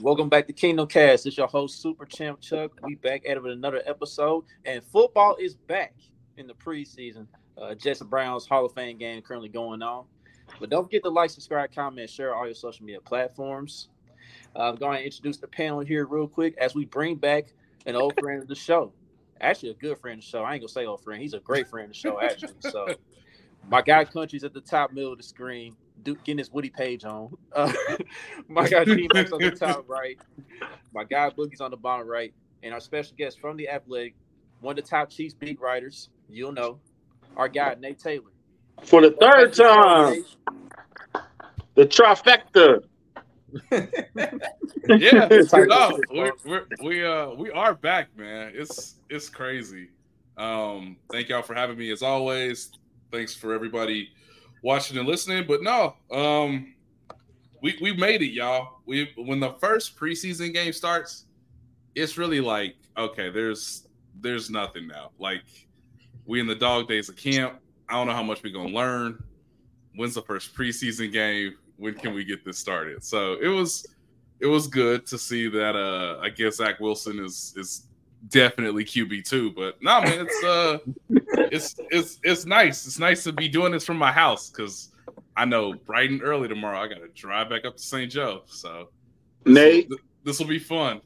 Welcome back to Kingdom Kast. It's your host, Super Champ Chuck. We back at it with another episode, and football is back in the preseason. Uh, and Browns Hall of Fame game currently going on. But don't forget to like, subscribe, comment, share all your social media platforms. Uh, I'm going to introduce the panel here real quick as we bring back an old friend of the show. Actually, a good friend of the show. I ain't gonna say old friend. He's a great friend of the show, actually. So, my guy Country's at the top middle of the screen. Duke getting his Woody Paige on. Uh, my guy T Max on the top right. My guy Boogie's on the bottom right. And our special guest from the Athletic, one of the top Chiefs beat writers, you'll know, our guy Nate Taylor. For the third time, the trifecta. yeah, no, we're, we're, we uh we are back, man. It's it's crazy. Um, thank y'all for having me as always. Thanks for everybody watching and listening. But no, um, we we made it, y'all. We when the first preseason game starts, it's really like okay, there's there's nothing now. Like we in the dog days of camp. I don't know how much we're gonna learn. When's the first preseason game? When can we get this started? So it was it was good to see that uh I guess Zach Wilson is is definitely QB two, but no nah, man, it's uh it's it's it's nice. It's nice to be doing this from my house because I know bright and early tomorrow I gotta drive back up to St. Joe. So Nate, this will be fun.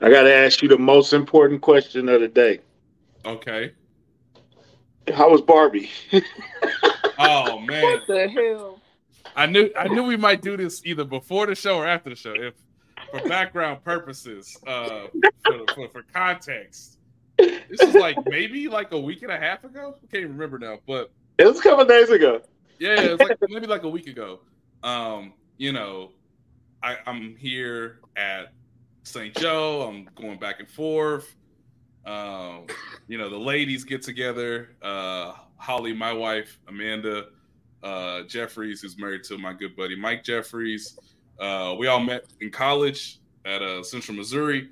I gotta ask you the most important question of the day. Okay. How was Barbie? oh man. What the hell? I knew I knew we might do this either before the show or after the show. If for background purposes, uh, for, for, for context, this is like maybe like a week and a half ago. I can't remember now, but it was a couple days ago. Yeah, it was like maybe like a week ago. Um, you know, I, I'm here at St. Joe. I'm going back and forth. Um, you know, the ladies get together. Uh, Holly, my wife, Amanda uh, Jeffries, who's married to my good buddy Mike Jeffries. Uh, we all met in college at uh, Central Missouri.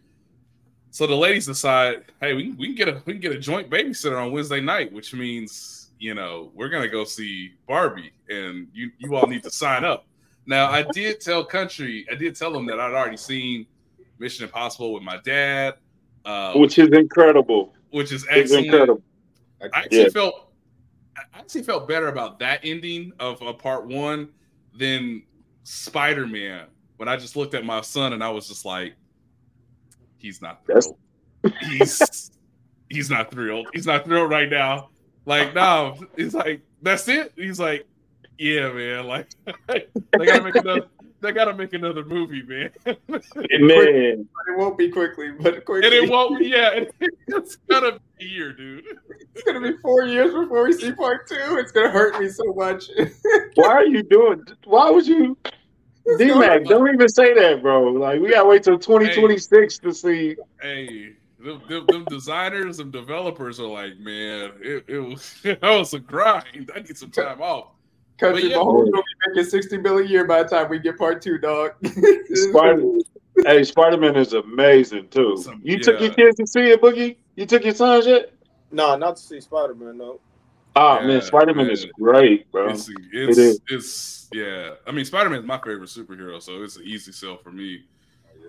So the ladies decide, hey, we, we can get a we can get a joint babysitter on Wednesday night, which means you know we're gonna go see Barbie, and you you all need to sign up. Now I did tell Country, I did tell them that I'd already seen Mission Impossible with my dad, uh, which is incredible. Which is excellent. incredible. I actually yeah. felt I actually felt better about that ending of uh, part one than Spider Man when I just looked at my son and I was just like, he's not thrilled. he's he's not thrilled. He's not thrilled right now. Like, no, he's like, that's it. He's like, yeah, man. Like, they gotta make another. They gotta make another movie, man. man, it won't be quickly, but quickly. And it won't be. Yeah, it's gonna be a year, dude. It's gonna be four years before we see part two. It's gonna hurt me so much. Why are you doing? Why would you? D Mac, don't even say that, bro. Like we gotta wait till 2026 to see. Hey, them, them, them, designers and developers are like, man, it, it was that was a grind. I need some time off. Country yeah, Mahomes will be making 60 million a year by the time we get part two, dog. Spider, hey, Spider Man is amazing too. Some, you yeah. took your kids to see it, Boogie? You took your sons yet? No, not to see Spider Man. No. Oh yeah, man, Spider Man is great, bro. It's, it's, it is. it's yeah. I mean, Spider Man is my favorite superhero, so it's an easy sell for me.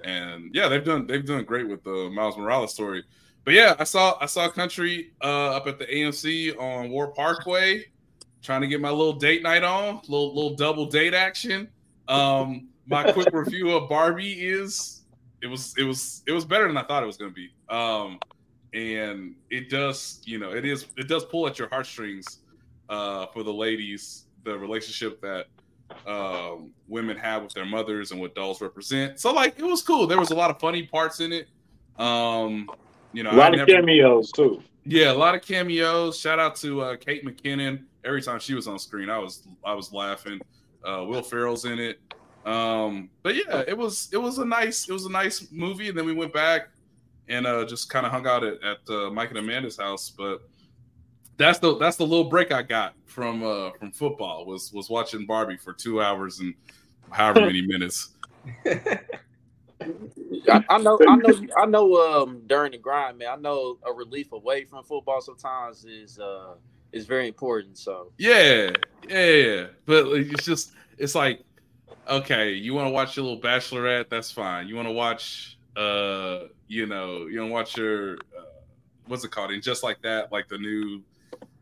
And yeah, they've done they've done great with the Miles Morales story. But yeah, I saw I saw Country uh, up at the AMC on Ward Parkway, trying to get my little date night on, little little double date action. Um, my quick review of Barbie is it was it was it was better than I thought it was going to be. Um, and it does you know it is it does pull at your heartstrings uh, for the ladies the relationship that um, women have with their mothers and what dolls represent. So like it was cool. There was a lot of funny parts in it. Um you know a lot I of never, cameos too. Yeah a lot of cameos. Shout out to uh, kate mckinnon every time she was on screen i was i was laughing uh, will ferrell's in it um but yeah it was it was a nice it was a nice movie and then we went back and uh, just kind of hung out at, at uh, Mike and Amanda's house. But that's the that's the little break I got from uh, from football was was watching Barbie for two hours and however many minutes. I, I, know, I know, I know. Um, during the grind, man, I know a relief away from football sometimes is uh is very important. So yeah, yeah, but it's just it's like okay, you want to watch your little Bachelorette? That's fine. You want to watch, uh, you know, you want to watch your, uh, what's it called? And just like that, like the new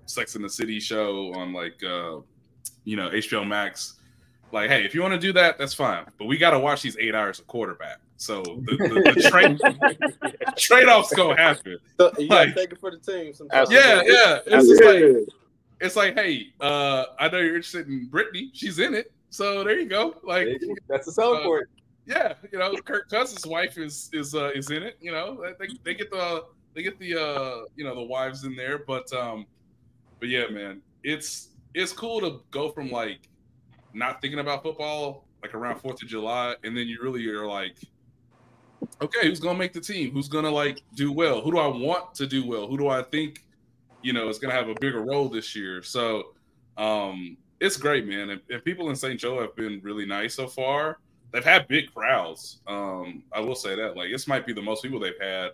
Sex in the City show on like, uh, you know, HBO Max. Like, hey, if you want to do that, that's fine. But we got to watch these eight hours of quarterback. So the, the, the trade trade offs gonna happen. So, you gotta Like- take it for the team. Sometimes. Yeah, yeah. It's just like it's like, hey, uh, I know you're interested in Brittany. She's in it. So there you go. Like, That's a selling Uh, point. yeah, you know, Kirk Cousins' wife is is uh, is in it. You know, they, they get the they get the uh, you know the wives in there, but um, but yeah, man, it's it's cool to go from like not thinking about football like around Fourth of July, and then you really are like, okay, who's gonna make the team? Who's gonna like do well? Who do I want to do well? Who do I think you know is gonna have a bigger role this year? So um, it's great, man. And, and people in St. Joe have been really nice so far they've had big crowds. Um, I will say that. Like this might be the most people they've had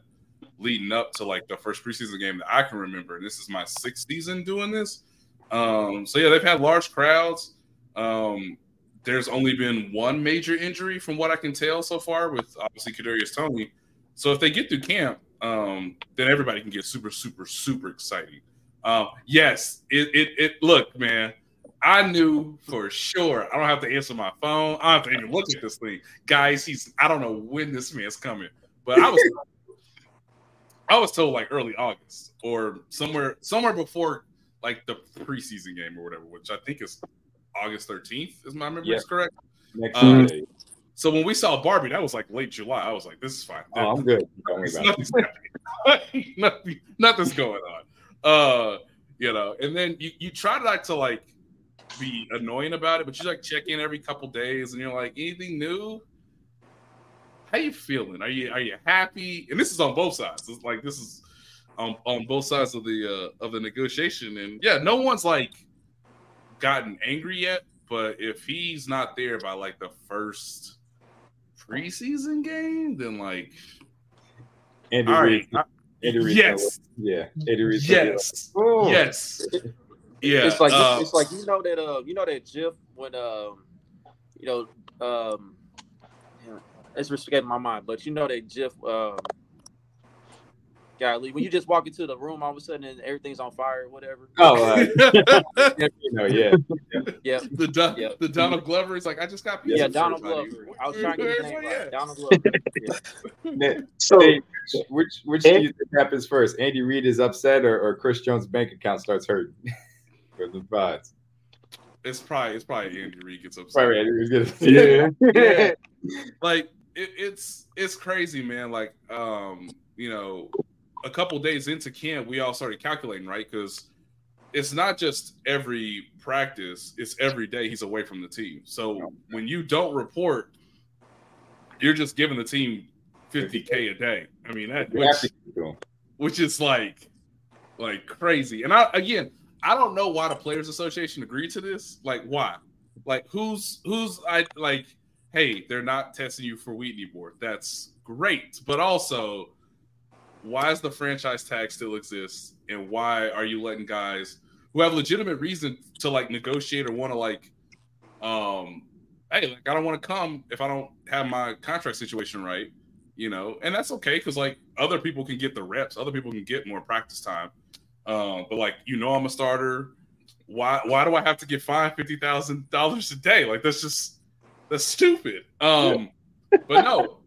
leading up to like the first preseason game that I can remember. And this is my sixth season doing this. Um, so yeah, they've had large crowds. Um, there's only been one major injury from what I can tell so far with obviously Kadarius Toney. So if they get through camp, um, then everybody can get super, super, super exciting. Um, yes, it, it, it. Look, man, I knew for sure. I don't have to answer my phone. I don't have to even look at this thing, guys. He's. I don't know when this man's coming, but I was. I was told like early August or somewhere somewhere before like the preseason game or whatever, which I think is August 13th. Is my memory Yeah. is correct? Next Um, So when we saw Barbie, that was like late July. I was like, this is fine. Oh, I'm good. Don't worry about it. nothing's. Nothing, nothing's going on. Uh, you know, and then you, you try not to like be annoying about it, but you like check in every couple days and you're like, anything new? How you feeling? Are you are you happy? And this is on both sides. It's like this is on, on both sides of the uh of the negotiation. And yeah, no one's like gotten angry yet, but if he's not there by like the first preseason game, then like Andy all Reid. right. Andy Reid. Yes. Yeah. Andy Reid. Yes. Oh. Yes. Yeah. It's like uh, it's like you know that uh you know that GIF when um you know um damn it, it's escaping my mind, but you know that GIF um golly when you just walk into the room all of a sudden and everything's on fire or whatever. Oh, uh, you know, yeah. Yeah, the Don, Yeah. the Donald Glover is like, I just got pizza. yeah, Donald. Glover. I was trying to get his name Yeah. right. Donald Glover. Yeah. So Hey, which which do you think happens first? Andy Reid is upset, or, or Chris Jones' bank account starts hurting for the vibes? It's probably it's probably Andy Reid gets upset. Sorry, Andy Reid's gonna. yeah. Yeah. Like it, it's it's crazy, man. Like um, you know, a couple days into camp, we all started calculating, right? Because it's not just every practice; it's every day he's away from the team. So when you don't report, you're just giving the team 50k a day. I mean that. Which, to keep going. which is like like crazy. And I again, I don't know why the players association agreed to this. Like why? Like who's who's I like hey, they're not testing you for Wheatley board. That's great. But also why does the franchise tag still exist and why are you letting guys who have legitimate reason to like negotiate or want to like um hey, like I don't want to come if I don't have my contract situation right you know, and that's okay because like other people can get the reps, other people can get more practice time. Um, but like you know, I'm a starter. Why why do I have to get fined fifty thousand dollars a day? Like that's just that's stupid. Um, but no.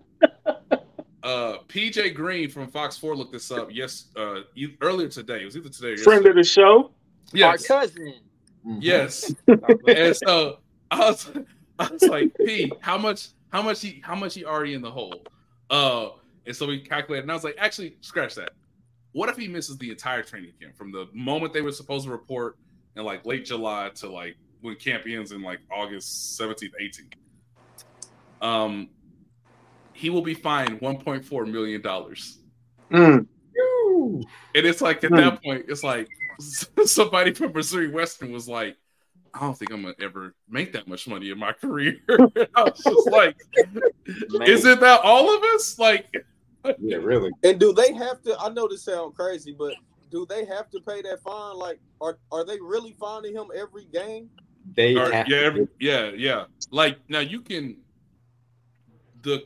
Uh, PJ Green from Fox Four looked this up. Yes, uh, e- earlier today. It was either today or Friend yesterday. of the show. Yes, Our cousin. yes. and so I was, I was like, P, how much, how much he, how much he already in the hole? Uh, and so we calculated, and I was like, actually, scratch that. What if he misses the entire training camp from the moment they were supposed to report in like late July to like when camp ends in like August 17th, 18th? Um, he will be fined 1.4 million dollars. Mm. And it's like at Hmm. that point, it's like somebody from Missouri Western was like, I don't think I'm gonna ever make that much money in my career. I was just like, Man. is it that all of us? Like, Yeah, really. And do they have to? I know this sounds crazy, but do they have to pay that fine? Like, are are they really finding him every game? They Or- have yeah, every, yeah, yeah. Like now you can the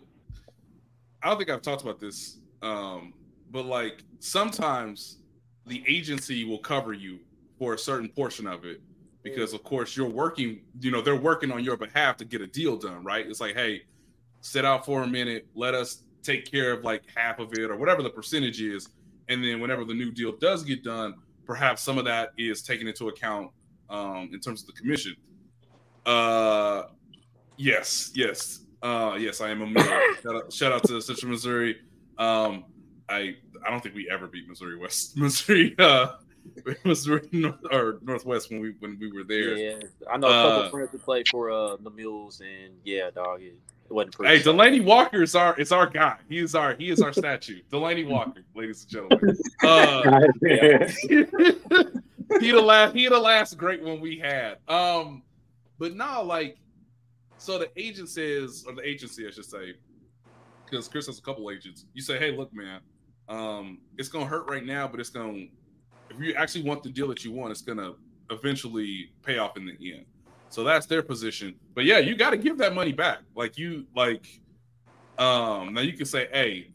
I don't think I've talked about this, um, but like sometimes the agency will cover you for a certain portion of it because of course you're working, you know, they're working on your behalf to get a deal done, right? It's like, hey, sit out for a minute, let us take care of like half of it or whatever the percentage is, and then whenever the new deal does get done, perhaps some of that is taken into account um, in terms of the commission. Uh, yes, yes, uh, yes. I am a Miller. shout, out, shout out to Central Missouri. Um, I I don't think we ever beat Missouri West, Missouri, uh, Missouri North, or Northwest when we when we were there. Yeah, I know a couple Uh, friends who play for uh, the Mules, and yeah, dog, it, it wasn't pretty. Hey, Delanie Walker is our is our guy. He is our he is our statue. Delanie Walker, ladies and gentlemen. Uh, he the last he the last great one we had. Um, but now like, so the agent says, or the agency I should say, because Chris has a couple agents. You say, hey, look, man, um, it's gonna hurt right now, but it's gonna if you actually want the deal that you want, it's gonna eventually pay off in the end. So that's their position. But yeah, you got to give that money back. Like you like, um, now you can say, hey,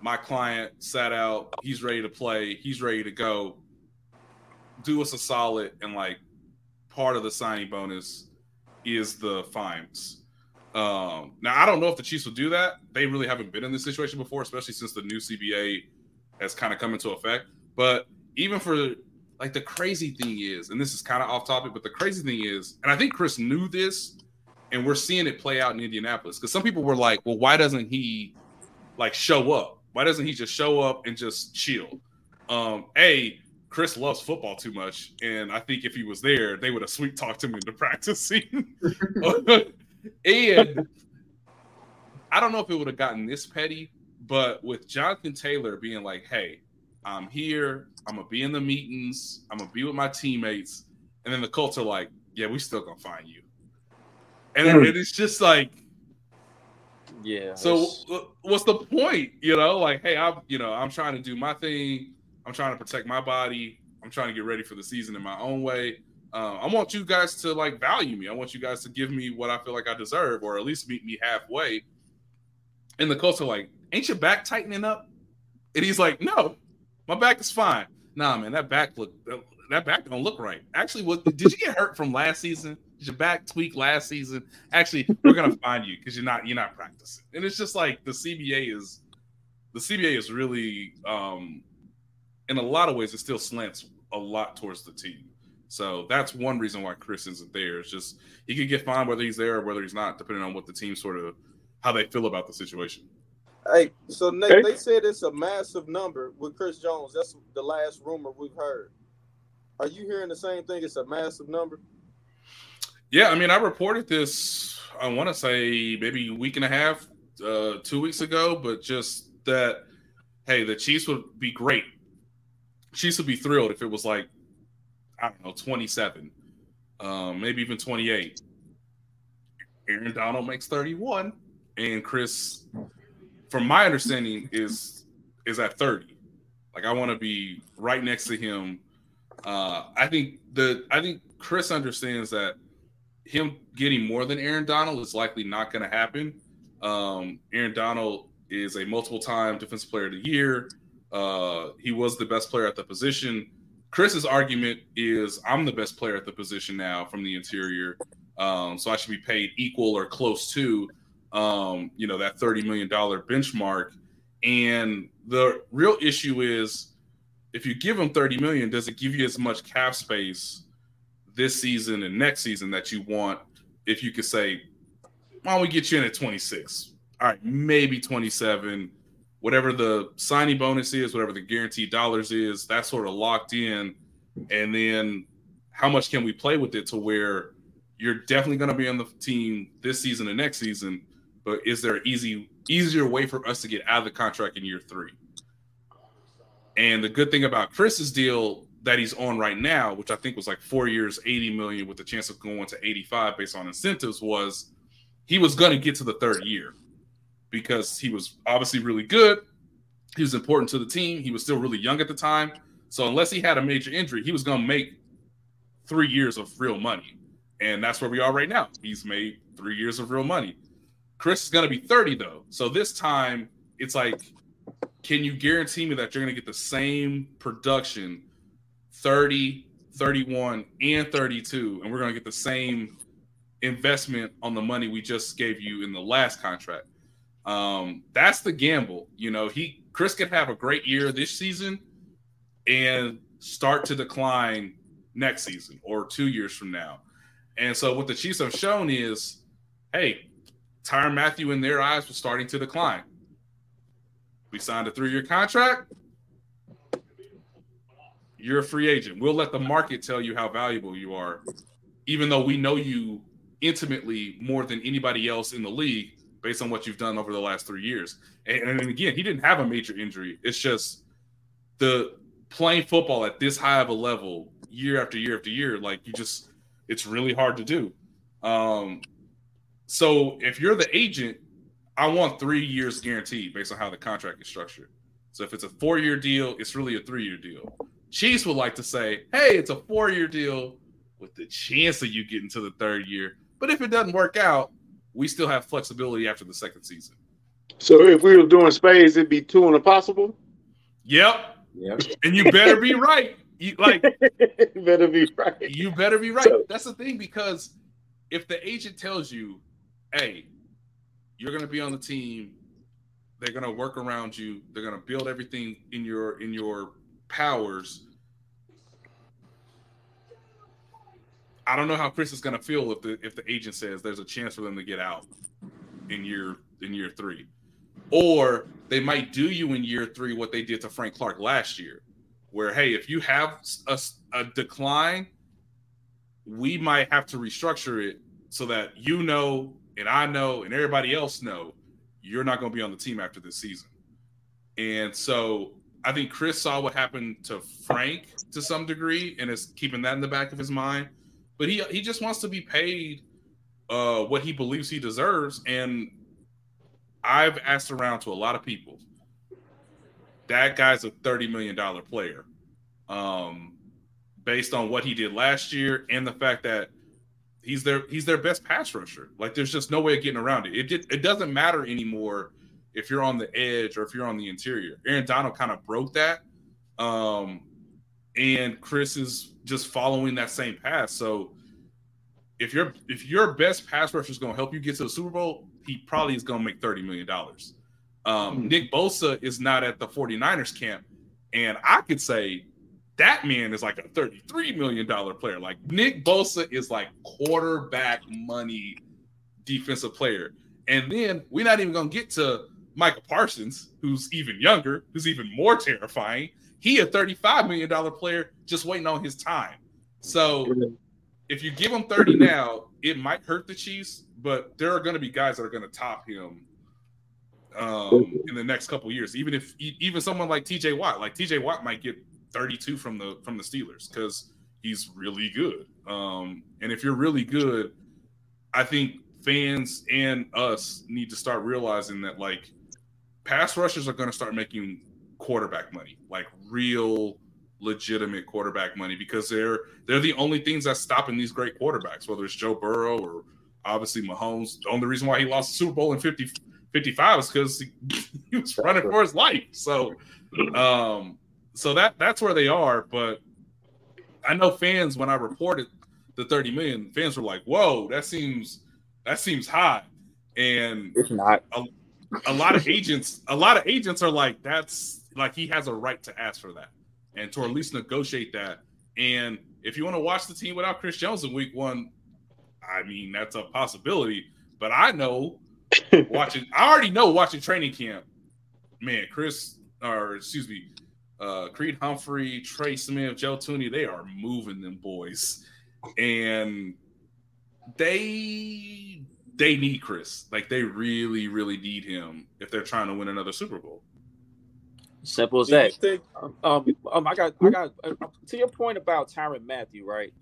my client sat out, he's ready to play, he's ready to go do us a solid and like part of the signing bonus is the fines. Um, now I don't know if the Chiefs will do that. They really haven't been in this situation before, especially since the new CBA has kind of come into effect. But even for like the crazy thing is, and this is kind of off topic, but the crazy thing is, and I think Chris knew this, and we're seeing it play out in Indianapolis because some people were like, well, why doesn't he like show up? Why doesn't he just show up and just chill? Um, a Chris loves football too much, and I think if he was there, they would have sweet talked him into practicing. and I don't know if it would have gotten this petty, but with Jonathan Taylor being like, "Hey, I'm here. I'm gonna be in the meetings. I'm gonna be with my teammates," and then the Colts are like, "Yeah, we still gonna find you," and Mm. it- it's just like, yeah. so it's- what's the point? You know, like, hey, I'm you know, I'm trying to do my thing. I'm trying to protect my body. I'm trying to get ready for the season in my own way. Uh, I want you guys to like value me. I want you guys to give me what I feel like I deserve, or at least meet me halfway. And the Colts are like, "Ain't your back tightening up?" And he's like, "No, my back is fine." Nah, man, that back look that back don't look right. Actually, what did you get hurt from last season? Did your back tweak last season? Actually, we're gonna find you because you're not you're not practicing. And it's just like the CBA is the CBA is really um in a lot of ways it still slants a lot towards the team. So that's one reason why Chris isn't there. It's just he could get fined whether he's there or whether he's not, depending on what the team sort of how they feel about the situation. Hey, so Nate, Okay. they said it's a massive number with Chris Jones. That's the last rumor we've heard. Are you hearing the same thing? It's a massive number. Yeah, I mean, I reported this. I want to say maybe a week and a half, uh, two weeks ago, but just that, hey, the Chiefs would be great. Chiefs would be thrilled if it was like, I don't know, twenty-seven, um, maybe even twenty-eight. Aaron Donald makes thirty-one, and Chris, from my understanding, is is at thirty. Like I want to be right next to him. Uh, I think the I think Chris understands that him getting more than Aaron Donald is likely not going to happen. Um, Aaron Donald is a multiple time defensive player of the year. Uh, he was the best player at the position. Chris's argument is I'm the best player at the position now from the interior. Um, so I should be paid equal or close to, um, you know, that $30 million benchmark. And the real issue is if you give him 30 million, does it give you as much cap space this season and next season that you want if you could say, why don't we get you in at 26? All right, maybe 27. Whatever the signing bonus is, whatever the guaranteed dollars is, that's sort of locked in. And then how much can we play with it to where you're definitely going to be on the team this season and next season, but is there an easy easier way for us to get out of the contract in year three? And the good thing about Chris's deal that he's on right now, which I think was like four years, 80 million with the chance of going to 85 based on incentives, was he was going to get to the third year because he was obviously really good. He was important to the team. He was still really young at the time. So unless he had a major injury, he was going to make three years of real money. And that's where we are right now. He's made three years of real money. Chris is going to be 30, though. So this time, it's like, can you guarantee me that you're going to get the same production 30, 31, and 32, and we're going to get the same investment on the money we just gave you in the last contract? Um, that's the gamble. You know, he Chris could have a great year this season and start to decline next season or two years from now. And so what the Chiefs have shown is, hey, Tyrann Mathieu in their eyes was starting to decline. We signed a three-year contract. You're a free agent. We'll let the market tell you how valuable you are, even though we know you intimately more than anybody else in the league based on what you've done over the last three years. And, and again, he didn't have a major injury. It's just the playing football at this high of a level year after year after year, like you just it's really hard to do. Um, so if you're the agent, I want three years guaranteed based on how the contract is structured. So if it's a four year deal, it's really a three year deal. Chiefs would like to say, hey, it's a four year deal with the chance of you getting to the third year. But if it doesn't work out, we still have flexibility after the second season. So if we were doing spades, it'd be two and a possible. Yep. Yep. And you better be right. You, like better be right. you better be right. So- That's the thing because if the agent tells you, "Hey, you're going to be on the team. They're going to work around you. They're going to build everything in your in your powers." I don't know how Chris is going to feel if the if the agent says there's a chance for them to get out in year in year 3. Or they might do you in year 3 what they did to Frank Clark last year where hey, if you have a, a decline, we might have to restructure it so that you know and I know and everybody else know you're not going to be on the team after this season. And so I think Chris saw what happened to Frank to some degree and is keeping that in the back of his mind. But he he just wants to be paid uh, what he believes he deserves. And I've asked around to a lot of people. That guy's a thirty million dollar player, um, based on what he did last year and the fact that he's their he's their best pass rusher. Like there's just no way of getting around it. It did, it doesn't matter anymore if you're on the edge or if you're on the interior. Aaron Donald kind of broke that. Um, and Chris is just following that same path. So if your if your best pass rusher is going to help you get to the Super Bowl, he probably is going to make $30 million. Um, Nick Bosa is not at the 49ers camp. And I could say that man is like a $33 million player. Like Nick Bosa is like quarterback money defensive player. And then we're not even going to get to Micah Parsons, who's even younger, who's even more terrifying. He a $35 million player just waiting on his time. So if you give him 30 now, it might hurt the Chiefs, but there are going to be guys that are going to top him um, in the next couple years. Even if even someone like TJ Watt, like TJ Watt might get 32 from the from the Steelers because he's really good. Um, and if you're really good, I think fans and us need to start realizing that like pass rushers are going to start making quarterback money, real legitimate quarterback money because they're they're the only things that's stopping these great quarterbacks, whether it's Joe Burrow or obviously Mahomes. The only reason why he lost the Super Bowl in 50, 55 is because he, he was running for his life. So um so that that's where they are. But I know fans when I reported the 30 million, fans were like, whoa, that seems that seems high. And It's not. a lot of agents, a lot of agents are like, that's like he has a right to ask for that and to at least negotiate that. And if you want to watch the team without Chris Jones in week one, I mean, that's a possibility. But I know watching, I already know watching training camp, man, Chris, or excuse me, uh, Creed Humphrey, Trey Smith, Joe Thuney, they are moving them boys. And they they need Chris. Like they really, really need him if they're trying to win another Super Bowl. Simple as that. think Um, um, I got, I got. Uh, to your point about Tyrann Mathieu, right?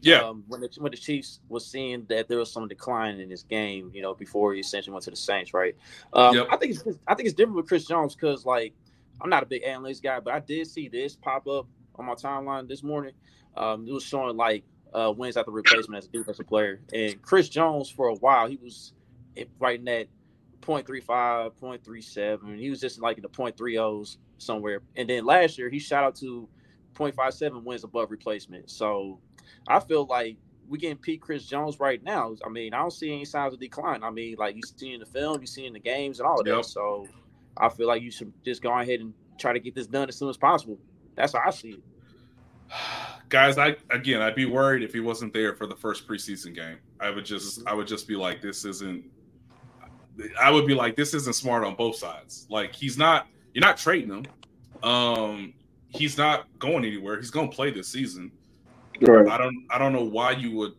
Yeah. Um, when the when the Chiefs was seeing that there was some decline in his game, you know, before he essentially went to the Saints, right? Um, Yep. I think it's, I think it's different with Chris Jones because, like, I'm not a big analyst guy, but I did see this pop up on my timeline this morning. Um, it was showing like uh, wins after replacement as a defensive player. And Chris Jones, for a while, he was right in that 0.35, 0.37. He was just like in the 0.30s somewhere. And then last year, he shot out to 0.57 wins above replacement. So I feel like we getting peak Chris Jones right now. I mean, I don't see any signs of decline. I mean, like you see in the film, you see in the games and all of yep. that. So I feel like you should just go ahead and try to get this done as soon as possible. That's how I see it. Guys, I again, I'd be worried if he wasn't there for the first preseason game. I would just, mm-hmm. I would just be like, this isn't. I would be like, this isn't smart on both sides. Like he's not, you're not trading him. Um, he's not going anywhere. He's going to play this season. Right. I don't I don't know why you would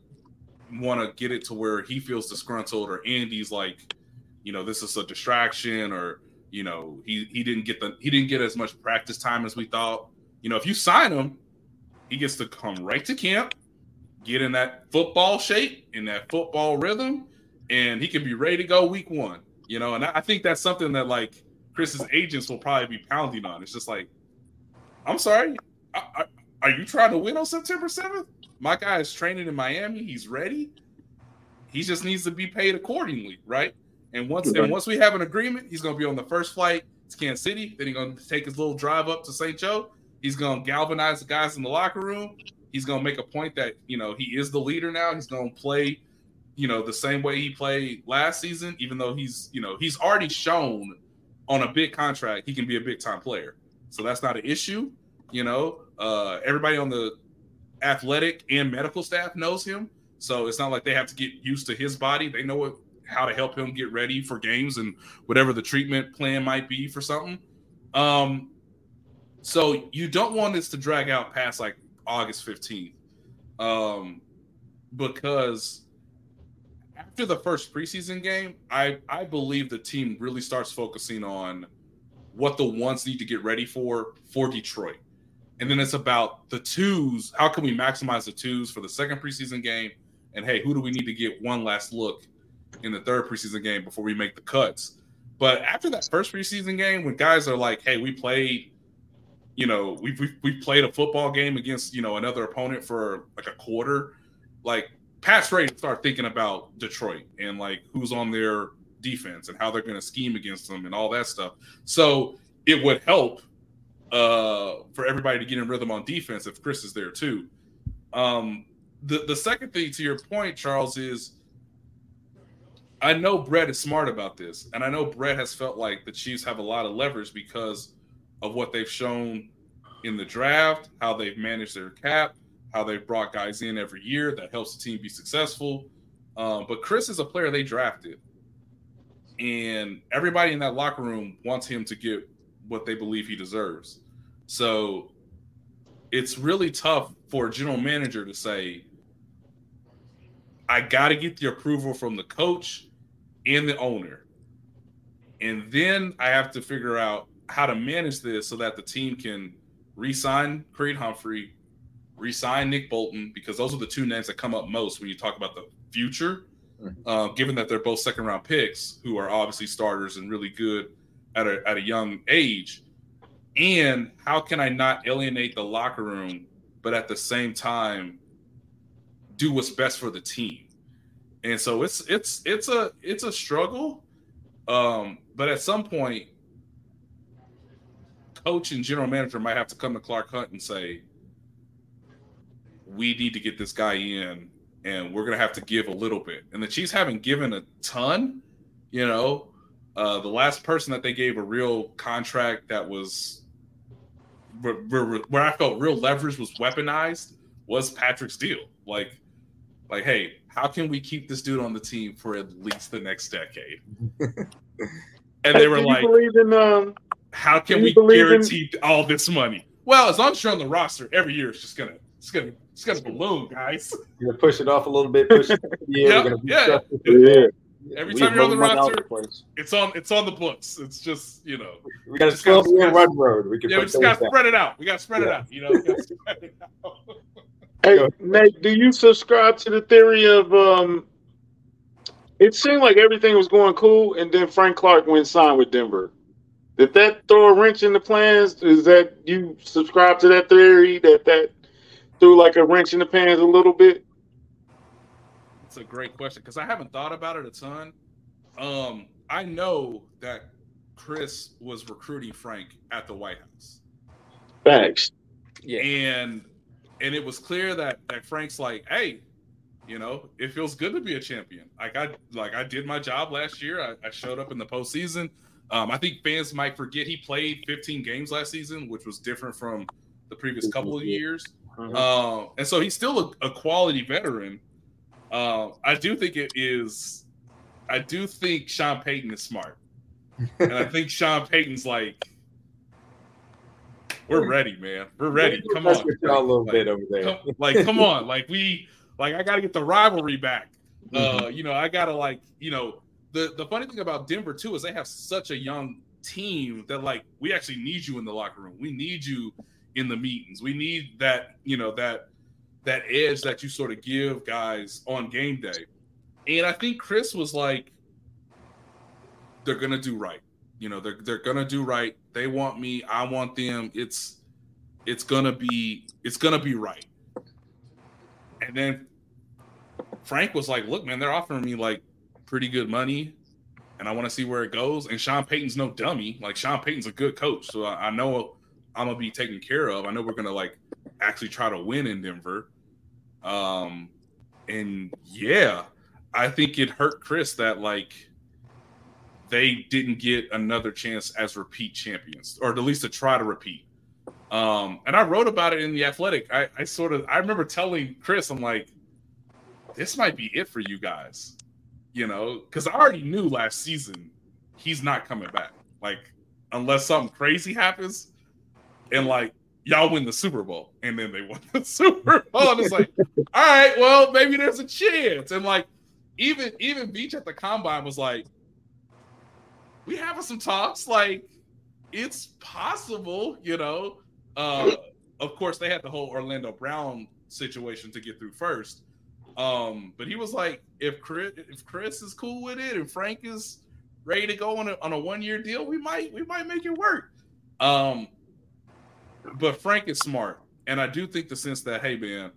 want to get it to where he feels disgruntled or Andy's like, you know, this is a distraction or you know, he he didn't get the he didn't get as much practice time as we thought. You know, if you sign him, he gets to come right to camp, get in that football shape, in that football rhythm, and he can be ready to go week one. You know, and I think that's something that like Chris's agents will probably be pounding on. It's just like, I'm sorry, I, are you trying to win on September 7th? My guy is training in Miami. He's ready. He just needs to be paid accordingly, right? And once and once we have an agreement, he's going to be on the first flight to Kansas City. Then he's going to take his little drive up to St. Joe. He's going to galvanize the guys in the locker room. He's going to make a point that you know he is the leader now. He's going to play, you know, the same way he played last season. Even though he's you know he's already shown on a big contract he can be a big time player. So that's not an issue. You know, uh, everybody on the athletic and medical staff knows him, so it's not like they have to get used to his body. They know what, how to help him get ready for games and whatever the treatment plan might be for something. Um, so you don't want this to drag out past like August 15th. Um, because after the first preseason game, I I believe the team really starts focusing on what the ones need to get ready for for Detroit and then it's about the twos. How can we maximize the twos for the second preseason game? And hey, who do we need to get one last look in the third preseason game before we make the cuts? But after that first preseason game, when guys are like, "Hey, we played, you know, we we we played a football game against you know another opponent for like a quarter," like Pat's ready to start thinking about Detroit and like who's on their defense and how they're going to scheme against them and all that stuff. So it would help uh, for everybody to get in rhythm on defense if Chris is there too. Um, the the second thing to your point, Charles, is I know Brett is smart about this, and I know Brett has felt like the Chiefs have a lot of leverage because of what they've shown in the draft, how they've managed their cap, how they've brought guys in every year that helps the team be successful. Um, but Chris is a player they drafted, and everybody in that locker room wants him to get what they believe he deserves. So it's really tough for a general manager to say, I got to get the approval from the coach and the owner. And then I have to figure out how to manage this so that the team can re-sign Creed Humphrey, re-sign Nick Bolton, because those are the two names that come up most when you talk about the future. Mm-hmm. Uh, given that they're both second round picks who are obviously starters and really good at a, at a young age? And how can I not alienate the locker room, but at the same time do what's best for the team? And so it's it's it's a it's a struggle. Um, but at some point, coach and general manager might have to come to Clark Hunt and say, we need to get this guy in and we're going to have to give a little bit. And the Chiefs haven't given a ton, you know, uh, the last person that they gave a real contract that was where, where, I felt real leverage was weaponized was Patrick's deal. Like, like, hey, how can we keep this dude on the team for at least the next decade? and they were like, in, um, how can we guarantee in... all this money? Well, as long as you're on the roster, every year it's just gonna it's gonna it's gonna balloon, guys. You're gonna push it off a little bit, push it. Yeah, yeah. yeah. Every we time you're on the roster, it's on it's on the books. It's just you know we got a twelve year run road. We can yeah, we just got to spread it out. We got to spread yeah. it out. You know. hey Nate, do you subscribe to the theory of um? It seemed like everything was going cool, and then Frank Clark went signed with Denver. Did that throw a wrench in the plans? Is that you subscribe to that theory that that threw like a wrench in the pants a little bit? It's a great question because I haven't thought about it a ton. Um, I know that Chris was recruiting Frank at the White House. Facts. Yeah. And and it was clear that that Frank's like, hey, you know, it feels good to be a champion. Like I like I did my job last year. I, I showed up in the postseason. Um, I think fans might forget he played 15 games last season, which was different from the previous couple of years. Mhm. Uh, and so he's still a, a quality veteran. Uh, I do think it is. I do think Sean Payton is smart, and I think Sean Payton's like, "We're ready, man. We're ready. Come on, y'all a little Like, bit over there. come, like come on like we like i gotta get the rivalry back uh you know i gotta like you know the the funny thing about denver too is they have such a young team that like we actually need you in the locker room we need you in the meetings we need that you know that that edge that you sort of give guys on game day and i think chris was like they're gonna do right you know they're, they're gonna do right they want me i want them it's it's gonna be it's gonna be right. And then Frank was like, "Look, man, they're offering me like pretty good money, and I want to see where it goes." And Sean Payton's no dummy. Like Sean Payton's a good coach, so I, I know I'm gonna be taken care of. I know we're gonna like actually try to win in Denver. Um, and yeah, I think it hurt Chris that like they didn't get another chance as repeat champions, or at least to try to repeat. Um, and I wrote about it in the Athletic. I, I sort of I remember telling Chris, I'm like, this might be it for you guys, you know, because I already knew last season he's not coming back. Like, unless something crazy happens, and like y'all win the Super Bowl, and then they won the Super Bowl, and it's like, all right, well, maybe there's a chance. And like, even even Veach at the combine was like, we having some talks, like it's possible, you know. Uh, of course, they had the whole Orlando Brown situation to get through first. Um, but he was like, if Chris, if Chris is cool with it and Frank is ready to go on a, on a one year deal, we might we might make it work. Um, but Frank is smart, and I do think the sense that hey man,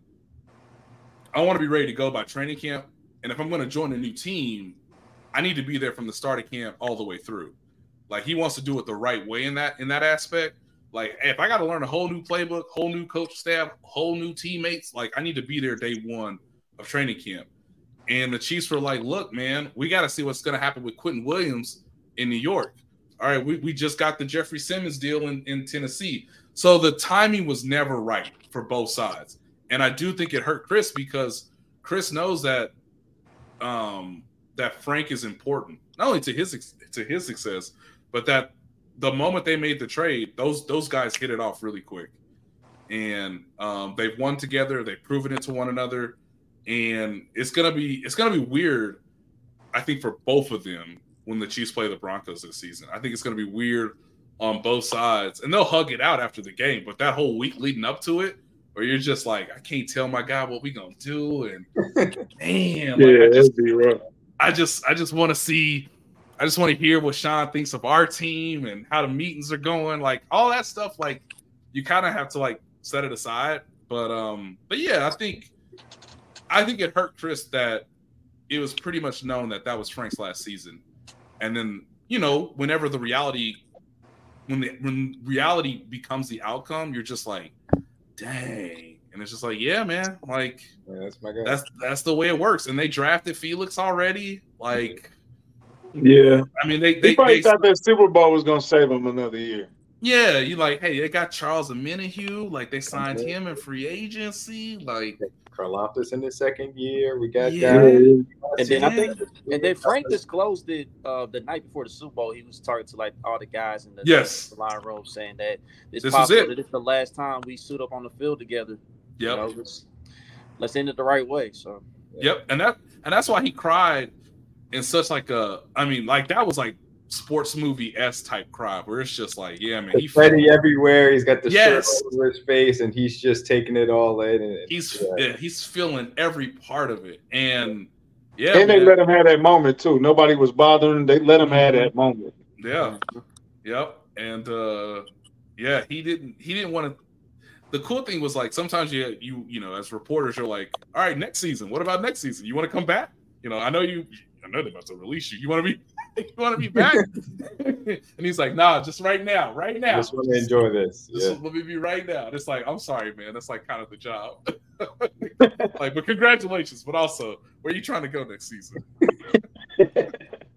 I want to be ready to go by training camp, and if I'm going to join a new team, I need to be there from the start of camp all the way through. Like he wants to do it the right way in that in that aspect. Like if I got to learn a whole new playbook, whole new coach staff, whole new teammates, like I need to be there day one of training camp. And the Chiefs were like, "Look, man, we got to see what's going to happen with Quinnen Williams in New York. All right, we, we just got the Jeffery Simmons deal in, in Tennessee. So the timing was never right for both sides. And I do think it hurt Chris because Chris knows that um that Frank is important, not only to his to his success, but that the moment they made the trade, those those guys hit it off really quick, and um, they've won together. They've proven it to one another, and it's gonna be it's gonna be weird. I think for both of them when the Chiefs play the Broncos this season, I think it's gonna be weird on both sides, and they'll hug it out after the game. But that whole week leading up to it, where you're just like, I can't tell my guy what we gonna do, and damn, like, Yeah, I just that'd be rough. I just I just want to see I just want to hear what Sean thinks of our team and how the meetings are going. Like all that stuff, like you kind of have to like set it aside. But um, but yeah, I think I think it hurt Chris that it was pretty much known that that was Frank's last season, and then you know whenever the reality when the when reality becomes the outcome, you're just like, dang, and it's just like, yeah, man, like Yeah, that's my guy. that's that's the way it works. And they drafted Felix already. Like, Yeah, I mean, they he they, probably they thought that Super Bowl was gonna save him another year. yeah, you like, hey, they got Charles Omenihu. Like, they signed him in free agency. Like, Karlaftis in his second year. We got Yeah. guys. And then I Yeah. think, and then Frank disclosed it uh, the night before the Super Bowl. He was talking to like all the guys in the, Yes. the line room, saying that it's This was possible it. that it's the last time we suit up on the field together. You know, let's, let's end it the right way. So yep, and that and that's why he cried in such like a. I mean, like that was like sports movie s type cry, where it's just like, yeah, man, he Freddie everywhere. He's got the Yes. shirt over his face, and he's just taking it all in. And he's yeah. yeah, he's feeling every part of it, and yeah, and they let him have that moment too. Nobody was bothering. They let him have that moment. Yeah. Yep. And uh yeah, he didn't he didn't want to the cool thing was like sometimes you you you know as reporters you're like, all right, next season. What about next season? You want to come back? You know, I know you. I know they're about to release you. You want to be you want to be back? and he's like, nah, just right now, right now. Just want to enjoy this. Just Yeah. let me be right now. And it's like, I'm sorry, man. That's like kind of the job. like, but congratulations. But also, where are you trying to go next season?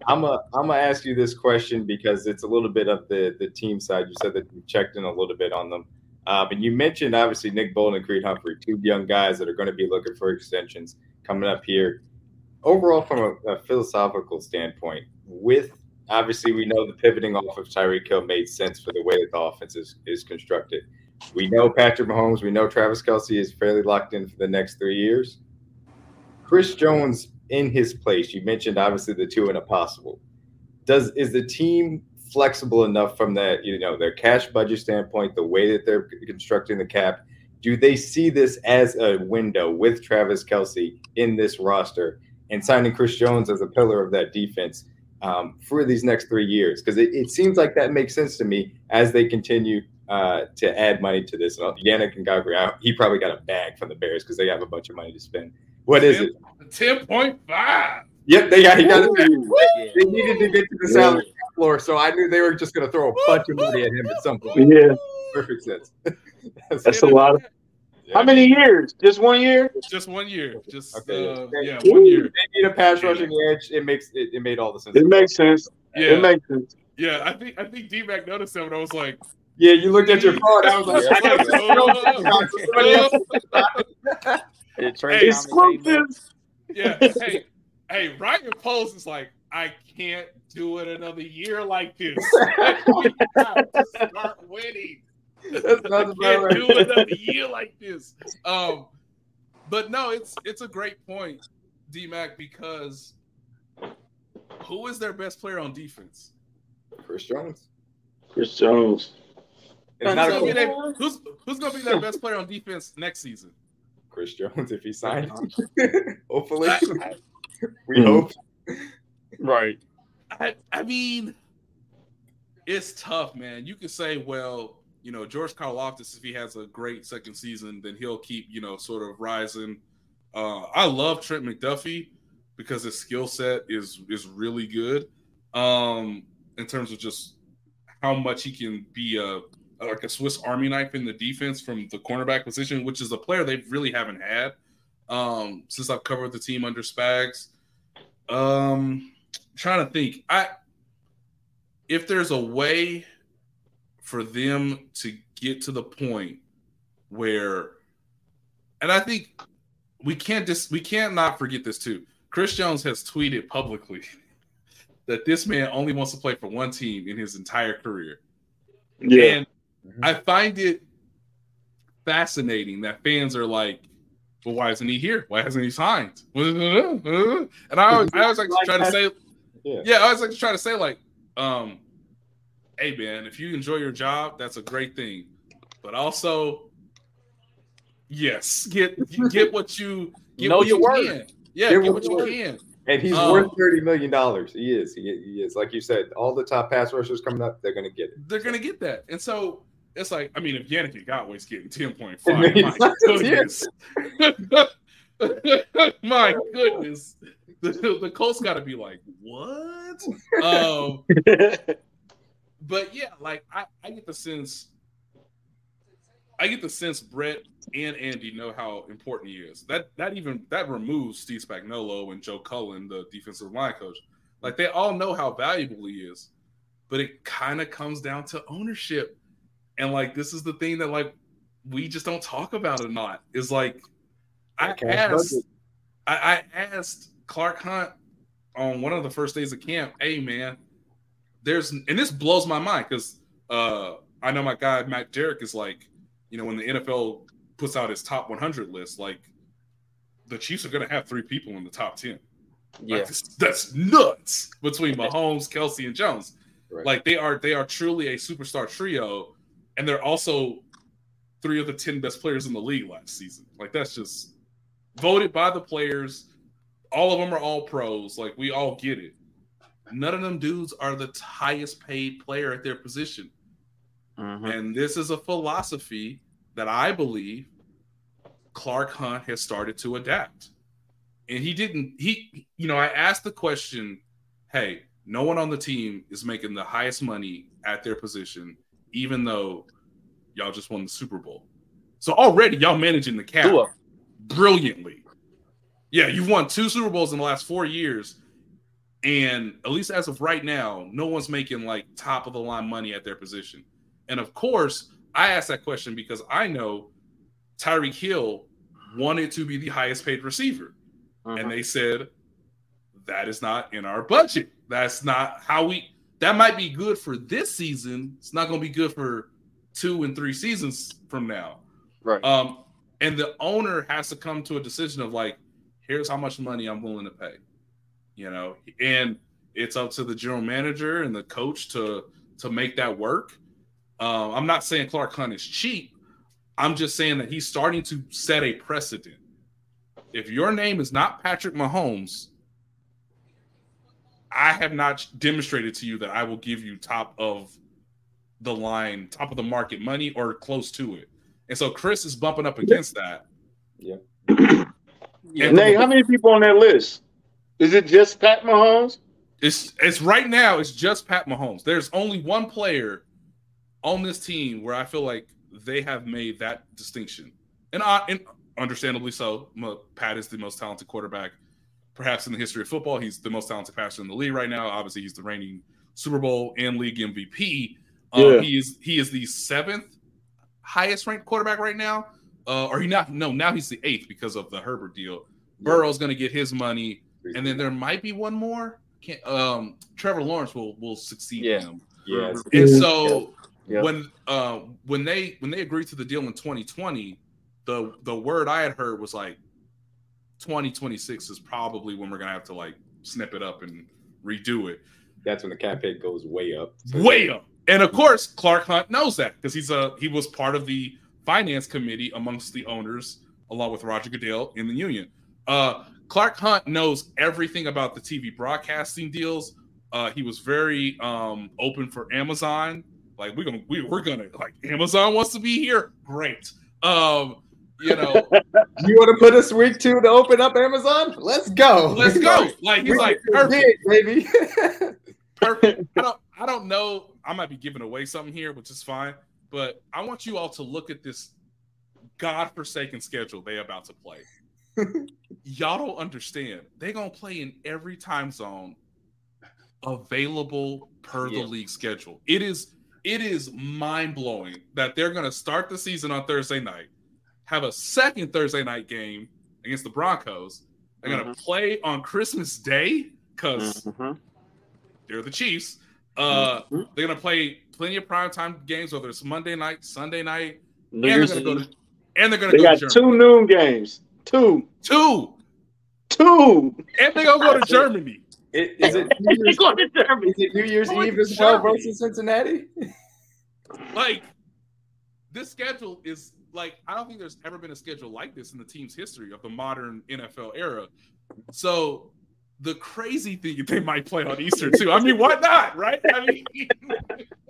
I'm a I'm gonna ask you this question because it's a little bit of the the team side. You said that you checked in a little bit on them, um, and you mentioned obviously Nick Bolton and Creed Humphrey, two young guys that are going to be looking for extensions coming up here. Overall, from a, a philosophical standpoint, with obviously we know the pivoting off of Tyreek Hill made sense for the way that the offense is, is constructed. We know Patrick Mahomes, we know Travis Kelce is fairly locked in for the next three years. Chris Jones in his place, you mentioned obviously the two and a possible. Does is the team flexible enough from that, you know, their cash budget standpoint, the way that they're constructing the cap? Do they see this as a window with Travis Kelce in this roster and signing Chris Jones as a pillar of that defense um, for these next three years? Because it, it seems like that makes sense to me as they continue uh, to add money to this. And Yannick Ngakoue, he probably got a bag from the Bears because they have a bunch of money to spend. What is it? Ten point five. Yep, they got. He got it. Yeah. They needed to get to the salary cap floor, so I knew they were just going to throw a bunch of money at him at some point. Yeah, Perfect sense. That's a lot. Of, how many years? Just one year? Just one year. Just Okay, uh, yeah. yeah, one year. They need a pass rushing edge. It makes it, it made all the sense. It makes sense. Yeah, It makes sense. yeah. I think I think D Mac noticed that, and I was like, Yeah, you looked at your phone. I was like, Yeah. I gotta somebody else. Yeah, Trey Hey, Thomas came up. Exclusive. yeah. Hey, hey. Ryan Poles is like, I can't do it another year like this. we have to start winning. That's I not about can't right. do another year like this. Um, but no, it's it's a great point, D Mac, because who is their best player on defense? Chris Jones. Chris Jones. Who's not gonna, a be their, who's, who's gonna be their best player on defense next season? Chris Jones if he signed. Hopefully, I, we Mhm. hope. Right. I, I mean, it's tough, man. You could say, well, you know, George Karlaftis, if he has a great second season, then he'll keep, you know, sort of rising. Uh, I love Trent McDuffie because his skill set is is really good. Um, in terms of just how much he can be a like a Swiss Army knife in the defense from the cornerback position, which is a player they really haven't had um, since I've covered the team under Spags. Um, trying to think, I if there's a way for them to get to the point where, and I think we can't just we can't not forget this too. Chris Jones has tweeted publicly that this man only wants to play for one team in his entire career. Yeah. And I find it fascinating that fans are like, well, why isn't he here? Why hasn't he signed? And I always, I always like to try to say, Yeah. yeah, I always like to try to say, like, um, hey man, if you enjoy your job, that's a great thing. But also, yes, get get what you get Know what your you worth. can. Yeah, Get get what what you you can. And he's Um, worth thirty million dollars. He is. He, he is. Like you said, all the top pass rushers coming up, they're going to get it. They're gonna get that. And so it's like, I mean, if Yannick Ngakoue's getting 10.5, my goodness. my goodness. The, the Colts gotta be like, what? Um, but yeah, like I, I get the sense I get the sense Brett and Andy know how important he is. That that even that removes Steve Spagnuolo and Joe Cullen, the defensive line coach. Like they all know how valuable he is, but it kind of comes down to ownership. And like this is the thing that like we just don't talk about it not. Is like I asked. I, I asked Clark Hunt on one of the first days of camp, hey man, there's and this blows my mind because uh I know my guy Matt Derrick is like, you know, when the NFL puts out his top 100 list, like the Chiefs are going to have three people in the top 10. Yeah. Like, that's, nuts between Mahomes, Kelce, and Jones. Right. Like they are they are truly a superstar trio, and they're also three of the 10 best players in the league last season. Like that's just voted by the players. All of them are all pros. Like we all get it. None of them dudes are the highest paid player at their position. Mhm. And this is a philosophy that I believe Clark Hunt has started to adapt. And he didn't, he, you know, I asked the question, hey, no one on the team is making the highest money at their position, even though y'all just won the Super Bowl. So already y'all managing the cap brilliantly. Yeah, you've won two Super Bowls in the last four years. And at least as of right now, no one's making like top of the line money at their position. And of course, I asked that question because I know Tyreek Hill wanted to be the highest paid receiver. Mhm. And they said, that is not in our budget. That's not how we, that might be good for this season. It's not going to be good for two and three seasons from now. right. Um, and the owner has to come to a decision of like, here's how much money I'm willing to pay, you know, and it's up to the general manager and the coach to to make that work. Um, I'm not saying Clark Hunt is cheap. I'm just saying that he's starting to set a precedent. If your name is not Patrick Mahomes, I have not demonstrated to you that I will give you top of the line, top of the market money or close to it. And so Chris is bumping up against that. yeah. And Nate, how many people on that list? Is it just Pat Mahomes? It's it's right now. It's just Pat Mahomes. There's only one player on this team where I feel like they have made that distinction, and I and understandably so. Pat is the most talented quarterback, perhaps in the history of football. He's the most talented passer in the league right now. Obviously, he's the reigning Super Bowl and league MVP. Um, He is he is the seventh highest ranked quarterback right now, uh, or he not no now he's the eighth because of the Herbert deal. Burrow's going to get his money and then there might be one more. Can't, um, Trevor Lawrence will will succeed Yeah. him. Yes. And so Yeah. when uh, when they when they agreed to the deal in 2020, the the word I had heard was like 2026 is probably when we're gonna have to like snip it up and redo it. That's when the cap hit goes way up. So- Way up. And of course, Clark Hunt knows that because he's a he was part of the finance committee amongst the owners, along with Roger Goodell in the union. Uh, Clark Hunt knows everything about the TV broadcasting deals. Uh, he was very um, open for Amazon. Like we're gonna we, we're gonna like Amazon wants to be here. Great. Um, you know, You want to put us week two to open up Amazon? Let's go. let's go. Like he's We like perfect. baby. perfect. I don't I don't know. I might be giving away something here, which is fine. But I want you all to look at this godforsaken schedule they about to play. Y'all don't understand. They're gonna play in every time zone available per Yeah. the league schedule. It is it is mind blowing that they're gonna start the season on Thursday night, have a second Thursday night game against the Broncos. They're gonna play on Christmas Day because Mhm. they're the Chiefs. Uh, Mhm. they're gonna play plenty of primetime games, whether it's Monday night, Sunday night, New and Year's they're gonna Eve. go to and they're gonna They go got to two noon games. Two. Two, Two. and they're gonna go to Germany. It- Is it New Year's, going to Germany. is it New Year's Going Eve to as well versus Cincinnati? Like this schedule is like I don't think there's ever been a schedule like this in the team's history of the modern NFL era. So the crazy thing they might play on Easter too. I mean, why not? Right? I mean,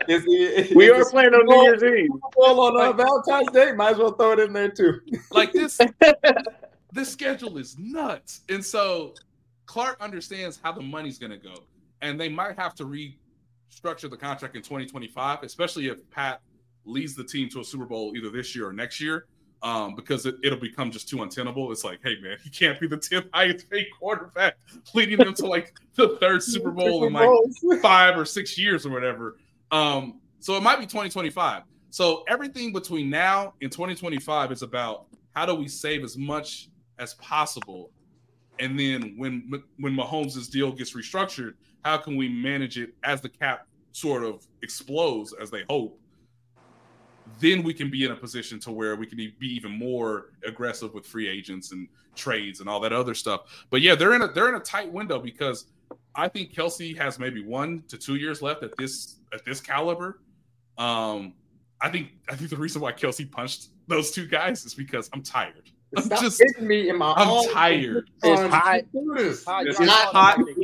Is the, We are the playing on New Year's Eve. Super Bowl on uh, Valentine's Day. Might as well throw it in there too. like this this schedule is nuts and so clark understands how the money's going to go and they might have to restructure the contract in 2025 especially if pat leads the team to a super bowl either this year or next year um, because it, it'll become just too untenable it's like hey man he can't be the 10th highest paid quarterback leading them to like the third super bowl in like five or six years or whatever. Um, so it might be 2025. So everything between now and 2025 is about how do we save as much as possible, and then when when Mahomes' deal gets restructured, how can we manage it as the cap sort of explodes as they hope? Then we can be in a position to where we can be even more aggressive with free agents and trades and all that other stuff. But yeah, they're in a they're in a tight window because I think Kelce has maybe one to two years left at this at this caliber. Um, I think I think the reason why Kelce punched those two guys is because I'm tired. I'm Stop just hitting me in my I'm arm. tired. It's Um, hot. do this. Hot. It's Y'all hot. talking about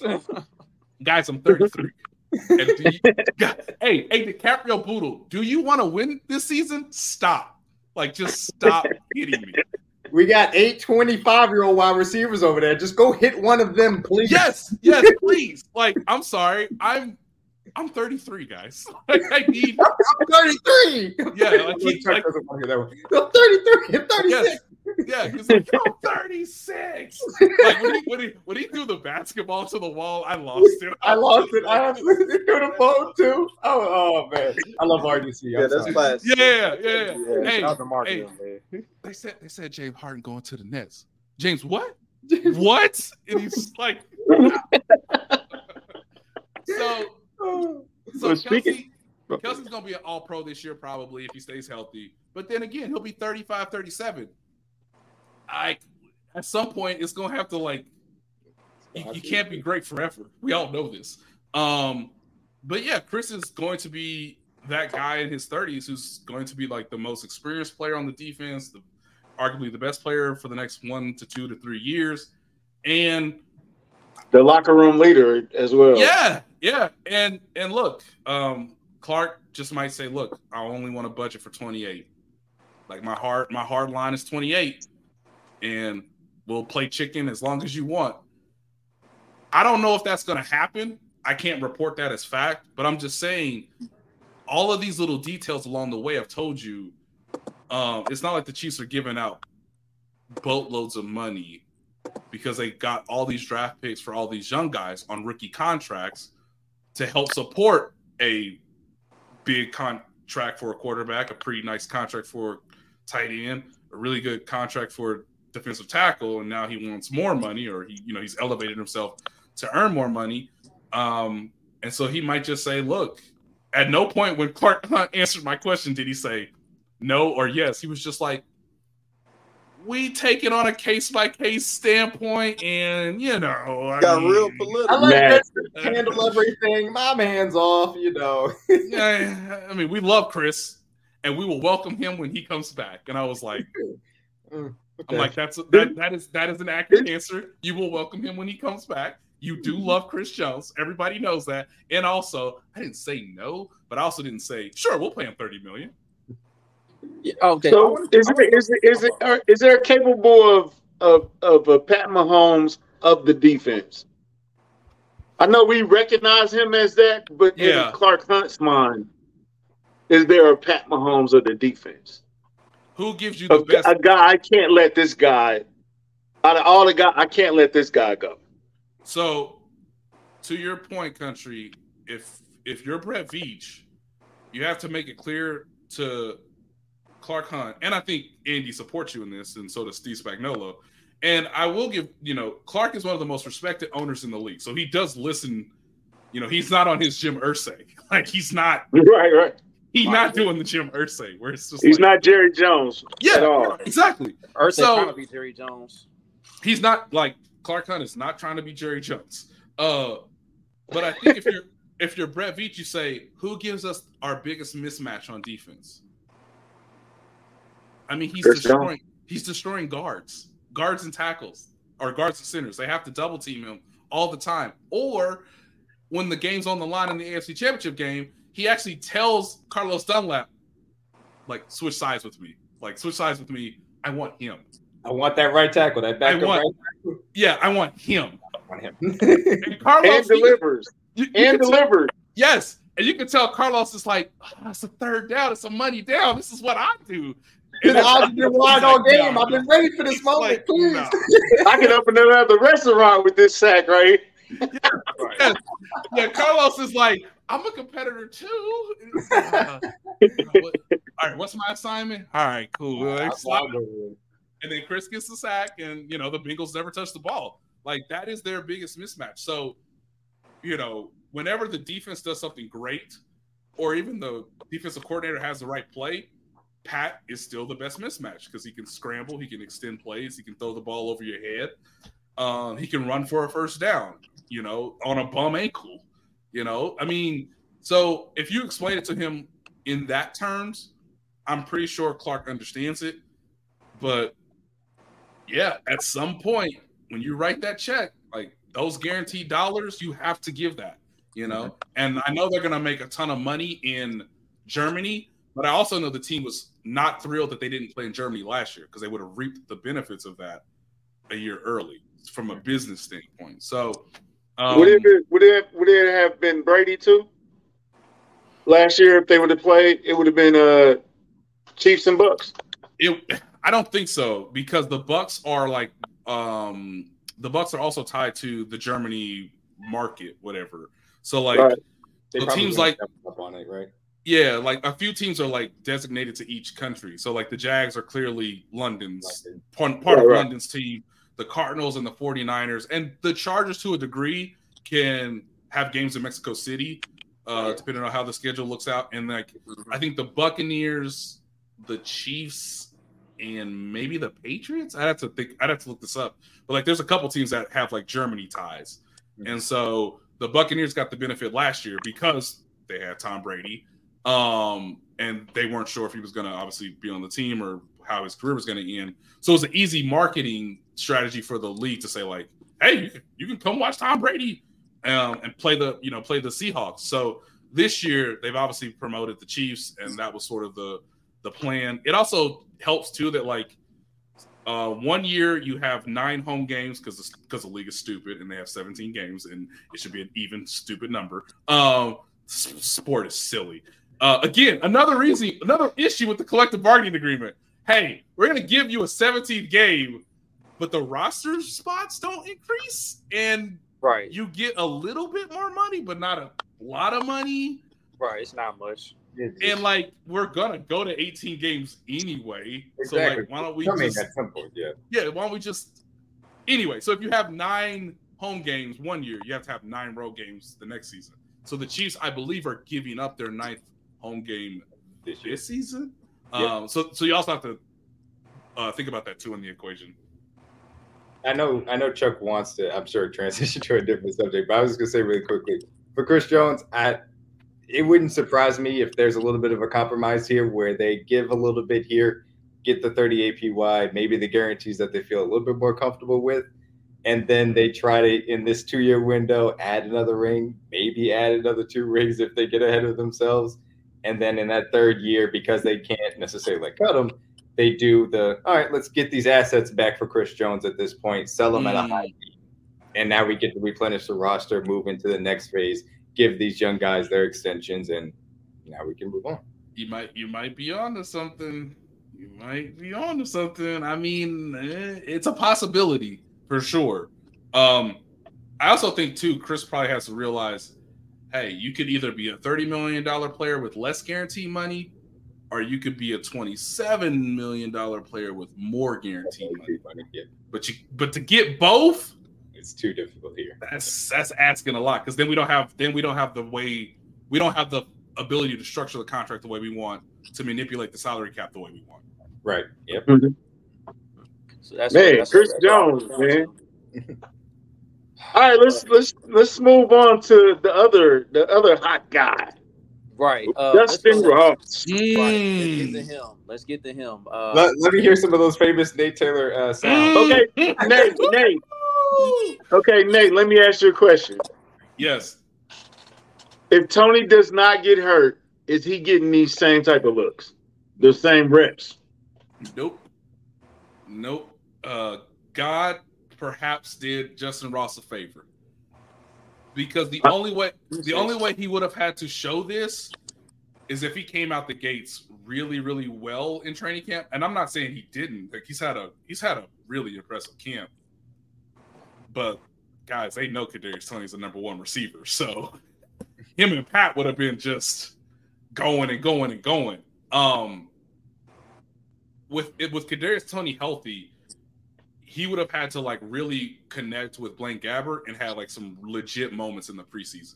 the Heat. guys. I'm 33. And do you, hey, hey, DiCaprio Boodle, do you want to win this season? Stop. Like, just stop hitting me. We got eight 25 year old wide receivers over there. Just go hit one of them, please. Yes, yes, please. Like, I'm sorry. I'm I'm 33, guys. Like, I need I'm 33. Yeah, like he- Chuck like- doesn't want to hear that one. I'm 33. I'm 36. yes. Yeah, he's like, I'm 36. Like when he when he when he threw the basketball to the wall, I lost it. I lost it. I absolutely threw the phone too. Oh, oh man, I love RDC. I'm Yeah, that's class. Yeah, yeah, yeah. Yeah, Hey, Shout out to Mark hey. Hill, man. they said they said James Harden going to the Nets. James, what? what? And he's like, so so So speaking- Kelce, Kelce's gonna be an all pro this year, probably if he stays healthy. But then again, he'll be 35, 37. I at some point it's gonna have to like you, you can't be great forever. We all know this. Um, but yeah, Chris is going to be that guy in his 30s who's going to be like the most experienced player on the defense, the arguably the best player for the next one to two to three years. And The locker room leader as well. yeah, yeah. And and look, um, Clark just might say, look, I only want a budget for 28. Like my hard my hard line is 28. And we'll play chicken as long as you want. I don't know if that's gonna happen. I can't report that as fact, but I'm just saying all of these little details along the way have told you um, it's not like the Chiefs are giving out boatloads of money because they got all these draft picks for all these young guys on rookie contracts to help support a big contract for a quarterback, a pretty nice contract for tight end, a really good contract for defensive tackle, and now he wants more money, or he, you know, he's elevated himself to earn more money. Um, and so he might just say, "Look." At no point when Clark Hunt answered my question did he say no or yes. He was just like, we take it on a case by case standpoint, and you know, I Got mean, real I political. like that. Massive. Handle everything. My man's off. You know. yeah, I mean, we love Chris, and we will welcome him when he comes back. And I was like, Mm, I'm like, that's that that is that is an accurate answer. You will welcome him when he comes back. You do love Chris Jones. Everybody knows that. And also, I didn't say no, but I also didn't say sure. We'll pay him thirty million. Yeah, okay. So is I it is it is it uh, is there capable of of of a Pat Mahomes of the defense? I know we recognize him as that, but Yeah. in Clark Hunt's mind, is there a Pat Mahomes of the defense? Who gives you the A, best? a guy I can't let this guy out of all the guy I can't let this guy go. So, to your point, country, if if you're Brett Veach, you have to make it clear to Clark Hunt, and I think Andy supports you in this, and so does Steve Spagnuolo. And I will give, you know, Clark is one of the most respected owners in the league, so he does listen. You know, he's not on his Jim Irsay. Like he's not, Right, right. he's not doing the Jim Irsay, where it's just He's like, not Jerry Jones yeah, at all. exactly. Earth so- trying to be Jerry Jones. he's not like Clark Hunt is not trying to be Jerry Jones. Uh, but I think if you're if you're Brett Veach, you say who gives us our biggest mismatch on defense. I mean, he's Chris destroying he's destroying guards, guards and tackles, or guards and centers. They have to double team him all the time. Or when the game's on the line in the AFC Championship game, he actually tells Carlos Dunlap, like, switch sides with me. Like, switch sides with me. I want him. I want that right tackle. That backup want- right Yeah, I want him. I want him. And Carlos And delivers. you- you And can tell- delivers. yes, and you can tell Carlos is like, "Oh, it's a third down, it's a money down. This is what I do. The And odds have been wide he's all like, game. I've been ready for this moment. like, Please. "No." I can open another restaurant with this sack right here. Yes. Yeah, Carlos is like, I'm a competitor too. Uh, all right, what's my assignment? All right, cool. Well, slide. and then Chris gets the sack, and you know the Bengals never touch the ball. Like that is their biggest mismatch. So, you know, whenever the defense does something great, or even the defensive coordinator has the right play, Pat is still the best mismatch because he can scramble, he can extend plays, he can throw the ball over your head, um, he can run for a first down. You know, on a bum ankle. You know, I mean, so if you explain it to him in that terms, I'm pretty sure Clark understands it. But yeah, at some point when you write that check, like those guaranteed dollars, you have to give that. you know. And I know they're going to make a ton of money in Germany, but I also know the team was not thrilled that they didn't play in Germany last year because they would have reaped the benefits of that a year early from a business standpoint. So, um, would it be, would it would it have been Brady too? Last year, if they would have played, it would have been uh Chiefs and Bucks. It, I don't think so because the Bucks are like um the Bucks are also tied to the Germany market, whatever. So like Right. They The teams like- up on it, right? Yeah, like a few teams are like designated to each country. So like the Jags are clearly London's London. part, part of Right, right. London's team. The Cardinals and the 49ers and the Chargers to a degree can have games in Mexico City, uh, depending on how the schedule looks out. And like I think the Buccaneers, the Chiefs, and maybe the Patriots. I'd have to think. I'd have to look this up. But like, there's a couple teams that have like Germany ties, and so the Buccaneers got the benefit last year because they had Tom Brady, um, and they weren't sure if he was going to obviously be on the team or how his career was going to end. So it was an easy marketing strategy for the league to say like, "Hey, you can, you can come watch Tom Brady um, and play the you know play the Seahawks." So this year they've obviously promoted the Chiefs, and that was sort of the the plan. It also helps too that like uh, one year you have nine home games because because the league is stupid and they have 17 games and it should be an even stupid number. Um, sport is silly. Uh, again, another reason, another issue with the collective bargaining agreement. Hey, we're gonna give you a 17 game, but the roster spots don't increase, and Right, you get a little bit more money, but not a lot of money. right. It's not much. And like we're gonna go to 18 games anyway. So Exactly. like why don't we Coming just at some yeah. yeah, why don't we just anyway? So if you have nine home games one year, you have to have nine road games the next season. So the Chiefs, I believe, are giving up their ninth home game This year. this season. Yeah. Um, so so you also have to uh, think about that too in the equation. I know, I know Chuck wants to, I'm sure, transition to a different subject, but I was just gonna say really quickly for Chris Jones, I it wouldn't surprise me if there's a little bit of a compromise here where they give a little bit here, get the 30 APY, maybe the guarantees that they feel a little bit more comfortable with, and then they try to in this two year window add another ring, maybe add another two rings if they get ahead of themselves, and then in that third year because they can't necessarily cut them, they do the all right. Let's get these assets back for Chris Jones at this point, sell them at a Mm. high and now we get to replenish the roster, move into the next phase, give these young guys their extensions, and now we can move on. You might you might be onto something. You might be onto something. I mean, eh, it's a possibility for sure. Um, I also think too, Chris probably has to realize, hey, you could either be a thirty million dollar player with less guaranteed money, or you could be a twenty-seven million dollar player with more guaranteed money. Yeah, But you, but to get both, it's too difficult here. that's that's asking a lot because then we don't have then we don't have the way we don't have the ability to structure the contract the way we want to manipulate the salary cap the way we want. Right. Yep. Mm-hmm. So that's Man, that's Chris Jones, man. All right, let's let's let's move on to the other the other hot guy, Right, uh, let's Dustin go- Ross. Right, let's get to Mm. him. Let's get to him. Uh, Let, let me hear some of those famous Nate Taylor uh, sounds. Okay, Nate, Nate. Okay, Nate. Let me ask you a question. Yes. If Toney does not get hurt, is he getting these same type of looks, the same reps? Nope. Nope. Uh, God perhaps did Justyn Ross a favor. Because the only way the only way he would have had to show this is if he came out the gates really really well in training camp. And i'm not saying he didn't like he's had a he's had a really impressive camp. But guys they know Kadarius Toney's the number one receiver. So him and Pat would have been just going and going and going. Um with it with Kadarius Toney healthy he would have had to like really connect with Blaine Gabbert and had like some legit moments in the preseason.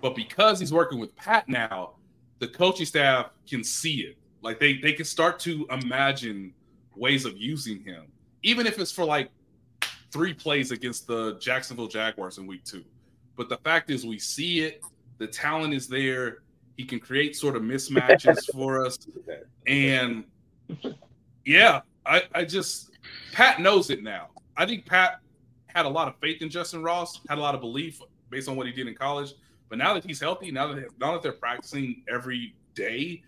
But because he's working with Pat now, the coaching staff can see it. Like they they can start to imagine ways of using him, even if it's for like three plays against the Jacksonville Jaguars in week two. But the fact is, we see it. The talent is there. He can create sort of mismatches for us. And yeah, I, I just Pat knows it now. I think Pat had a lot of faith in Justyn Ross, had a lot of belief based on what he did in college. But now that he's healthy, now that now that they're practicing every day,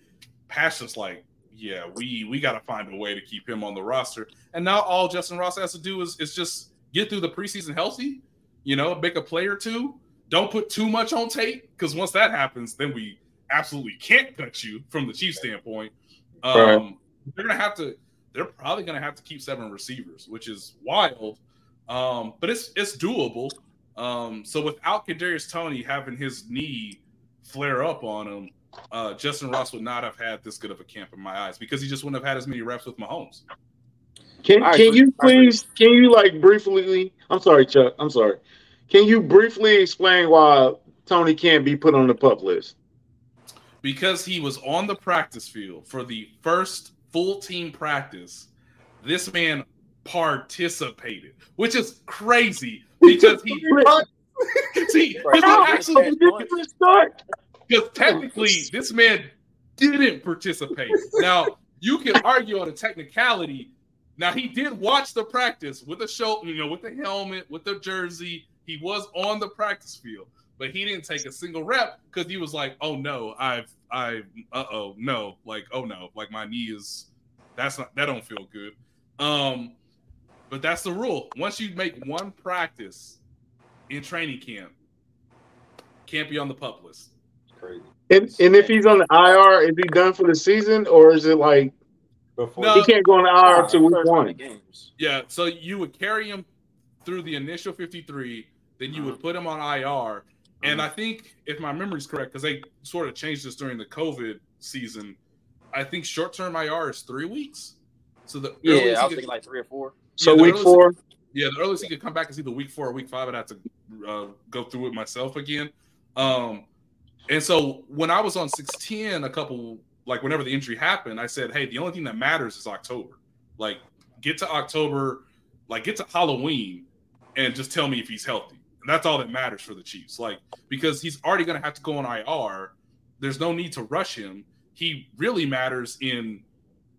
Pat's just like, yeah, we we got to find a way to keep him on the roster. And now all Justyn Ross has to do is is just get through the preseason healthy, you know, make a play or two. Don't put too much on tape because once that happens, then we absolutely can't cut you from the Chiefs standpoint. Um, Right. They're gonna have to. They're probably gonna have to keep seven receivers, which is wild. Um, but it's it's doable. Um, so without Kadarius Toney having his knee flare up on him, uh, Justyn Ross would not have had this good of a camp in my eyes because he just wouldn't have had as many reps with Mahomes. Can I can agree. you please can you like briefly I'm sorry, Chuck. I'm sorry. Can you briefly explain why Tony can't be put on the pup list? because he was on the practice field for the first full team practice. This man participated, which is crazy because he see because actually because technically this man didn't participate. Now you can argue on a technicality. Now he did watch the practice with the show, you know, with the helmet, with the jersey. He was on the practice field, but he didn't take a single rep because he was like, "Oh no, I've, I, uh oh, no, like, oh no, like my knee is, that's not, that don't feel good." Um, but that's the rule. Once you make one practice in training camp, can't be on the pup list. Crazy. And and if he's on the IR, is he done for the season or is it like Before No. he can't go on the IR to week one? games. Yeah, so you would carry him through the initial 53, then you would put him on IR. And I think, if my memory is correct, because they sort of changed this during the COVID season, I think short term IR is three weeks. So the Yeah, earliest I he was could- thinking like three or four. So Yeah, the week earliest- four. yeah, the earliest he could come back is either week four or week five. I'd have to uh, go through it myself again. Um, and so when I was on 610, a couple, like whenever the injury happened, I said, hey, the only thing that matters is October. Like, get to October, like, get to Halloween and just tell me if he's healthy. That's all that matters for the Chiefs. Like, because he's already going to have to go on IR. There's no need to rush him. He really matters in,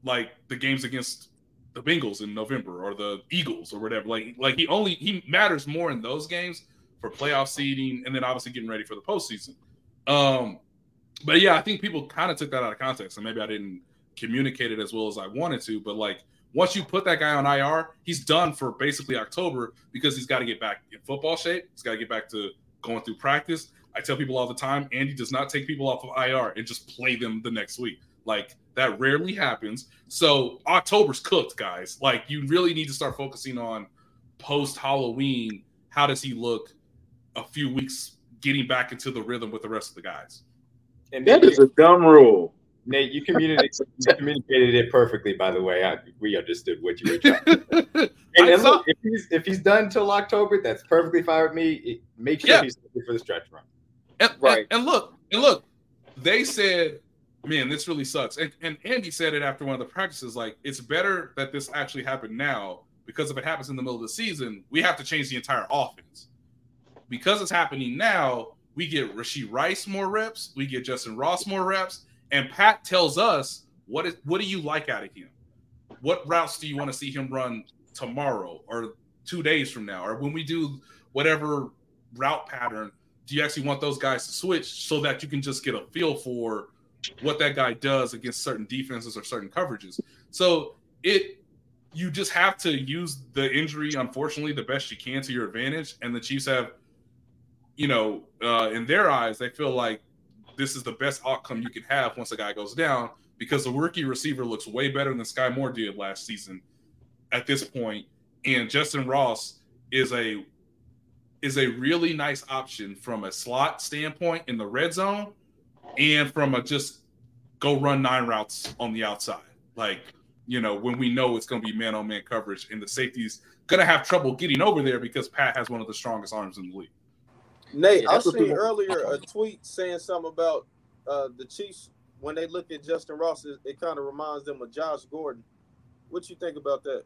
like, the games against the Bengals in November or the Eagles or whatever. Like like he only he matters more in those games for playoff seeding and then obviously getting ready for the postseason. Um, but yeah, I think people kind of took that out of context and maybe I didn't communicate it as well as I wanted to. But like once you put that guy on IR, he's done for basically October because he's got to get back in football shape. He's got to get back to going through practice. I tell people all the time, Andy does not take people off of IR and just play them the next week. Like that rarely happens. So October's cooked, guys. Like you really need to start focusing on post Halloween. How does he look a few weeks getting back into the rhythm with the rest of the guys? and That is a dumb rule. Nate, you communicated, you communicated it perfectly. By the way, I, we understood what you were trying. And, I and saw- look, if he's if he's done till October, that's perfectly fine with me. It, make sure Yeah. he's ready for the stretch run. And, Right. and, and look, and look, they said, man, this really sucks. And, and Andy said it after one of the practices, like, it's better that this actually happened now because if it happens in the middle of the season, we have to change the entire offense. Because it's happening now, we get Rashee Rice more reps, we get Justyn Ross more reps, and Pat tells us what is what do you like out of him? What routes do you want to see him run tomorrow or two days from now? Or when we do whatever route pattern, do you actually want those guys to switch so that you can just get a feel for what that guy does against certain defenses or certain coverages? So it you just have to use the injury, unfortunately, the best you can to your advantage. And the Chiefs have, you know, uh, in their eyes, they feel like this is the best outcome you can have once a guy goes down because the rookie receiver looks way better than Skyy Moore did last season at this point, and Justyn Ross is a is a really nice option from a slot standpoint in the red zone and from a just go run nine routes on the outside. Like, you know, when we know it's going to be man on man coverage and the safety's going to have trouble getting over there because Pat has one of the strongest arms in the league. Nate, Yeah, I that's seen people- earlier a tweet saying something about uh, the Chiefs when they look at Justyn Ross. It, it kind of reminds them of Josh Gordon. What you think about that?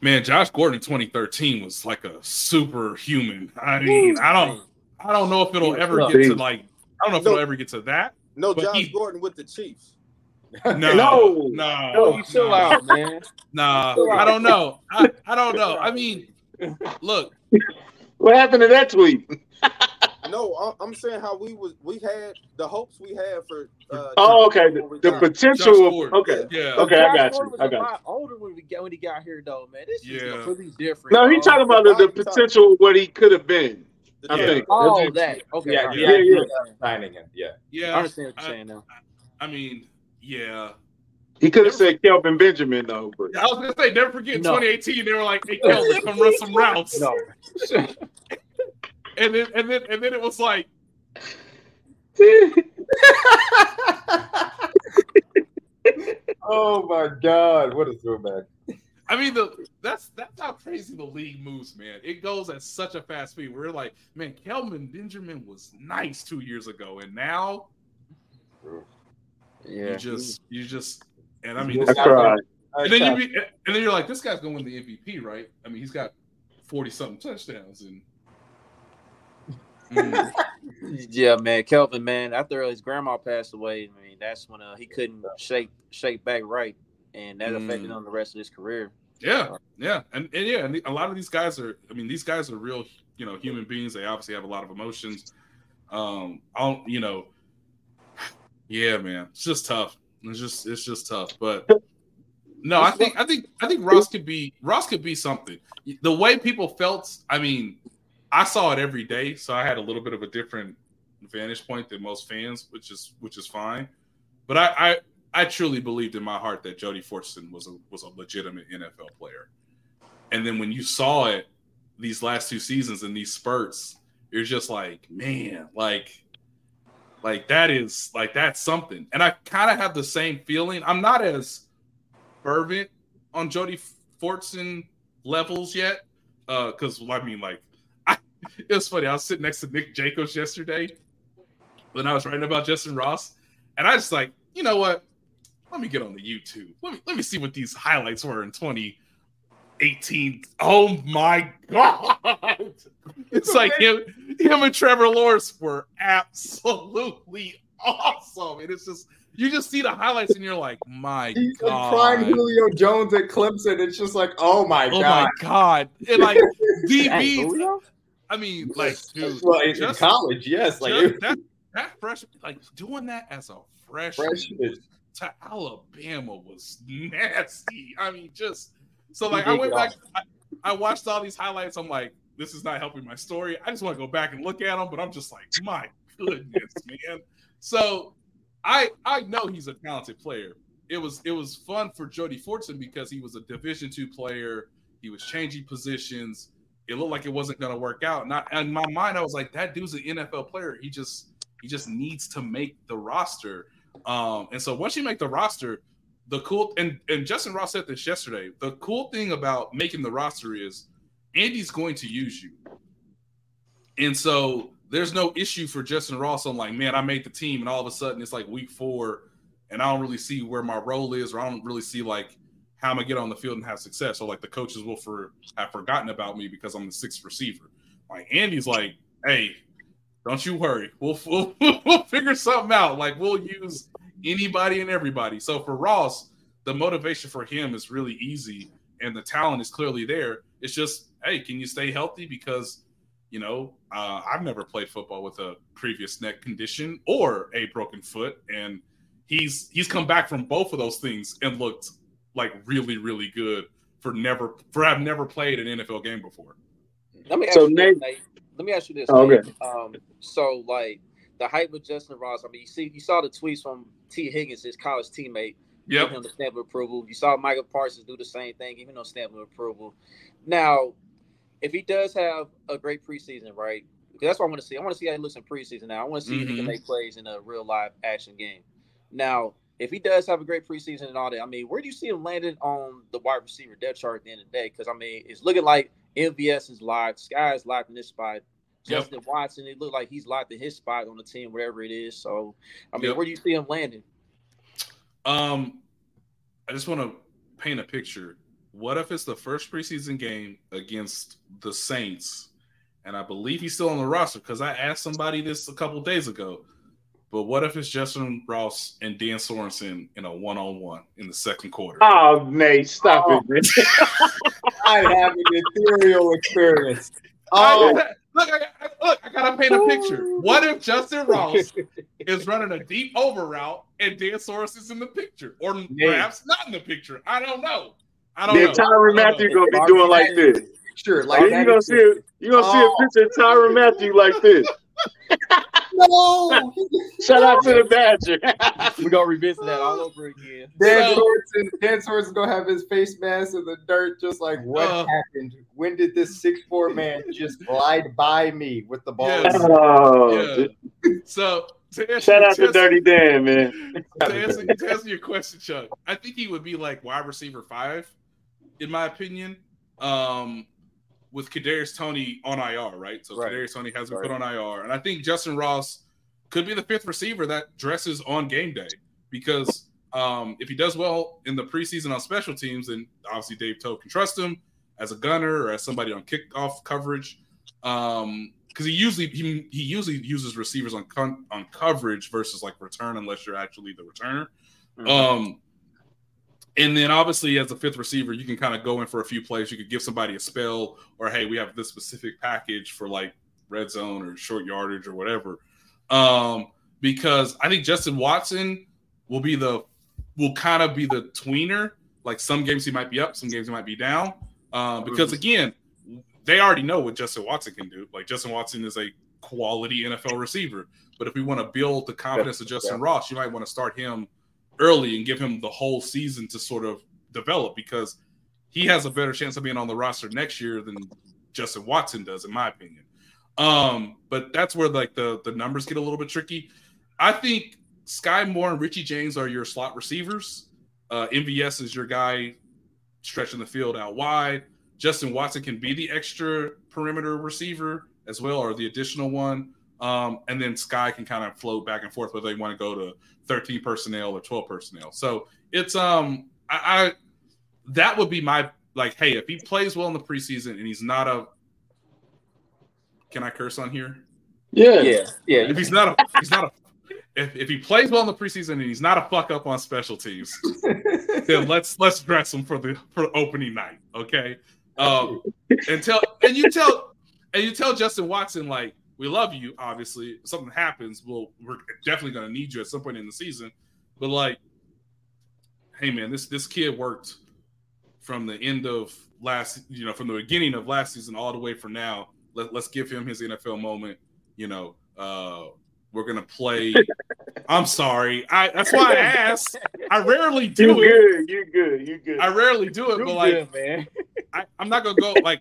Man, Josh Gordon in 2013 was like a superhuman. I mean, I don't I don't know if it'll ever get to like I don't know if it'll ever get to that. No, Josh he- Gordon with the Chiefs. No, No. no, No, you chill no. out, man. Nah, I don't know. I, I don't know. I mean, look, What happened to that tweet? No, I- I'm saying how we was we had the hopes we had for. Uh, Oh, okay. The, the potential. Of, okay. Yeah. Okay, I got you. was I a got you. lot older when we got when he got here, though, man. This is Yeah. completely different. No, he dog. talking about the, the potential of what he could have been. the I Yeah. think. Oh, that. Okay. Yeah, all right. yeah, Yeah, yeah. signing him. Yeah. Yeah. I understand what you're saying now. I mean, yeah. He could have said Kelvin Benjamin though, but I was gonna say, never forget No. 2018. They were like, "Hey, Kelvin, come run some routes," No. and then and then and then it was like, Oh my God! What a throwback. I mean, the that's that's how crazy the league moves, man. It goes at such a fast speed. We're like, man, Kelvin Benjamin was nice two years ago, and now Yeah. you just you just and I mean, I this guy, cried. and then you be, and then you're like, this guy's gonna win the MVP, right? I mean, he's got forty something touchdowns and. Mm. Yeah, man, Kelvin, man. After his grandma passed away, I mean, that's when uh, he couldn't shake shake back right, and that affected Mm. on the rest of his career. Yeah, yeah, and, and yeah, and a lot of these guys are. I mean, these guys are real, you know, human beings. They obviously have a lot of emotions. Um, I don't, you know, yeah, man, it's just tough. It's just, it's just tough. But no, I think, I think, I think Ross could be, Ross could be something. The way people felt, I mean, I saw it every day, so I had a little bit of a different vantage point than most fans, which is, which is fine. But I, I, I truly believed in my heart that Jody Fortson was a was a legitimate NFL player. And then when you saw it these last two seasons and these spurts, you're just like, man, like like that is like that's something. And I kind of have the same feeling. I'm not as fervent on Jody Fortson levels yet. Uh, because I mean, like, I, it was funny. I was sitting next to Nick Jacobs yesterday when I was writing about Justyn Ross, and I just like, you know what? Let me get on the YouTube. Let me let me see what these highlights were in 2018. Oh my god! It's like him, him and Trevor Lawrence were absolutely awesome. And it's just you just see the highlights and you're like, my He's like prime Julio Jones at Clemson. It's just like, oh my Oh God. Oh my god! And like Dang, DBs, I mean, like, dude, well, in, in just- college, yes, like that that fresh, like doing that as a freshman, freshman. to Alabama was nasty. I mean, just so like I went back, I, I watched all these highlights. I'm like, this is not helping my story. I just want to go back and look at them, but I'm just like, my goodness, man. So I I know he's a talented player. It was it was fun for Jody Fortson because he was a Division two player. He was changing positions. It looked like it wasn't going to work out. And in my mind, I was like, that dude's an NFL player. He just he just needs to make the roster. Um, and so once you make the roster, the cool and and Justyn Ross said this yesterday. The cool thing about making the roster is Andy's going to use you, and so there's no issue for Justyn Ross I'm like, man, I made the team, and all of a sudden it's like week four, and I don't really see where my role is, or I don't really see like how I'm gonna get on the field and have success. So like the coaches will for have forgotten about me because I'm the sixth receiver. Like Andy's like, hey, don't you worry, we'll we'll, we'll figure something out. Like we'll use anybody and everybody. So for Ross, the motivation for him is really easy, and the talent is clearly there. It's just, hey, can you stay healthy? Because you know, uh, I've never played football with a previous neck condition or a broken foot, and he's he's come back from both of those things and looked like really, really good for never for have never played an NFL game before. Let me ask So you Nate- this, Nate. Let me ask you this. Okay. Nate. Um, so like the hype with Justyn Ross. I mean, you see, you saw the tweets from Tee Higgins, his college teammate, Yep. giving him the stamp of approval. You saw Micah Parsons do the same thing, even him stamp of approval. Now, if he does have a great preseason, right? Because that's what I want to see. I want to see how he looks in preseason. Now, I want to see if he can Mhm. make plays in a real live action game. Now, if he does have a great preseason and all that, I mean, where do you see him landing on the wide receiver depth chart at the end of the day? Because I mean, it's looking like MVS is locked, Skyy is locked in this spot. Yep. Justin Watson, it looked like he's locked in his spot on the team, wherever it is. So, I mean, Yep. where do you see him landing? Um, I just want to paint a picture. What if it's the first preseason game against the Saints, and I believe he's still on the roster because I asked somebody this a couple days ago. But what if it's Justyn Ross and Dan Sorensen in a one-on-one in the second quarter? Oh, Nate, stop Oh. it, man. I have an ethereal experience. I, Oh, look, I, I, look, I gotta paint a picture. What if Justyn Ross is running a deep over route and Dan Soros is in the picture, or perhaps not in the picture? I don't know. I don't then know. Tyrann Mathieu gonna be doing like this. Sure, Like like you gonna see it, you gonna see a Oh. picture of Tyrann Mathieu like this. no. Shout out to the Badger. We're gonna revisit that all over again. Dan So- Sorensen, Dan Sorensen's gonna have his face mask in the dirt, just like what Uh. happened? When did this six four man just glide by me with the ball? Yes. oh, Yeah. So to answer, shout out to answer- Dirty Dan, man. to answer, to answer your question, Chuck, I think he would be like wide receiver five, in my opinion. Um, with Kadarius Toney on IR, right? So Right. Kadarius Toney has been Right. put on IR, and I think Justyn Ross could be the fifth receiver that dresses on game day because um, if he does well in the preseason on special teams, then obviously Dave Toub can trust him as a gunner or as somebody on kickoff coverage. Um, because he usually he, he usually uses receivers on con- on coverage versus like return unless you're actually the returner. Mhm. Um, and then obviously as a fifth receiver, you can kind of go in for a few plays. You could give somebody a spell, or hey, we have this specific package for like red zone or short yardage or whatever. Um, because I think Justin Watson will be the will kind of be the tweener. Like some games he might be up, some games he might be down. Um, because again, they already know what Justin Watson can do. Like Justin Watson is a quality NFL receiver. But if we want to build the confidence of Justyn Ross, you might want to start him early and give him the whole season to sort of develop because he has a better chance of being on the roster next year than Justin Watson does, in my opinion. Um, but that's where like the the numbers get a little bit tricky. I think Skyy Moore and Richie James are your slot receivers. Uh, MVS is your guy stretching the field out wide. Justin Watson can be the extra perimeter receiver as well, or the additional one. Um, and then Skyy can kind of float back and forth whether they want to go to 13 personnel or 12 personnel. So it's um I, I that would be my like, hey, if he plays well in the preseason and he's not a can I curse on here? Yeah. Yeah, yeah. If he's not a he's not a if, if he plays well in the preseason and he's not a fuck up on special teams, then let's let's dress him for the for opening night, okay? Um, and tell and you tell and you tell Justin Watson like we love you. Obviously, if something happens, well, we're definitely going to need you at some point in the season. But like, hey man, this this kid worked from the end of last, you know, from the beginning of last season all the way for now. Let, let's give him his NFL moment. You know, uh, we're gonna play. I'm sorry. I that's why I asked. I rarely do it. good. You good. You're good. I rarely do it, You but like man. I, I'm not gonna go like.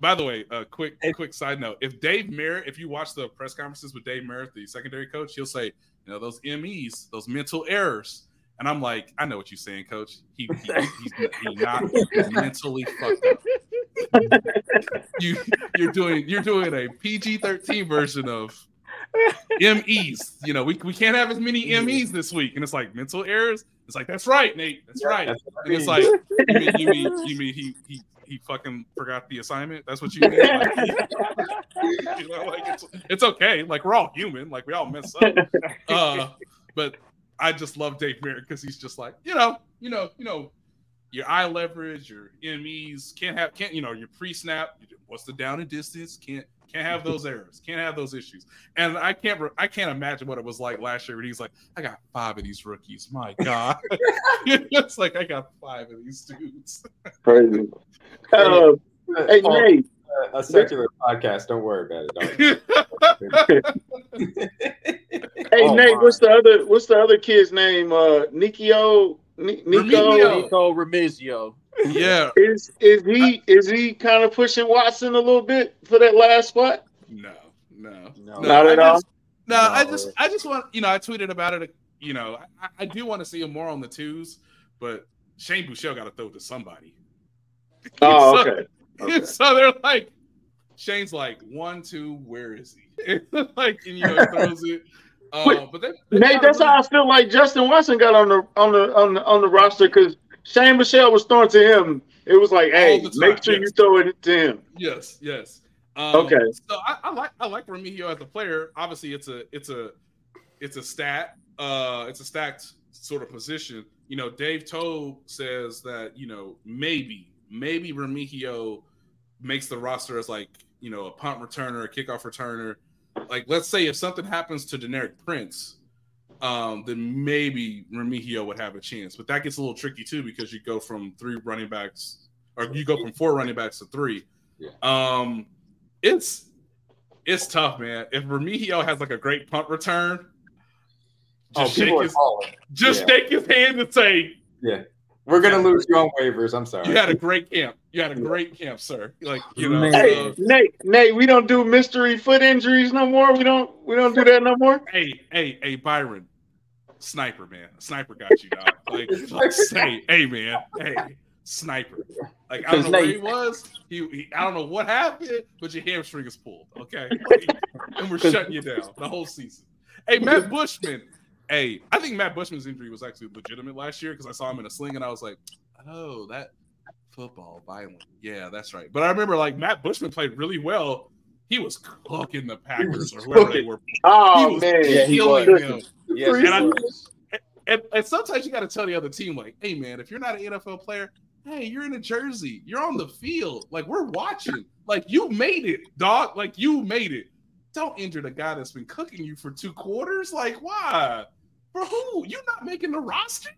By the way, a quick quick side note: If Dave Merritt, if you watch the press conferences with Dave Merritt, the secondary coach, he'll say, "You know those MEs, those mental errors," and I'm like, "I know what you're saying, Coach. He, he he's, he's not mentally fucked up. You you're doing you're doing a PG-13 version of MEs. You know, we, we can't have as many MEs this week, and it's like mental errors. It's like that's right, Nate. That's right. That's And it's like, you mean, you mean, you mean he, he, he fucking forgot the assignment? That's what you mean? Like, you know, like it's, it's okay. Like we're all human. Like we all mess up. Uh, but I just love Dave Merritt because he's just like, you know, you know, you know, your eye leverage, your MEs can't have, can't, you know, your pre-snap. What's the down and distance? Can't, can't have those errors. Can't have those issues. And I can't, I can't imagine what it was like last year when he's like, I got five of these rookies. My God, it's like I got five of these dudes. Crazy. Uh, hey, Oh, Nate. a secular podcast. Don't worry about it. Don't. Hey, Oh, Nate. my. What's the other? What's the other kid's name? Uh, Nikio. Ni- Nikko. Remigio. Nikko Remigio. Yeah, Is is he is he kind of pushing Watson a little bit for that last spot? no, no, No. Not I at all? just- No, I No. just, I just want, you know, I tweeted about it. You know, I, I do want to see him more on the twos, but Shane Buechele got to throw it to somebody. Oh, So- okay. Okay. So they're like, Shane's like one, two, where is he? like, and you know, throws it. Uh, Wait, but they, they Nate, that's really- how I feel like Justin Watson got on the on the on the on the roster because Shane Buechele was throwing to him. It was like, hey, make sure you throw it to him. Yes, yes. Um, Okay. So I, I like I like Remigio as a player. Obviously, it's a it's a it's a stat. Uh, it's a stacked sort of position. You know, Dave Toub says that you know maybe maybe Remigio makes the roster as like you know, a punt returner, a kickoff returner. Like, let's say if something happens to Deneric Prince, um, then maybe Remigio would have a chance. But that gets a little tricky too because you go from three running backs, or you go from four running backs to three. Yeah. Um, it's it's tough, man. If Remigio has like a great punt return, Oh, just shake his just Yeah. shake his hand and say, Yeah. We're gonna lose you on waivers. I'm sorry. "You had a great camp. You had a great camp, sir." Like you know, Hey, uh, Nate, Nate, we don't do mystery foot injuries no more. We don't we don't do that no more. hey, hey, hey, Byron, sniper, man, sniper got you, dog. Like, like say, hey, man, hey, sniper. Like, I don't know where he was. He, he, I don't know what happened, but your hamstring is pulled. Okay, and we're shutting you down the whole season. Hey, Matt Bushman. Hey, I think Matt Bushman's injury was actually legitimate last year because I saw him in a sling and I was like, oh, that football violent. Yeah, that's right. But I remember like Matt Bushman played really well. He was cooking the Packers or whoever they were. Oh He was- man, Yeah, he was. them. Yes, And I- And, and sometimes you got to tell the other team, like, hey, man, if you're not an NFL player, hey, you're in a jersey. You're on the field. Like, we're watching. Like, you made it, dog. Like, you made it. Don't injure the guy that's been cooking you for two quarters. Like, why? For who? You're not making the roster?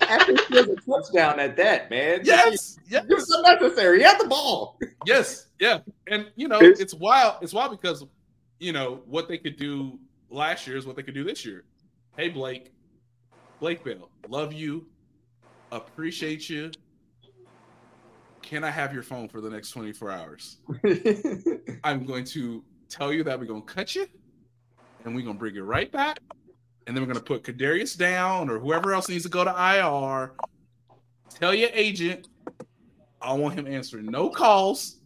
After he has a touchdown at that, man. Yes. Yes. It was unnecessary. He had the ball. Yes, yeah, and you know It's- it's, wild. It's wild because you know what they could do last year is what they could do this year. Hey Blake, Blake Bell, love you, appreciate you. Can I have your phone for the next twenty four hours? I'm going to tell you that we're gonna cut you, and we're gonna bring you right back, and then we're gonna put Kadarius down or whoever else needs to go to IR. Tell your agent, I want him answering no calls.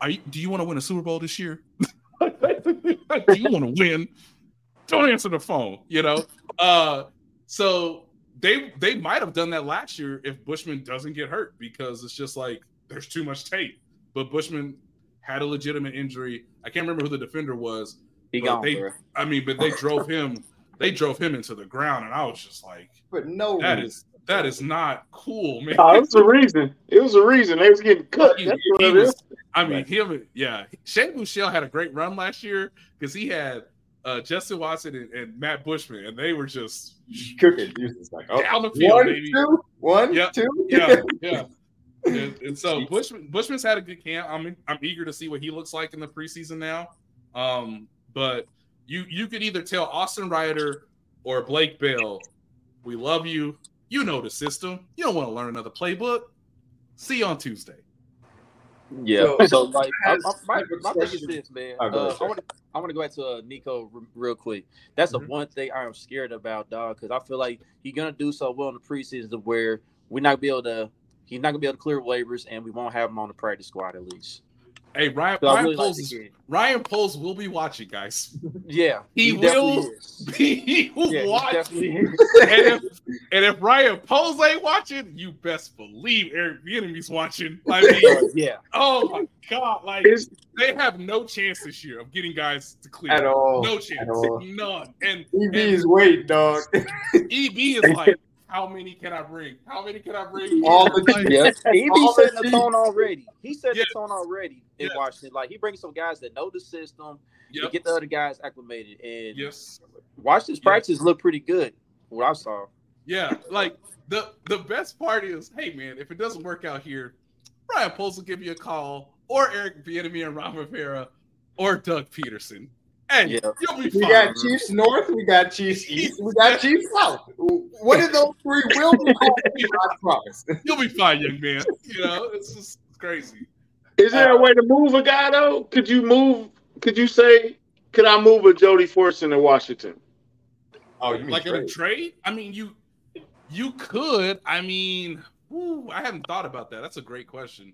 Are you, do you want to win a Super Bowl this year? do you want to win? Don't answer the phone. You know. Uh, so they they might have done that last year if Bushman doesn't get hurt because it's just like there's too much tape. But Bushman had a legitimate injury. I can't remember who the defender was. He But gone, they- bro. I mean, but they drove him. They drove him into the ground, and I was just like, but no "That reason. is that is not cool, man." Oh, it was a reason. It was a reason they was getting cut. He- That's he what was- is. I mean, Right. him, yeah. Shane Buechele had a great run last year because he had uh, Justin Watson and, and Matt Bushman, and they were just cooking. He like, oh, down the field, one, baby. two, one, Yep. two. Yeah, yeah. And, and so Bushman, Bushman's had a good camp. I'm I'm eager to see what he looks like in the preseason now. Um, but you you could either tell Austin Ryder or Blake Bell, we love you. You know the system. You don't want to learn another playbook. See you on Tuesday. Yeah. So- So, like, I, I, my, my thing is this, man. Uh, I want to I want to go back to uh, Nikko r- real quick. That's the Mhm. one thing I am scared about, dog, because I feel like he's gonna do so well in the preseason where we're not gonna be able to. He's not gonna be able to clear waivers, and we won't have him on the practice squad at least. Hey, Ryan, So Ryan really like Poles is. Ryan Poles will be watching, guys. Yeah, He definitely will is. he will Yeah, watch. and, if, and if Ryan Poles ain't watching, you best believe Eric Bieniemy's watching. I mean, yeah, oh my god, like It's- they have no chance this year of getting guys to clear. At all. No chance, none. And, EB and is wait, dog. EB is like, how many can I bring? How many can I bring? All the- Like, yeah. He be All the setting the tone already. He set Yeah. the tone already in Yes. Washington. Like he brings some guys that know the system to get the other guys acclimated. And Yes. Washington's Yeah. practices look pretty good. What I saw. Yeah, like the the best part is, hey man, if it doesn't work out here, Ryan Poles will give you a call, or Eric Bieniemy and Ron Rivera, or Doug Pederson. Hey, Yeah. you'll be We got Chiefs North, we got Chiefs East, we got Chiefs South. What did those three will be called? I promise. You'll be fine, young man. You know, it's just crazy. Is there a way to move a guy though? Could you move? Could you say? Could I move a Jody Fortson to Washington? Oh, you mean Like in a trade. trade? I mean, you you could. I mean, whew, I hadn't thought about that. That's a great question.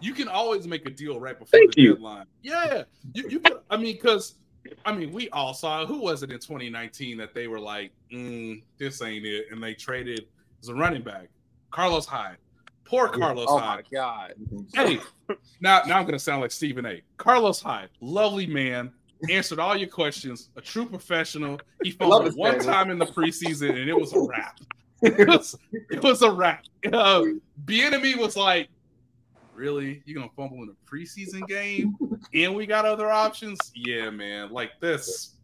You can always make a deal right before Thank the you. deadline. Yeah, you, you could. I mean, because I mean, we all saw who was it in 2019 that they were like, mm, "This ain't it," and they traded as a running back, Carlos Hyde. Poor Carlos Oh Hyde. my god. Hey, now now I'm gonna sound like Stephen A. Carlos Hyde, lovely man, answered all your questions, a true professional. He fumbled one family. time in the preseason, and it was a wrap. It was, it was a wrap. Uh, Bieniemy was like, really? You're gonna fumble in a preseason game, and we got other options? Yeah, man. Like this.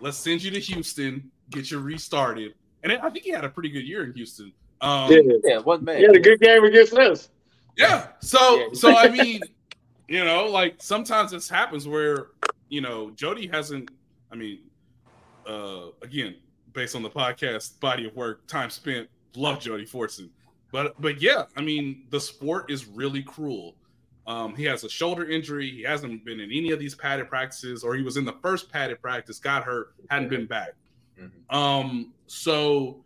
Let's send you to Houston, get you restarted, and I think he had a pretty good year in Houston. Um, Yeah, Yeah, one man. he had a good game against us. yeah. So Yeah. so I mean, you know, like sometimes this happens where you know Jody hasn't. I mean, uh, again, based on the podcast body of work, time spent, love Jody Fortson, but but yeah, I mean, the sport is really cruel. Um, he has a shoulder injury. He hasn't been in any of these padded practices, or he was in the first padded practice, got hurt, hadn't been back. Mhm. Um, so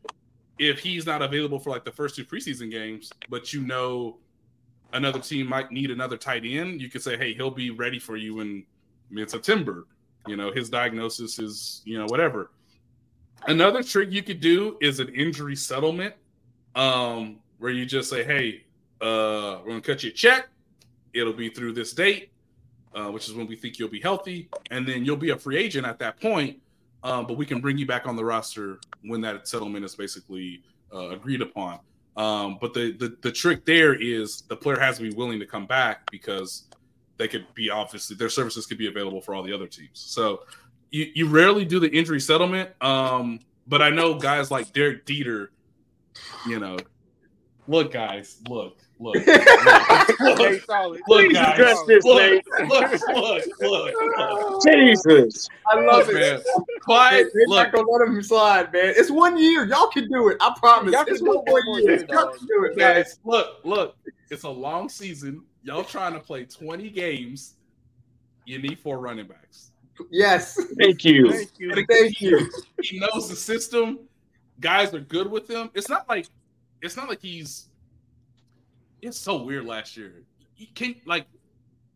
if he's not available for like the first two preseason games, but you know another team might need another tight end, you could say, hey, he'll be ready for you in mid September. You know, his diagnosis is, you know, whatever. Another trick you could do is an injury settlement, um, where you just say, hey, uh, we're gonna cut you a check. It'll be through this date, uh, which is when we think you'll be healthy, and then you'll be a free agent at that point. Um, but we can bring you back on the roster when that settlement is basically uh, agreed upon. Um, but the, the the trick there is the player has to be willing to come back because they could be obviously their services could be available for all the other teams. So you, you rarely do the injury settlement. Um, but I know guys like Derek Dieter, you know, look guys, look, look, look, Hey, look, look guys, address this, look, look, look, look, look. Jesus. I love Look, it. man. Clyde, They're look, not gonna let him slide, man. It's one year. Y'all can do it. I promise. Y'all can it's do one it more one year. year, Y'all can do it, man. guys, look, look. It's a long season. Y'all trying to play 20 games. You need four running backs. Yes. Thank you. Thank you. Thank you. He knows the system. Guys are good with him. It's not like it's not like he's it's so weird last year. He can't like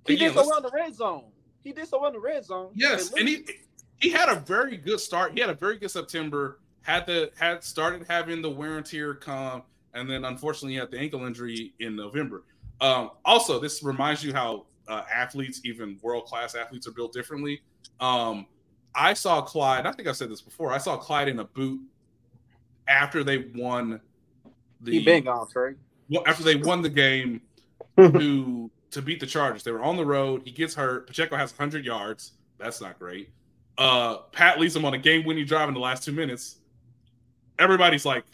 He again, did so well in the red zone. He did so well in the red zone. Yes, and he he had a very good start. He had a very good September. Had the had started having the wear and tear come, and then unfortunately he had the ankle injury in November. Um, also, this reminds you how uh, athletes, even world class athletes, are built differently. Um, I saw Clyde. I think I said this before. I saw Clyde in a boot after they won the he been gone, Trey. well, after they won the game to to beat the Chargers. They were on the road. He gets hurt. Pacheco has 100 yards. That's not great. Uh, Pat leads him on a game-winning drive in the last two minutes. Everybody's like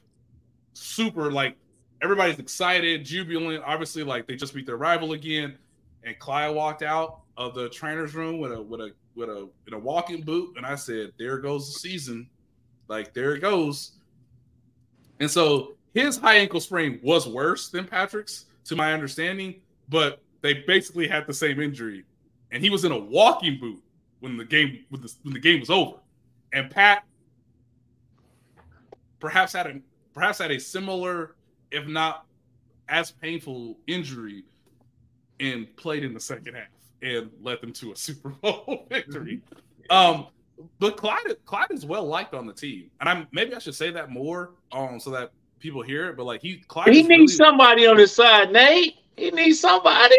super like everybody's excited, jubilant. Obviously, like they just beat their rival again. And Clyde walked out of the trainer's room with a with a with a in a walking boot, and I said, "There goes the season. Like there it goes." And so his high ankle sprain was worse than Patrick's, to my understanding, but they basically had the same injury, and he was in a walking boot when the game when the, when the game was over, and Pat perhaps had a perhaps had a similar, if not as painful injury, and played in the second half and led them to a Super Bowl victory. Um, but Clyde, Clyde is well liked on the team, and I'm maybe I should say that more, um, so that people hear it. But like he, Clyde, He needs really, somebody on his side, Nate. He needs somebody.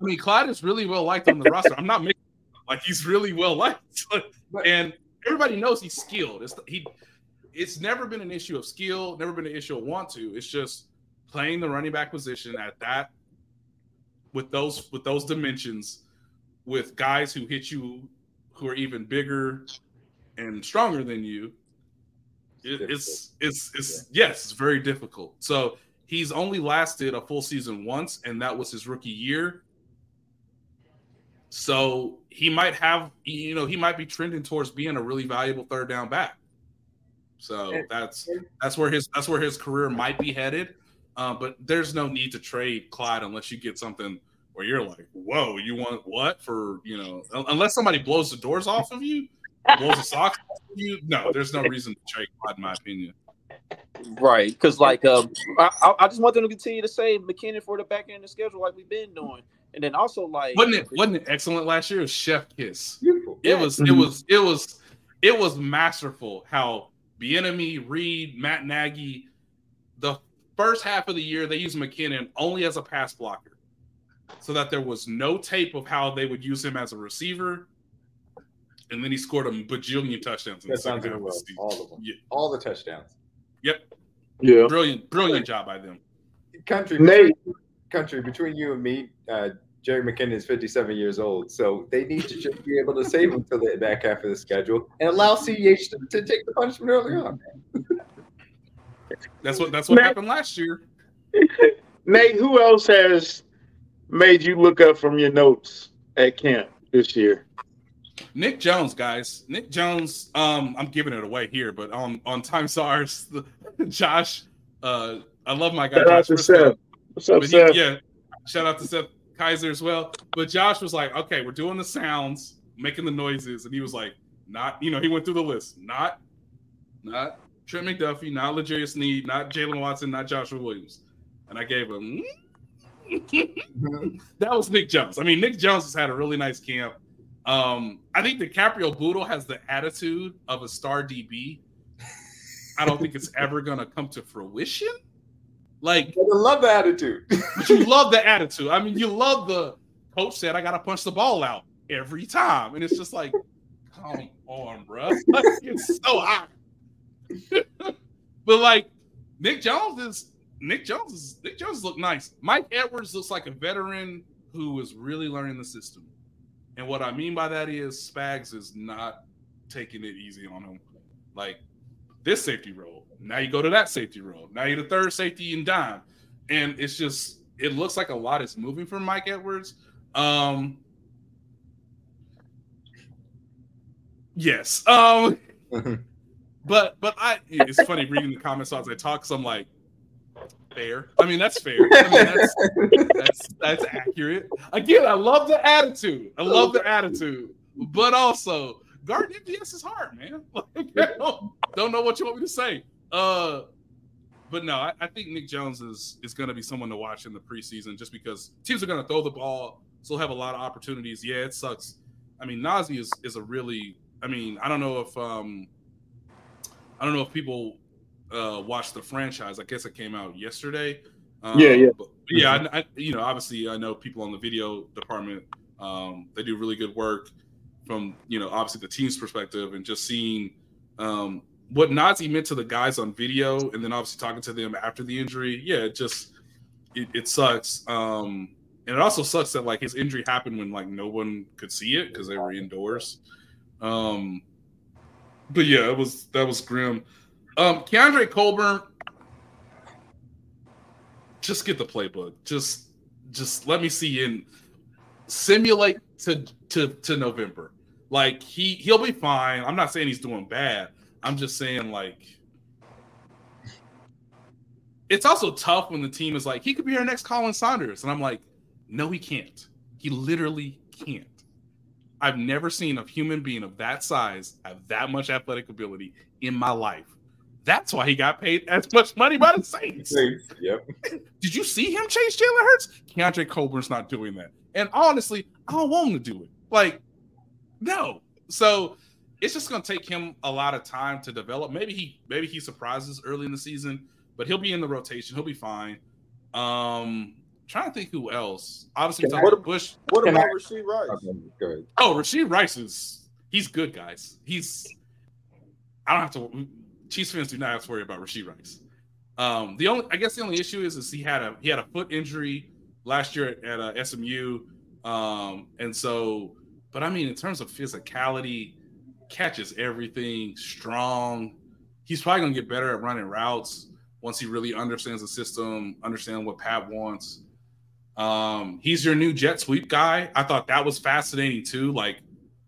I mean, Clyde is really well liked on the roster. I'm not making like he's really well liked, and everybody knows he's skilled. It's he, it's never been an issue of skill, never been an issue of want to. It's just playing the running back position at that with those with those dimensions, with guys who hit you, who are even bigger and stronger than you. It, it's it's it's yes, it's very difficult. So he's only lasted a full season once, and that was his rookie year. So he might have, you know, he might be trending towards being a really valuable third down back. So that's that's where his that's where his career might be headed. Uh, but there's no need to trade Clyde unless you get something where you're like, whoa, you want what for? You know, unless somebody blows the doors off of you, blows the socks you. No, there's no reason to trade Clyde, in my opinion. Right, because like um, I, I- I just want them to continue to say McKinnon for the back end of the schedule like we've been doing, and then also like Wasn't it wasn't it excellent last year? It was Chef Kiss. Beautiful. It was it Mhm. was it was it was masterful how Bieniemy, Reid, Matt Nagy, the first half of the year they used McKinnon only as a pass blocker. So that there was no tape of how they would use him as a receiver. And then he scored a bajillion touchdowns in the That sounds second half in the All of them. Yeah, All the touchdowns. yep. Yeah. Brilliant, brilliant job by them. Country. Nate, country between you and me, uh, Jerry McKinnon is 57 years old, so they need to just be able to save him till the back half of the schedule and allow CEH to, to take the punishment early on. That's what that's what Nate- happened last year. Nate, who else has made you look up from your notes at camp this year? Nick Jones, guys. Nick Jones. Um, I'm giving it away here, but on on Time SARS, Josh. Uh, I love my guy. Shout out Josh to Seth. What's up, he- Seth? yeah, shout out to Seth Keysor as well. But Josh was like, okay, we're doing the sounds, making the noises, and he was like, not, you know, he went through the list, not, not Trent McDuffie, not Legarius Need, not Jaylen Watson, not Joshua Williams, and I gave him. that was Nick Jones. I mean, Nick Jones has had a really nice camp. Um, I think Dicaprio Bootle has the attitude of a star DB. I don't think it's ever gonna come to fruition. Like I love the attitude. but you love the attitude. I mean, you love the coach said I gotta punch the ball out every time, and it's just like, come on, bro. Like, it's so hot. but like Nick Jones is Nick Jones is Nick Jones look nice. Mike Edwards looks like a veteran who is really learning the system. And what I mean by that is Spags is not taking it easy on him. Like this safety role. Now you go to that safety role. Now you're the third safety in dime. And it's just it looks like a lot is moving for Mike Edwards. Um Yes. Um but but I it's funny reading the comments as I talk because I'm like fair. I mean that's fair. I mean that's that's that's accurate. Again, I love the attitude. I love the attitude, but also guard MDS is hard, man. Like, don't, don't know what you want me to say. Uh, but no, I, I think Nick Jones is is going to be someone to watch in the preseason just because teams are going to throw the ball, still have a lot of opportunities. Yeah, it sucks. I mean, Nazeeh is is a really. I mean, I don't know if um, I don't know if people uh watched the franchise. I guess it came out yesterday. Um, Yeah, yeah. But yeah, I, I, you know, obviously, I know people on the video department. Um, they do really good work from you know, obviously the team's perspective, and just seeing um, what Nazeeh meant to the guys on video, and then obviously talking to them after the injury. Yeah, it just it, it sucks. Um, and it also sucks that like his injury happened when like no one could see it because they were indoors. Um, but yeah, it was that was grim. Um, Keondre Coburn, just get the playbook. Just just let me see and simulate to to to November. Like he he'll be fine. I'm not saying he's doing bad. I'm just saying like it's also tough when the team is like he could be our next Khalen Saunders, and I'm like, no, he can't. He literally can't. I've never seen a human being of that size have that much athletic ability in my life. That's why he got paid as much money by the Saints. yep. Did you see him chase Jalen Hurts? Keondre Coburn's not doing that. And honestly, I don't want him to do it. Like, no. So it's just gonna take him a lot of time to develop. Maybe he maybe he surprises early in the season, but he'll be in the rotation. He'll be fine. Um trying to think who else. Obviously, Can I- Tyler Bush. What about I- Rashee Rice? Okay. Oh, Rashee Rice is he's good, guys. He's I don't have to Chiefs fans do not have to worry about Rashee Rice. Um, the only I guess the only issue is is he had a he had a foot injury last year at, at uh, SMU. Um, and so but I mean in terms of physicality, catches everything, strong. He's probably gonna get better at running routes once he really understands the system, understand what Pat wants. Um, he's your new jet sweep guy. I thought that was fascinating too. Like,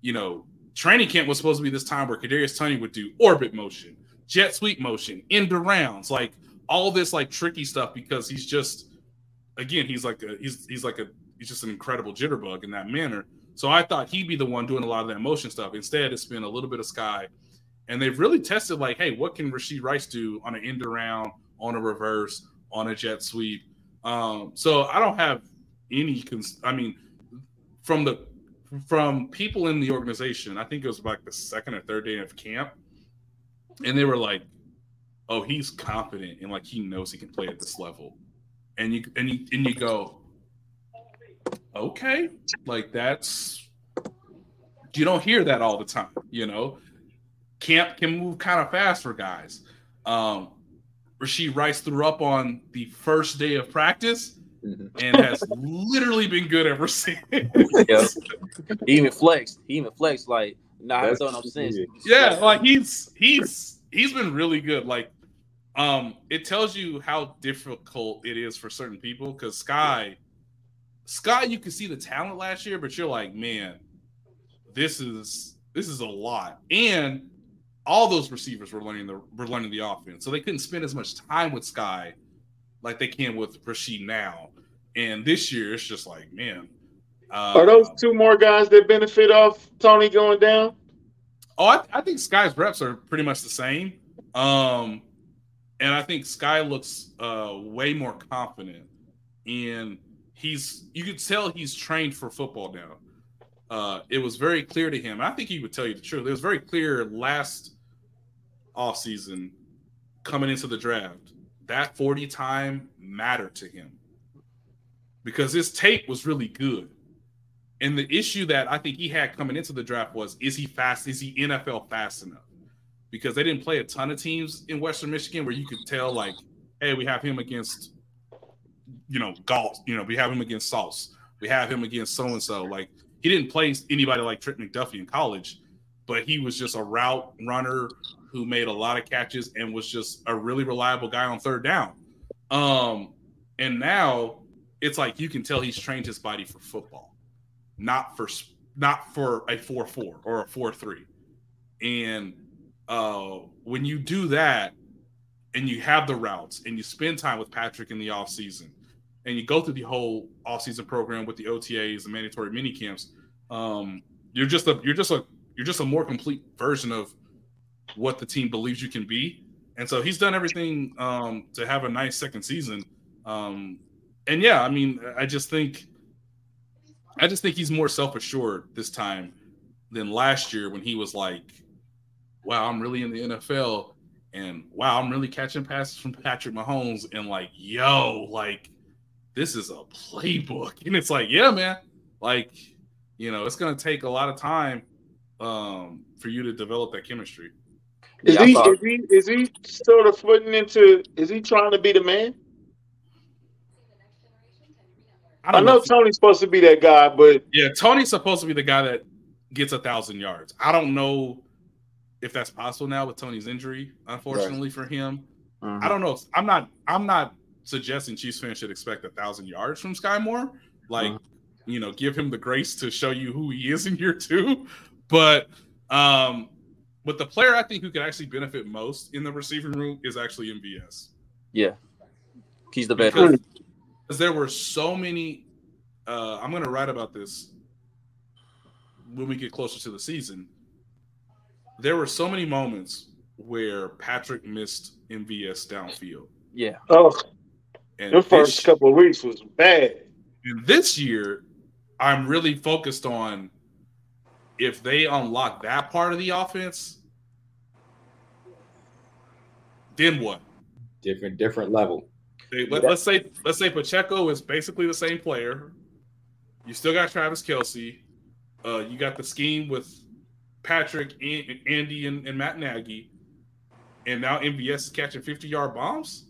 you know, training camp was supposed to be this time where Kadarius Toney would do orbit motion, jet sweep motion, end rounds, like all this like tricky stuff because he's just again, he's like a he's he's like a he's just an incredible jitterbug in that manner. So I thought he'd be the one doing a lot of that motion stuff. Instead, it's been a little bit of Skyy. And they've really tested like, hey, what can Rashee Rice do on an end around, on a reverse, on a jet sweep? Um, so I don't have any. Cons- I mean, from the from people in the organization, I think it was like the second or third day of camp, and they were like, "Oh, he's confident and like he knows he can play at this level," and you and you and you go, "Okay, like that's." You don't hear that all the time, you know. Camp can move kind of fast for guys. Um, Rashee Rice threw up on the first day of practice, mm-hmm. and has literally been good ever since. Yeah. He even flexed. He even flexed like, nah, I don't know sense. Yeah, like he's he's he's been really good. Like, um, it tells you how difficult it is for certain people because Skyy, Skyy, you can see the talent last year, but you're like, man, this is this is a lot. And all those receivers were learning the were learning the offense, so they couldn't spend as much time with Skyy like they can with Rashee now. And this year, it's just like, man, uh, are those two more guys that benefit off Toney going down? Oh, I, I, think Skyy's reps are pretty much the same. Um, and I think Skyy looks uh, way more confident. And he's, you could tell he's trained for football now. Uh, it was very clear to him. I think he would tell you the truth. It was very clear last offseason coming into the draft that 40 time mattered to him because his tape was really good. And the issue that I think he had coming into the draft was is he fast? Is he NFL fast enough? Because they didn't play a ton of teams in Western Michigan where you could tell, like, hey, we have him against, you know, golf, you know, we have him against Sauce, we have him against so and so. Like, he didn't play anybody like Trent McDuffie in college, but he was just a route runner who made a lot of catches and was just a really reliable guy on third down. Um, and now it's like you can tell he's trained his body for football, not for not for a four four or a four three. And uh, when you do that, and you have the routes, and you spend time with Patrick in the off season, and you go through the whole off-season program with the OTAs and mandatory mini camps, um, you're just a you're just a you're just a more complete version of what the team believes you can be. And so he's done everything um, to have a nice second season. Um, and yeah, I mean, I just think I just think he's more self-assured this time than last year when he was like, "Wow, I'm really in the NFL." And wow, I'm really catching passes from Patrick Mahomes, and like, yo, like this is a playbook. And it's like, yeah, man, like, you know, it's going to take a lot of time um, for you to develop that chemistry. Is, yeah, he, thought... is he is he sort of footing into? Is he trying to be the man? I, I know, know Toney's supposed to be that guy, but yeah, Toney's supposed to be the guy that gets a thousand yards. I don't know if that's possible now with Toney's injury, unfortunately right. for him. Mm-hmm. I don't know. I'm not. I'm not suggesting Chiefs fans should expect a thousand yards from Skyy Moore. Like, mm-hmm. you know, give him the grace to show you who he is in year two. But um, but the player I think who could actually benefit most in the receiving room is actually MVS. Yeah. He's the best. Because, because there were so many uh, I'm gonna write about this when we get closer to the season. There were so many moments where Patrick missed MVS downfield. Yeah. Oh, and the first couple of weeks was bad. And this year, I'm really focused on if they unlock that part of the offense, then what? Different, different level. They, let, us say let's say Pacheco is basically the same player. You still got Travis Kelce. Uh, you got the scheme with Patrick, and, Andy, and, and Matt Nagy, and now MVS is catching 50 yard bombs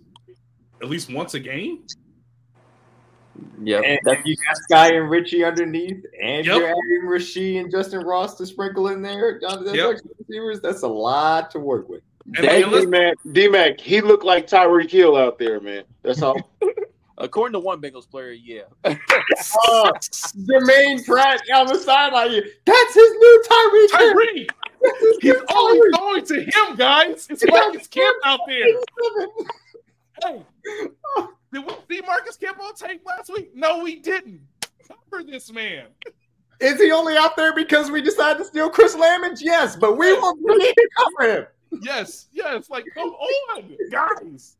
at least once a game. Yeah, you got Skyy and Richie underneath, and yep. you're adding Rashee and Justyn Ross to sprinkle in there. That's, yep. receivers. That's a lot to work with. D Mac, D Mac, he looked like Tyreek Hill out there, man. That's all. According to one Bengals player, yeah. uh, Germaine Pratt on the sideline. That's his new Tyreek. Tyreek. He's always going to him, guys. It's like his camp out there. Hey, did we see Marcus Kemp on tape last week? No, we didn't. Cover this man. Is he only out there because we decided to steal Chris Lammons? Yes, but we will really cover him. Yes, yes. Like, come on, guys.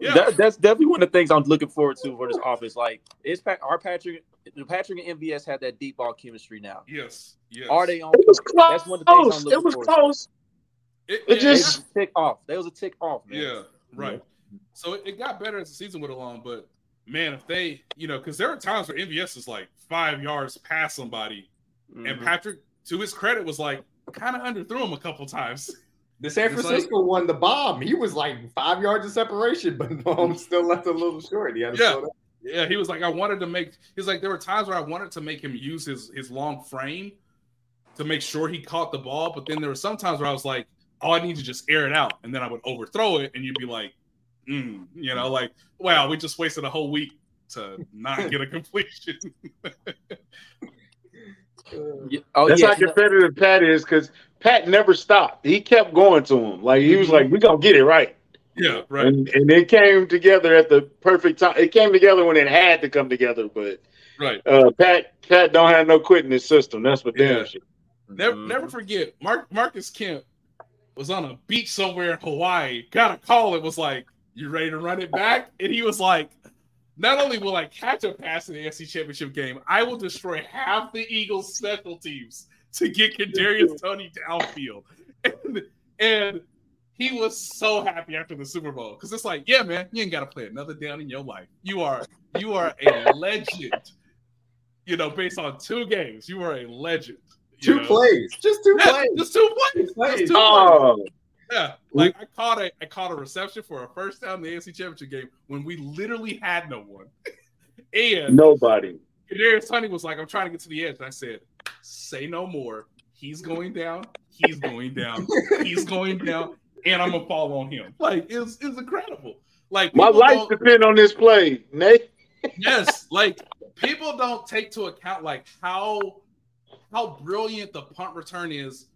Yeah. That, that's definitely one of the things I'm looking forward to for this office. Like, is Pat, our Patrick, Patrick and MVS have that deep ball chemistry now? Yes, yes. Are they on? It was close. That's one of the things I'm looking It was close. It, it, it just tick off. That was a tick off, man. Yeah, right. So it, got better as the season went along, but man, if they, you know, because there are times where MVS is like five yards past somebody, mm-hmm. and Patrick, to his credit, was like kind of underthrew him a couple times. The San Francisco like, one, the bomb, he was like five yards of separation, but Mahomes still left a little short. He had yeah, Yeah, he was like, I wanted to make. He's like, there were times where I wanted to make him use his his long frame to make sure he caught the ball, but then there were some times where I was like, oh, I need to just air it out, and then I would overthrow it, and you'd be like, mm, you know, like, wow, we just wasted a whole week to not get a completion. Yeah. Oh That's yeah, how competitive Pat is because Pat never stopped. He kept going to him. Like he was like, "We gonna get it right," yeah, right. and and it came together at the perfect time. It came together when it had to come together. But Right. uh, Pat Pat don't have no quit in his system. That's for damn Yeah. sure. Never, Mhm. never forget. Mark Marcus Kemp was on a beach somewhere in Hawaii. Got a call. It was like, "You ready to run it back?" And he was like, "Not only will I catch a pass in the AFC Championship game, I will destroy half the Eagles' special teams to get Kadarius Toney downfield." And, and he was so happy after the Super Bowl because it's like, yeah, man, you ain't got to play another down in your life. You are you are a legend. You know, based on two games, you are a legend. Two know? plays, just two Yeah, plays. just two plays. Two plays. Just two plays. Oh, Yeah, like I caught a I caught a reception for a first down in the AFC Championship game when we literally had no one, and nobody. Kadarius Toney was like, "I'm trying to get to the edge," and I said, "Say no more. He's going down. He's going down. He's going down, and I'm gonna fall on him." Like it's it's incredible. Like My life depend on this play, Nate. yes, like people don't take to account like how how brilliant the punt return is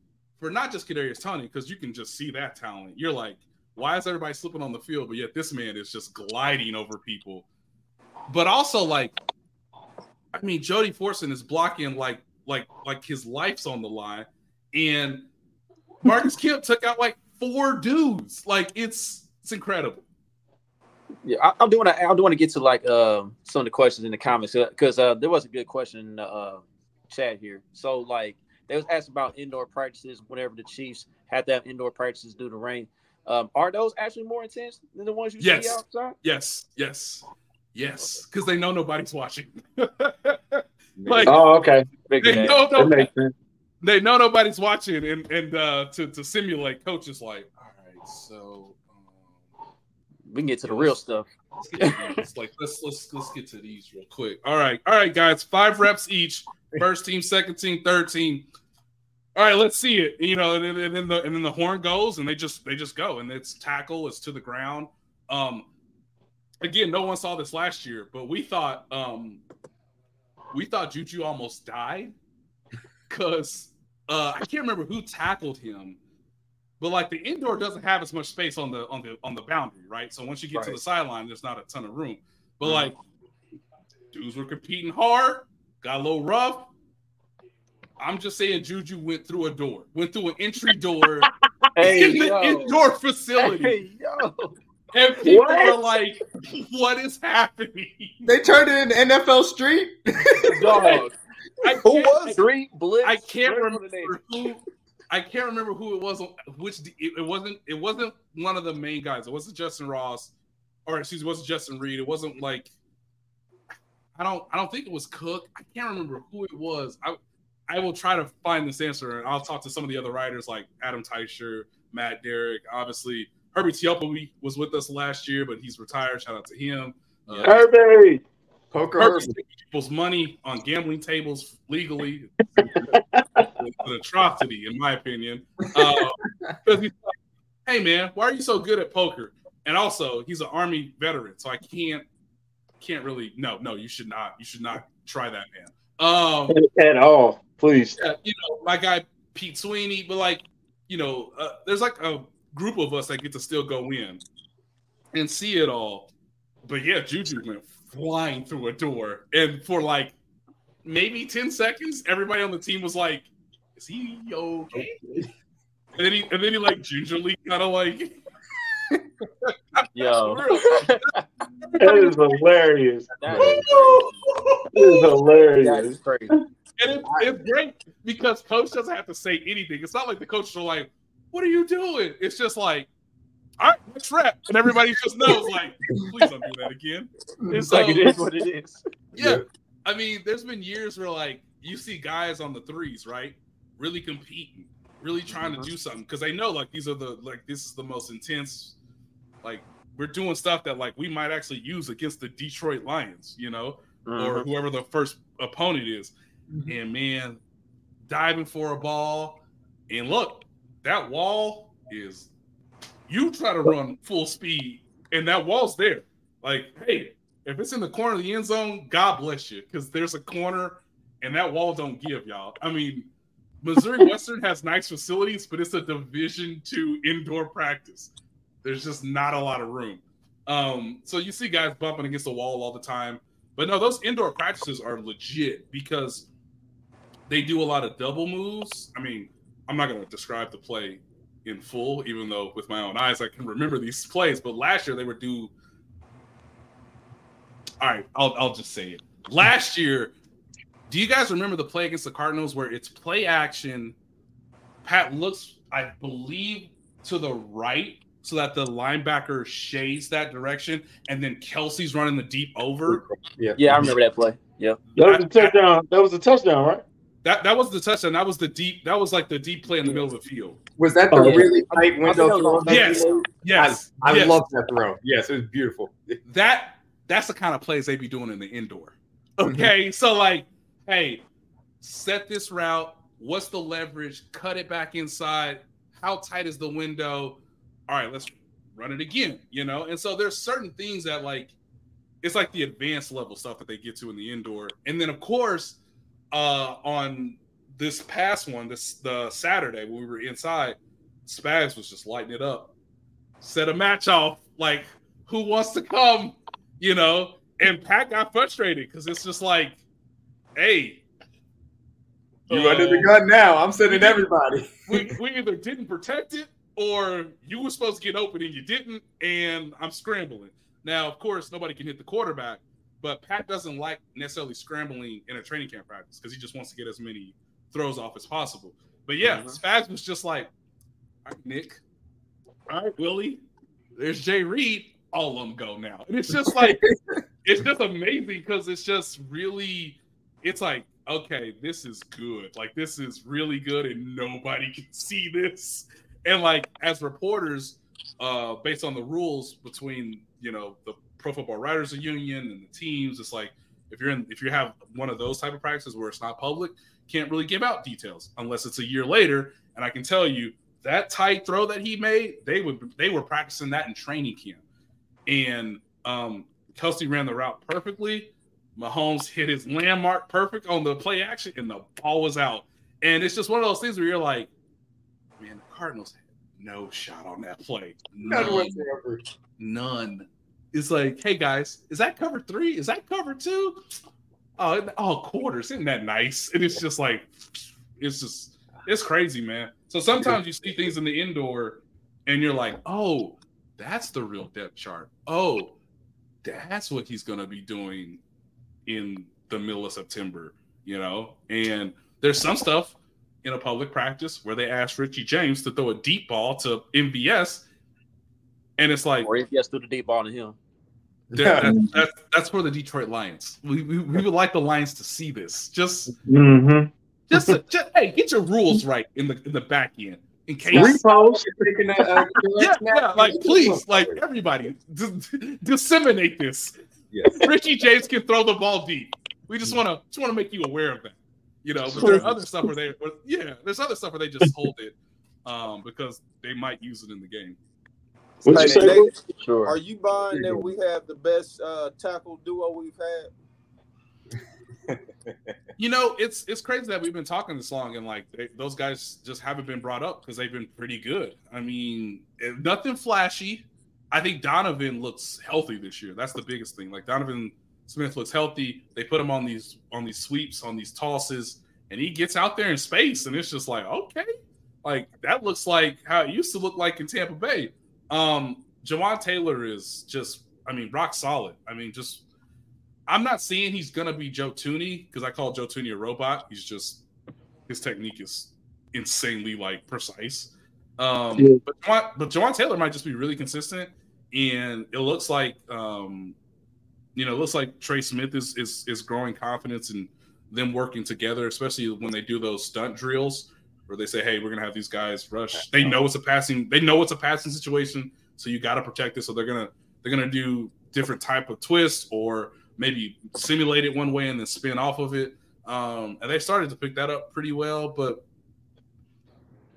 for not just Kadarius Toney, because you can just see that talent. You're like, why is everybody slipping on the field? But yet this man is just gliding over people. But also, like, I mean, Jody Fortson is blocking like like like his life's on the line, and Marcus Kemp took out like four dudes. Like it's it's incredible. Yeah, I, I do want to. I do want to get to like um some of the questions in the comments because uh, there was a good question in the uh, chat here. So like they was asked about indoor practices whenever the Chiefs had to have indoor practices due to rain. Um, are those actually more intense than the ones you Yes. see outside? Yes, yes, yes, because they know nobody's watching. like Oh, okay. Figured they know, That no, they know nobody's watching, and and uh, to to simulate, coach is like, all right, so um, We can get to the real stuff. let's get to these. like let's let's let's get to these real quick. All right, all right, guys, five reps each. First team, second team, third team. All right, let's see it. You know, and then, and then the and then the horn goes, and they just they just go, and it's tackle, it's to the ground. Um, again, no one saw this last year, but we thought um, we thought Juju almost died because uh, I can't remember who tackled him, but like the indoor doesn't have as much space on the on the on the boundary, right? So once you get to the sideline, there's not a ton of room. But Mhm. like dudes were competing hard, got a little rough. I'm just saying Juju went through a door, went through an entry door Hey in the yo. indoor facility. Hey yo. And people What? are like, what is happening? They turned it into NFL Street. Dog. Who was Street Blitz? I can't remember who. I can't remember who it was. Which it, it wasn't. It wasn't one of the main guys. It wasn't Justyn Ross, or excuse me, it wasn't Justin Reid. It wasn't like. I don't. I don't think it was Cook. I can't remember who it was. I. I will try to find this answer, and I'll talk to some of the other writers like Adam Teicher, Matt Derrick. Obviously, Herbie Teope was with us last year, but he's retired. Shout out to him. Uh, Herbie. Poker Herbie's Herbie. people's money on gambling tables legally. an atrocity, in my opinion. Uh, like, hey man, why are you so good at poker? And also, he's an army veteran, so I can't can't really no no you should not you should not try that man. Um, At all, please. yeah, you know, my guy Pete Sweeney, but like, you know, uh, there's like a group of us that get to still go in and see it all. But yeah, Juju went flying through a door, and for like maybe ten seconds, everybody on the team was like, "Is he okay?" And then he and then he like gingerly kind of like, Yo. That is hilarious. That is That is hilarious. is crazy. and it, it's great because coach doesn't have to say anything. It's not like the coaches are like, "What are you doing?" It's just like, "All right, next rep," and everybody just knows like, "Please don't do that again." It's So- like it is what it is. Yeah. I mean, there's been years where like you see guys on the threes, right? Really competing, really trying to do something because they know like these are the like this is the most intense like we're doing stuff that like we might actually use against the Detroit Lions, you know, or Mhm. whoever the first opponent is. And man, diving for a ball. And look, that wall is you try to run full speed, and that wall's there. Like, hey, if it's in the corner of the end zone, God bless you, because there's a corner and that wall don't give y'all. I mean, Missouri Western has nice facilities, but it's a division two indoor practice. There's just not a lot of room. Um, so you see guys bumping against the wall all the time. But no, those indoor practices are legit because they do a lot of double moves. I mean, I'm not going to describe the play in full, even though with my own eyes I can remember these plays. But last year they would do. All right, I'll I'll just say it. Last year, do you guys remember the play against the Cardinals where it's play action? Pat looks, I believe, to the right so that the linebacker shades that direction, and then Kelce's running the deep over. Yeah. Yeah, I remember that play. Yeah. That was a touchdown. That was a touchdown, right? That that was the touchdown. That was the deep. That was like the deep play in the middle of the field. Was that the Oh, yeah. really tight window throw? Yes. Yes, I, I yes. love that throw. Yes, it was beautiful. that. That's the kind of plays they be doing in the indoor. Mm-hmm. Okay, so like, hey, set this route. What's the leverage? Cut it back inside. How tight is the window? All right, let's run it again. You know, and so there's certain things that like, it's like the advanced level stuff that they get to in the indoor, and then of course, uh, on this past one, this the Saturday when we were inside, Spags was just lighting it up. Set a match off like who wants to come, you know? And Pat got frustrated because it's just like, hey, You under the gun now. I'm sending everybody. we, we either didn't protect it or you were supposed to get open and you didn't, and I'm scrambling. Now, of course, nobody can hit the quarterback, but Pat doesn't like necessarily scrambling in a training camp practice because he just wants to get as many throws off as possible. But yeah, Mhm. Spags was just like, all right, Nick, all right, Willie, there's Jay Reed, all of them go now. And it's just like, it's just amazing because it's just really, it's like, okay, this is good. Like, this is really good, and nobody can see this. And like, as reporters, uh, based on the rules between you know the Pro Football Writers Union and the teams, it's like if you're in if you have one of those type of practices where it's not public, can't really give out details unless it's a year later. And I can tell you that tight throw that he made, they would they were practicing that in training camp. And um, Kelce ran the route perfectly. Mahomes hit his landmark perfect on the play action, and the ball was out. And it's just one of those things where you're like, man, the Cardinals had no shot on that play. None None. It's like, hey guys, is that cover three? Is that cover two? Oh, oh, quarters. Isn't that nice? And it's just like, it's just, it's crazy, man. So sometimes you see things in the indoor and you're like, oh, that's the real depth chart. Oh, that's what he's to be doing in the middle of September, you know? And there's some stuff in a public practice where they ask Richie James to throw a deep ball to MVS. And it's like, Or has threw the deep ball to him. That, that, that's that's for the Detroit Lions. We, we, we would like the Lions to see this. Just Mm-hmm. just, just hey, get your rules right in the in the back end in case. Repost. A Yeah, yeah, like please, like everybody, d- disseminate this. Yes. Richie James can throw the ball deep. We just want to just want to make you aware of that. You know, but there are other stuff where they, yeah, there's other stuff where they just hold it um, because they might use it in the game. What'd you say? Nate, Sure. Are you buying that we have the best uh, tackle duo we've had? You know, it's it's crazy that we've been talking this long and like they, those guys just haven't been brought up because they've been pretty good. I mean, nothing flashy. I think Donovan looks healthy this year. That's the biggest thing. Like Donovan Smith looks healthy. They put him on these on these sweeps, on these tosses, and he gets out there in space, and it's just like okay, like that looks like how it used to look like in Tampa Bay. Um, Jawaan Taylor is just, I mean, rock solid. I mean, just I'm not saying he's gonna be Joe Thuney because I call Joe Thuney a robot. He's just his technique is insanely like precise. Um, Yeah. but Jawan, but Jawaan Taylor might just be really consistent, and it looks like um, you know, it looks like Trey Smith is is is growing confidence in them working together, especially when they do those stunt drills where they say, "Hey, we're gonna have these guys rush." They know it's a passing. They know it's a passing situation, so you got to protect it. So they're gonna they're gonna do different type of twists or maybe simulate it one way and then spin off of it. Um, and they started to pick that up pretty well. But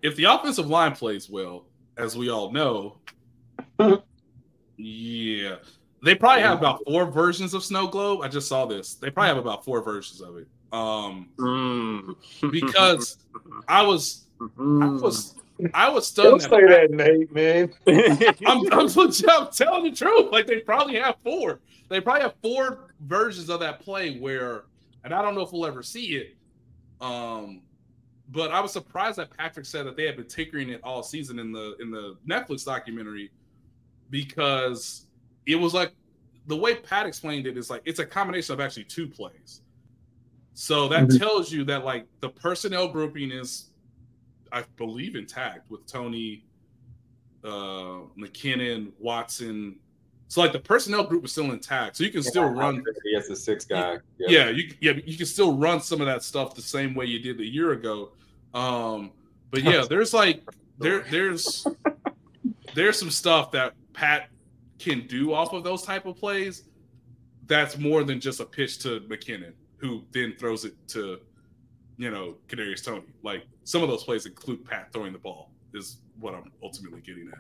if the offensive line plays well, as we all know, yeah, they probably have about four versions of Snow Globe. I just saw this. They probably have about four versions of it. Um, Mm. because I was, I Mm. was, I was stunned. Don't say that Nate, man. I'm, I'm, I'm telling the truth. Like they probably have four. They probably have four versions of that play where, and I don't know if we'll ever see it. Um, but I was surprised that Patrick said that they had been tinkering it all season in the in the Netflix documentary because it was like the way Pat explained it is like it's a combination of actually two plays. So that Mhm. tells you that like the personnel grouping is, I believe, intact with Toney, uh, McKinnon, Watson. So like the personnel group is still intact, so you can still run. Has the six guy. Yeah, you yeah you can still run some of that stuff the same way you did a year ago. Um, but yeah, there's like there there's there's some stuff that Pat can do off of those type of plays. That's more than just a pitch to McKinnon, who then throws it to, you know, Kadarius Toney. Like some of those plays include Pat throwing the ball. Is what I'm ultimately getting at.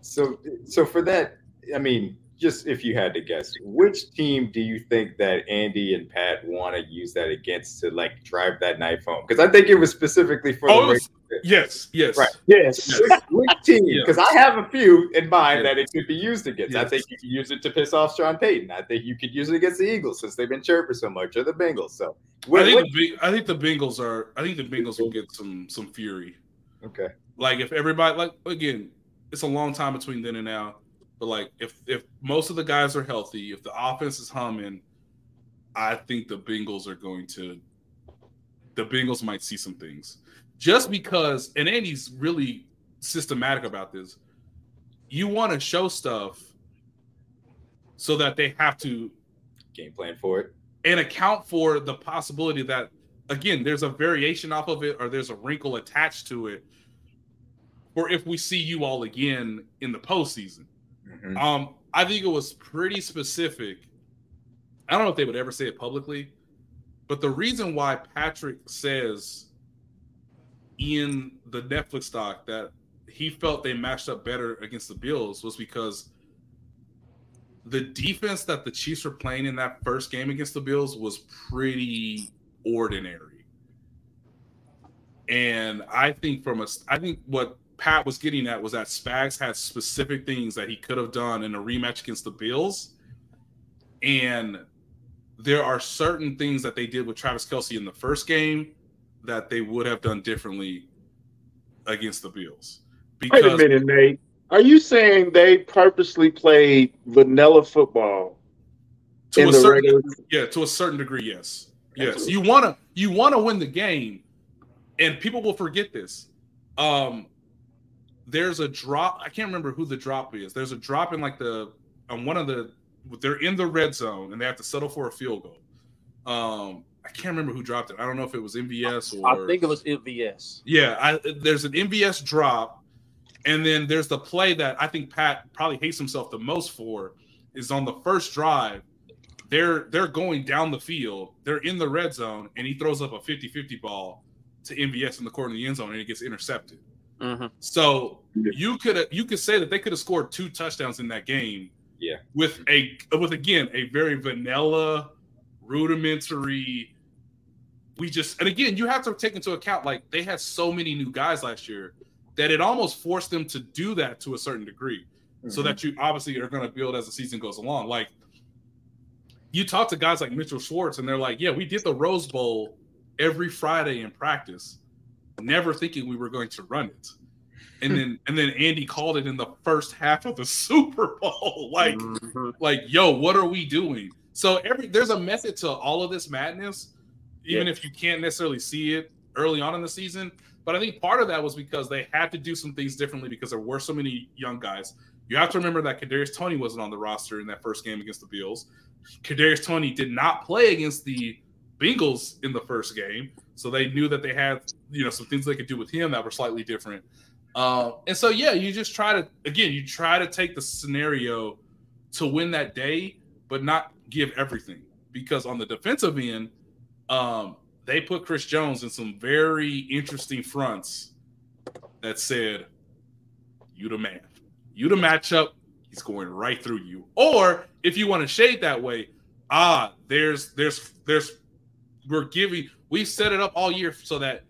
So, so for that, I mean, just if you had to guess, which team do you think that Andy and Pat want to use that against to like drive that knife home? Because I think it was specifically for Oh, the was- yes, yes, Right. Yes. which, which team? Yeah. Because I have a few in mind Yeah. that it could be used against. I think you could use it to piss off Sean Payton. I think you could use it against the Eagles since they've been chirping so much, or the Bengals. So, I think what- the I think the Bengals are. I think the Bengals will get some some fury. okay, like if everybody like again it's a long time between then and now but like if if most of the guys are healthy if the offense is humming i think the bengals are going to the bengals might see some things just because and andy's really systematic about this you want to show stuff so that they have to game plan for it. and account for the possibility that again there's a variation off of it or there's a wrinkle attached to it or if we see you all again in the postseason Mhm. um i think it was pretty specific i don't know if they would ever say it publicly but the reason why patrick says in the netflix stock that he felt they matched up better against the bills was because the defense that the Chiefs were playing in that first game against the Bills was pretty ordinary. And I think from a, I think what Pat was getting at was that Spags had specific things that he could have done in a rematch against the Bills. And there are certain things that they did with Travis Kelce in the first game that they would have done differently against the Bills. Wait a minute, Nate. Are you saying they purposely played vanilla football to in a the certain regular? Yeah, to a certain degree, yes. Yes. You wanna you wanna win the game, and people will forget this. Um there's a drop, I can't remember who the drop is. There's a drop in like the on one of the they're in the red zone and they have to settle for a field goal. Um I can't remember who dropped it. I don't know if it was MVS or I think it was MVS. yeah, I, there's an MVS drop, and then there's the play that I think Pat probably hates himself the most for is on the first drive. They're they're going down the field. They're in the red zone, and he throws up a 50-50 ball to MVS in the corner of the end zone, and it gets intercepted. Mhm. So you could you could say that they could have scored two touchdowns in that game. Yeah. With a with again a very vanilla, rudimentary. We just and again you have to take into account like they had so many new guys last year that it almost forced them to do that to a certain degree. So Mm-hmm. that you obviously are going to build as the season goes along. Like you talk to guys like Mitchell Schwartz, and they're like, "Yeah, we did the Rose Bowl every Friday in practice, never thinking we were going to run it." And then and then Andy called it in the first half of the Super Bowl. Like, Mhm. like, yo, what are we doing? So every there's a method to all of this madness, even if you can't necessarily see it early on in the season. But I think part of that was because they had to do some things differently because there were so many young guys. You have to remember that Kadarius Toney wasn't on the roster in that first game against the Bills. Kadarius Toney did not play against the Bengals in the first game, so they knew that they had you know some things they could do with him that were slightly different. Uh, and so yeah, you just try to again, you try to take the scenario to win that day, but not give everything. Because on the defensive end, um, they put Chris Jones in some very interesting fronts that said, "You the man, you the matchup." He's going right through you. Or if you want to shade that way, ah, there's there's there's we're giving we set it up all year so that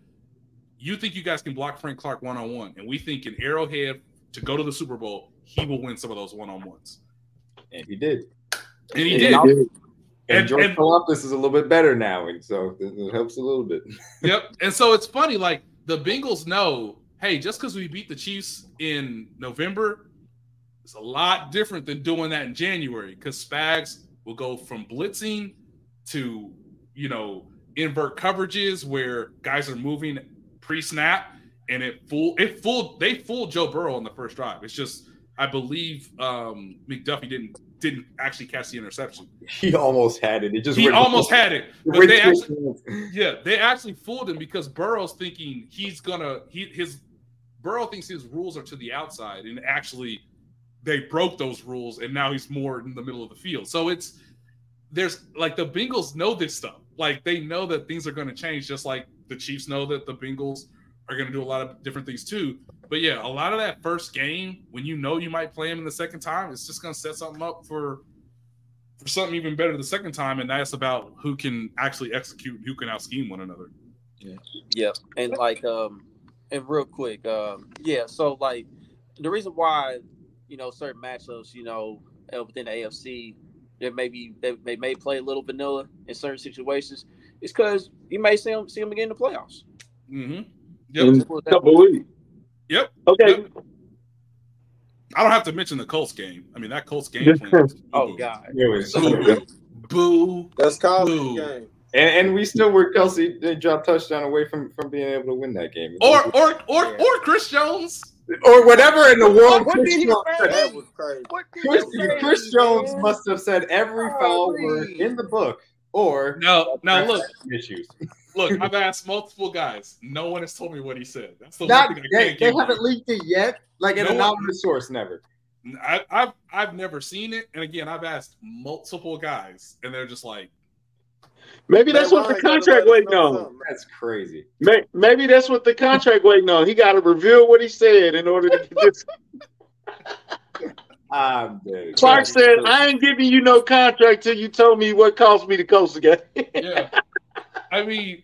you think you guys can block Frank Clark one on one, and we think in Arrowhead to go to the Super Bowl, he will win some of those one on ones. And he did. And he And did. And, And- George and- Karlaftis is a little bit better now, and so it, it helps a little bit. Yep. And so it's funny, like the Bengals know, hey, just because we beat the Chiefs in November, it's a lot different than doing that in January because Spags will go from blitzing to, you know, invert coverages where guys are moving pre-snap and it fool it fooled they fooled Joe Burrow on the first drive. It's just I believe um McDuffie didn't didn't actually catch the interception. He almost had it. It just He almost had it, but they actually yeah, they actually fooled him because Burrow's thinking he's gonna he his Burrow thinks his rules are to the outside, and actually they broke those rules, and now he's more in the middle of the field. So it's there's like the Bengals know this stuff. Like they know that things are going to change, just like the Chiefs know that the Bengals are going to do a lot of different things too. But yeah, a lot of that first game when you know you might play him in the second time, it's just going to set something up for for something even better the second time, and that's about who can actually execute, who can out scheme one another. Yeah, Yeah. and like um, and real quick, um, yeah. So like the reason why you know certain matchups, you know, uh, within the AFC, there may be they, they may play a little vanilla in certain situations. It's because you may see them see them again in the playoffs. Mm-hmm. In Yep. a couple weeks. Yep. Okay. Yep. I don't have to mention the Colts game. I mean, that Colts game. plan was Oh. God, It was- Boo. Boo. That's college Ooh. game. and, and we still were Kelce they dropped touchdown away from from being able to win that game. Or or or Yeah. or Chris Jones. or whatever in the world. What Chris did he Jones say? said. That was crazy. what did Chris, say, Chris Jones must have said every foul word in the book, or No, now look, issues. look. I've asked multiple guys. No one has told me what he said. That's the Not, one thing I they, can't they give haven't leaked it yet. Like an No one- anonymous source, never. I, I've I've never seen it, and again, I've asked multiple guys, and they're just like, Maybe that's what the contract waiting on. That's crazy. May- Maybe that's what the contract waiting on. He got to reveal what he said in order to get this. I'm dead. Clark said, "I ain't giving you no contract till you told me what cost me to coast again." yeah. I mean,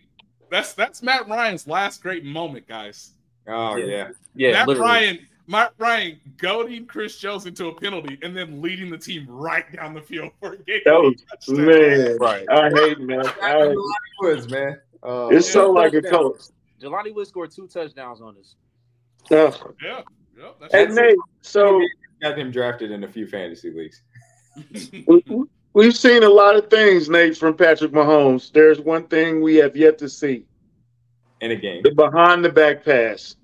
that's that's Matt Ryan's last great moment, guys. Oh yeah. Yeah, Matt literally. Ryan, Matt Ryan goading Chris Jones into a penalty and then leading the team right down the field for a game. That was man. Right. I hate man. I, Woods, man. Oh, it's so like a coach. Jelani Woods scored two touchdowns on us. Uh, Yeah. Yeah. That's and Nate, so got him drafted in a few fantasy leagues. we- we've seen a lot of things, Nate, from Patrick Mahomes. There's one thing we have yet to see: In a game. the behind the back pass.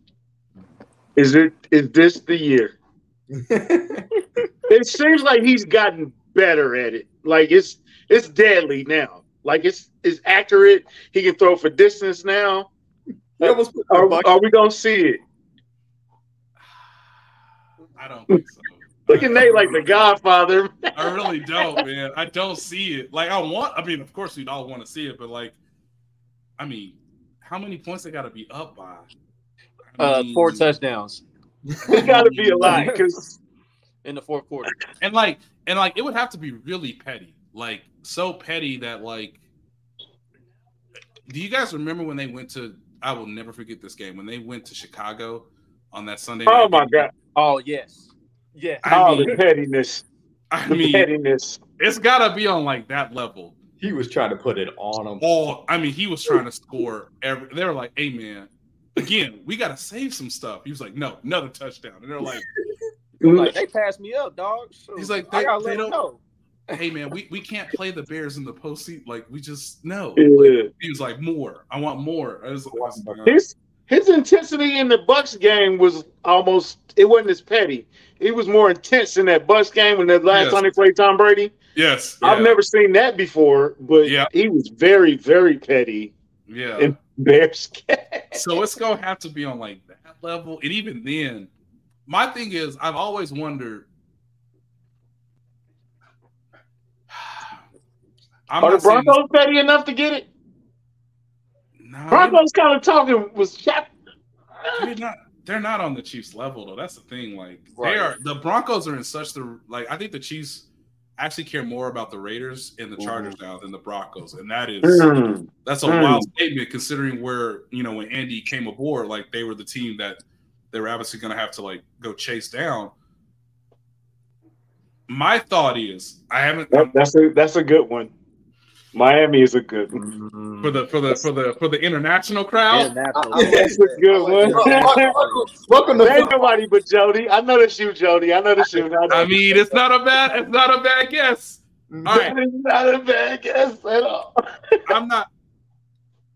Is it? Is this the year? It seems like he's gotten better at it. Like it's it's deadly now. Like it's it's accurate. He can throw for distance now. He almost Are, are we gonna see it? I don't think so. Look at Nate like the Godfather. I really don't, man. I don't see it. Like I want. I mean, of course, we'd all want to see it, but like, I mean, how many points they got to be up by? I Uh, four touchdowns It's got to be a lot because in the fourth quarter. and like, and like, it would have to be really petty, like so petty that like. Do you guys remember when they went to? I will never forget this game when they went to Chicago on that Sunday. oh my game. god, Oh yes, yes. I oh mean- the pettiness, I the mean, pettiness. it's got to be on like that level. he was trying to put it on him. all I mean, he was trying to score every they were like, hey man, again, we gotta save some stuff. He was like, No, another touchdown. And they're like, Like they passed me up, dog. Shoot. He's like, I they- gotta they let don't- know. Hey man, we, we can't play the Bears in the postseason. Like we just no. Yeah. He was like, More. I want more. I was, I was, His his intensity in the Bucks game was almost it wasn't as petty. It was more intense in that Bucks game when the last Yes. time they played Tom Brady. yes. I've yeah, never seen that before, but Yeah. he was very, very petty yeah. in Bears game. so it's gonna have to be on like that level. And even then, my thing is I've always wondered I'm Are the Broncos petty enough to get it? Nah, Broncos kind of talking was shot. they're not. They're not on the Chiefs level though. That's the thing. Like Right. they are. The Broncos are in such the like. I think the Chiefs actually care more about the Raiders and the Chargers now than the Broncos, and that is Mm. that's a Mm. wild statement considering where you know when Andy came aboard, like they were the team that they were obviously going to have to like go chase down. My thought is, I haven't That- that's a that's a good one. Miami is a good one. for the for the for the for the international crowd. International. I- I- That's a good one. Welcome to Ain't nobody but Jody. I know that's you, Jody. I know that's you. I know. I mean, it's not a bad it's not a bad guess. All right, that is not a bad guess at all. I'm not.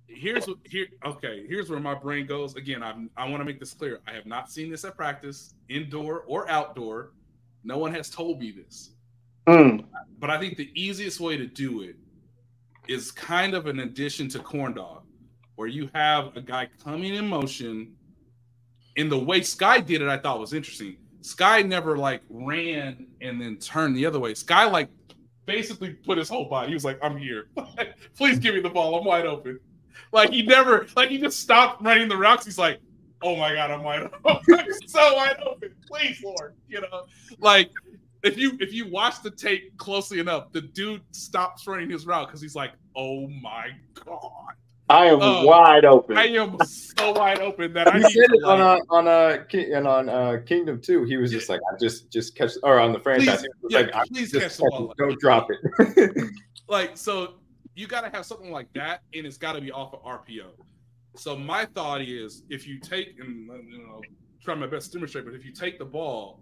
Here's what here. Okay, here's where my brain goes. Again, I'm, I want to make this clear. I have not seen this at practice, indoor or outdoor. No one has told me this. Mm. But I think the easiest way to do it is kind of an addition to corn dog, where you have a guy coming in motion. In the way Skyy did it, I thought was interesting. Skyy never like ran and then turned the other way. Skyy like basically put his whole body. He was like, "I'm here. Please give me the ball. I'm wide open." Like he never, like he just stopped running the routes. He's like, "Oh my god, I'm wide open. I'm so wide open. Please, Lord." You know, like if you if you watch the tape closely enough, the dude stops running his route because he's like, "Oh my god, I am Oh, wide open. I am so wide open that I He need said it on like, uh, on uh, Ki- and on uh, Kingdom too. He was just like, I just just catch or on the franchise. Please, he was yeah, like, please just catch the ball. don't drop it. like so you got to have something like that and it's got to be off of rpo so my thought is if you take and uh, you know try my best to demonstrate but if you take the ball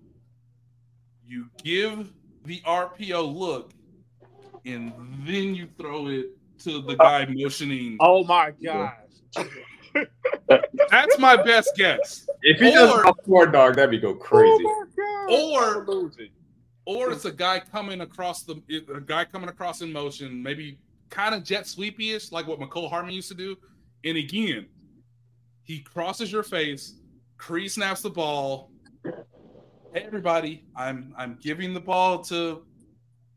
you give the rpo look and then you throw it to the uh, guy motioning Oh my gosh. that's my best guess if he does Or- a corn dog, that'd be go crazy. or or it's a guy coming across the a guy coming across in motion, maybe kind of jet sweepy-ish, like what Mecole Hardman used to do. And again, he crosses your face, Cree snaps the ball. Hey everybody, I'm I'm giving the ball to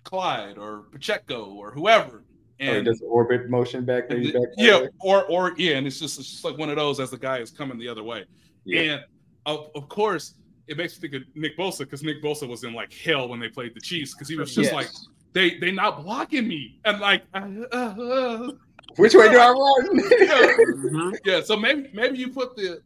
Clyde or Pacheco or whoever. Or he And does orbit motion back back yeah, or or yeah, and it's just it's just like one of those as the guy is coming the other way. Yeah. And of, of course, it makes me think of Nick Bosa because Nick Bosa was in like hell when they played the Chiefs because he was just Yes. like they they not blocking me and like uh, uh. Which way do I run? Mhm. yeah. So maybe maybe you put the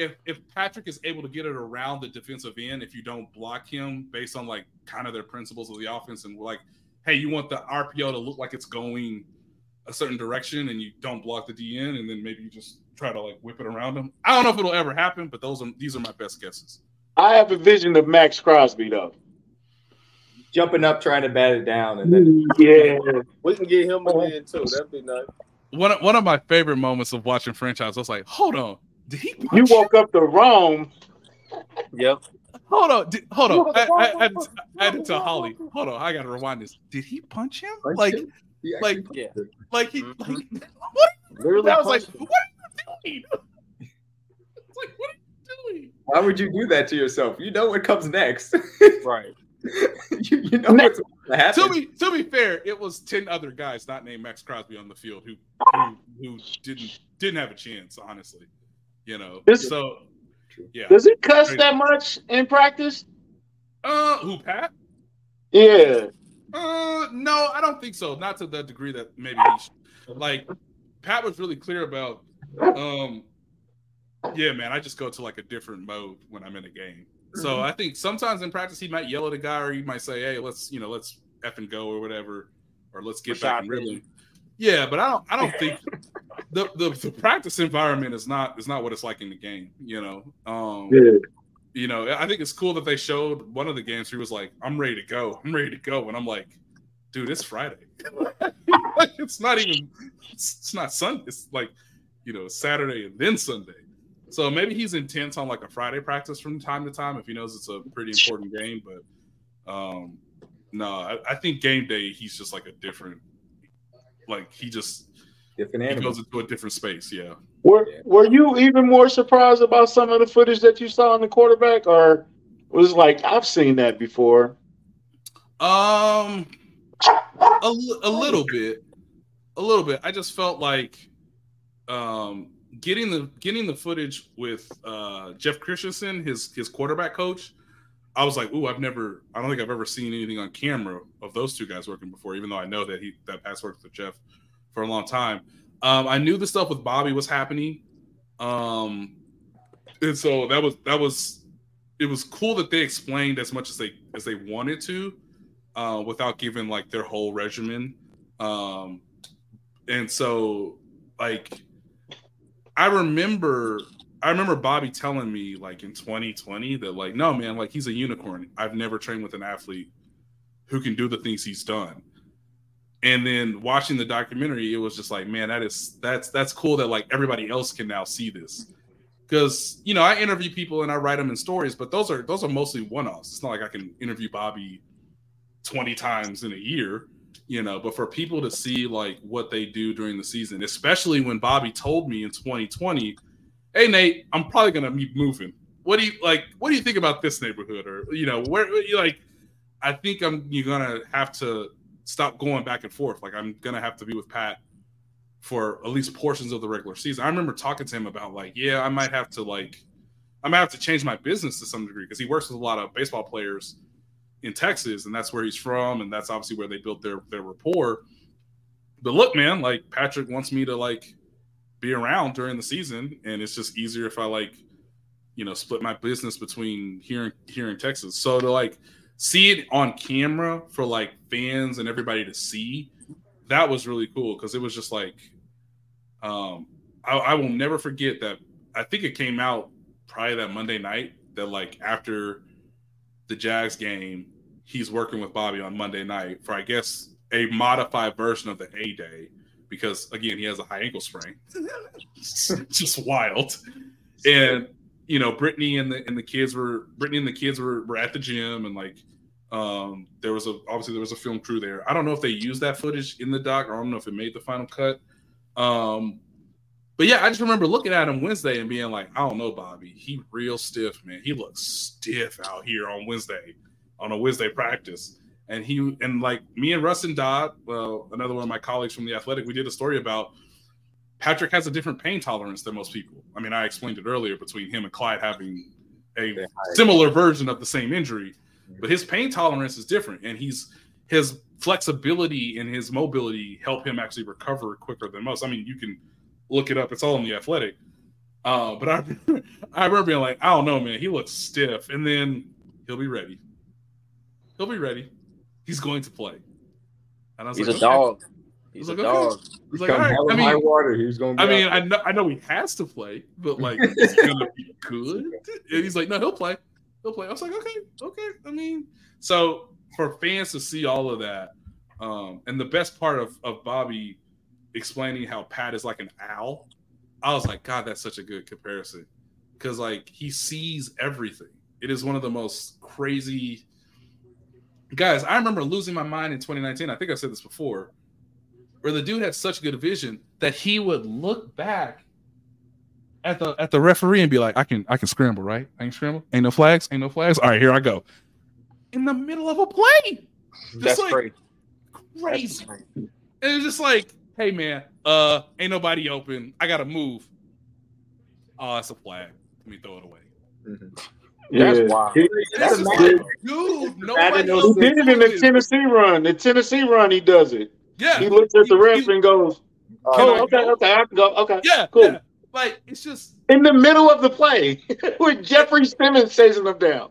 if if Patrick is able to get it around the defensive end, if you don't block him based on like kind of their principles of the offense and we're like, hey, you want the RPO to look like it's going a certain direction and you don't block the DN and then maybe you just try to like whip it around him. I don't know if it'll ever happen, but those are these are my best guesses. I have a vision of Maxx Crosby though. Jumping up, trying to bat it down, and then Yeah. We can get him again too. That'd be nice. One of, one of my favorite moments of watching franchise, I was like, hold on, did he? You punch woke up to Rome. Yep. Hold on, did, hold on. I, I, I, had to- I had to tell Holly. Hold on, I gotta rewind this. Did he punch him? Punch like, him? like- Yeah. like he, Mhm. like what? Literally I was like, punched what are you doing? It's like, what are you doing? why would you do that to yourself? You know what comes next. right. you, you know what's going to happen. To be to be fair, it was ten other guys not named Maxx Crosby on the field who who, who didn't didn't have a chance. Honestly, you know. This- so yeah. Does he cuss that much in practice? Uh, who Pat? Yeah. Uh, no, I don't think so. Not to the degree that maybe he should. like Pat was really clear about. Um, yeah, man, I just go to like a different mode when I'm in a game. So I think sometimes in practice he might yell at a guy, or he might say, "Hey, let's you know, let's f and go or whatever, or let's get back and rhythm." Yeah, but I don't. I don't think the, the the practice environment is not is not what it's like in the game. You know. Um, Yeah. you know, I think it's cool that they showed one of the games. Where he was like, "I'm ready to go. I'm ready to go," and I'm like, "Dude, it's Friday. like, it's not even. It's, it's not Sunday. It's like, you know, Saturday and then Sunday. So maybe he's intense on like a Friday practice from time to time if he knows it's a pretty important game. But um, no, I, I think game day he's just like a different. Like he just different he goes into a different space. Yeah. Were Were you even more surprised about some of the footage that you saw on the quarterback, or was it like I've seen that before? Um, a, a little bit, a little bit. I just felt like um, getting the getting the footage with uh, Jeff Christensen, his his quarterback coach. I was like, ooh, I've never, I don't think I've ever seen anything on camera of those two guys working before. Even though I know that he that Pat's worked with Jeff for a long time. Um, I knew the stuff with Bobby was happening, um, and so that was that was it was cool that they explained as much as they as they wanted to, uh, without giving like their whole regimen. Um, and so like I remember I remember Bobby telling me like in 2020 that like no man like he's a unicorn. I've never trained with an athlete who can do the things he's done. And then watching the documentary, it was just like, man, that is that's that's cool that like everybody else can now see this. Because you know, I interview people and I write them in stories, but those are those are mostly one-offs. It's not like I can interview Bobby 20 times in a year, you know, but for people to see like what they do during the season, especially when Bobby told me in 2020, hey Nate, I'm probably gonna be moving. What do you like? What do you think about this neighborhood? Or you know, where you like? I think I'm you're gonna have to stop going back and forth. Like I'm gonna have to be with Pat for at least portions of the regular season. I remember talking to him about like, yeah, I might have to like, I might have to change my business to some degree because he works with a lot of baseball players in Texas, and that's where he's from, and that's obviously where they built their their rapport. But look, man, like Patrick wants me to like be around during the season, and it's just easier if I like, you know, split my business between here and here in Texas. So to like see it on camera for like fans and everybody to see, that was really cool because it was just like, um, I, I will never forget that. I think it came out probably that Monday night that like after the Jags game, he's working with Bobby on Monday night for I guess a modified version of the A Day because again he has a high ankle sprain. just wild. And you know, Brittany and the and the kids were Brittany and the kids were, were at the gym and like um there was a obviously there was a film crew there. I don't know if they used that footage in the doc or I don't know if it made the final cut. Um but yeah, I just remember looking at him Wednesday and being like, I don't know, Bobby. He real stiff, man. He looks stiff out here on Wednesday, on a Wednesday practice. And he and like me and Rustin Dodd, well, another one of my colleagues from the Athletic, we did a story about Patrick has a different pain tolerance than most people. I mean, I explained it earlier between him and Clyde having a similar version of the same injury, but his pain tolerance is different, and he's his flexibility and his mobility help him actually recover quicker than most. I mean, you can look it up; it's all in the Athletic. Uh, but I, I remember being like, I don't know, man, he looks stiff, and then he'll be ready. He'll be ready. He's going to play. And I was He's like, a okay. dog. He's like, a dog. Okay. He's like, all right. I mean, water. He's gonna. I mean, I know, I know he has to play, but like, he's gonna be good. And he's like, no, he'll play. He'll play. I was like, okay, okay. I mean, so for fans to see all of that, um, and the best part of of Bobby explaining how Pat is like an owl, I was like, God, that's such a good comparison because like he sees everything. It is one of the most crazy guys. I remember losing my mind in 2019. I think I said this before where the dude had such good vision that he would look back at the at the referee and be like, I can I can scramble, right? I can scramble. Ain't no flags, ain't no flags. All right, here I go. In the middle of a play. Just That's like, crazy. Crazy. That's and it's just like, hey man, uh, ain't nobody open. I gotta move. Oh, that's a flag. Let me throw it away. Mm-hmm. That's yeah. wild. That's Dude, nobody he did it in the Tennessee run. The Tennessee run, he does it. Yeah. He looks at the ref and goes, "Oh, okay, okay, I can go. Okay, yeah, cool." Yeah. Like it's just in the middle of the play with Jeffery Simmons chasing them down.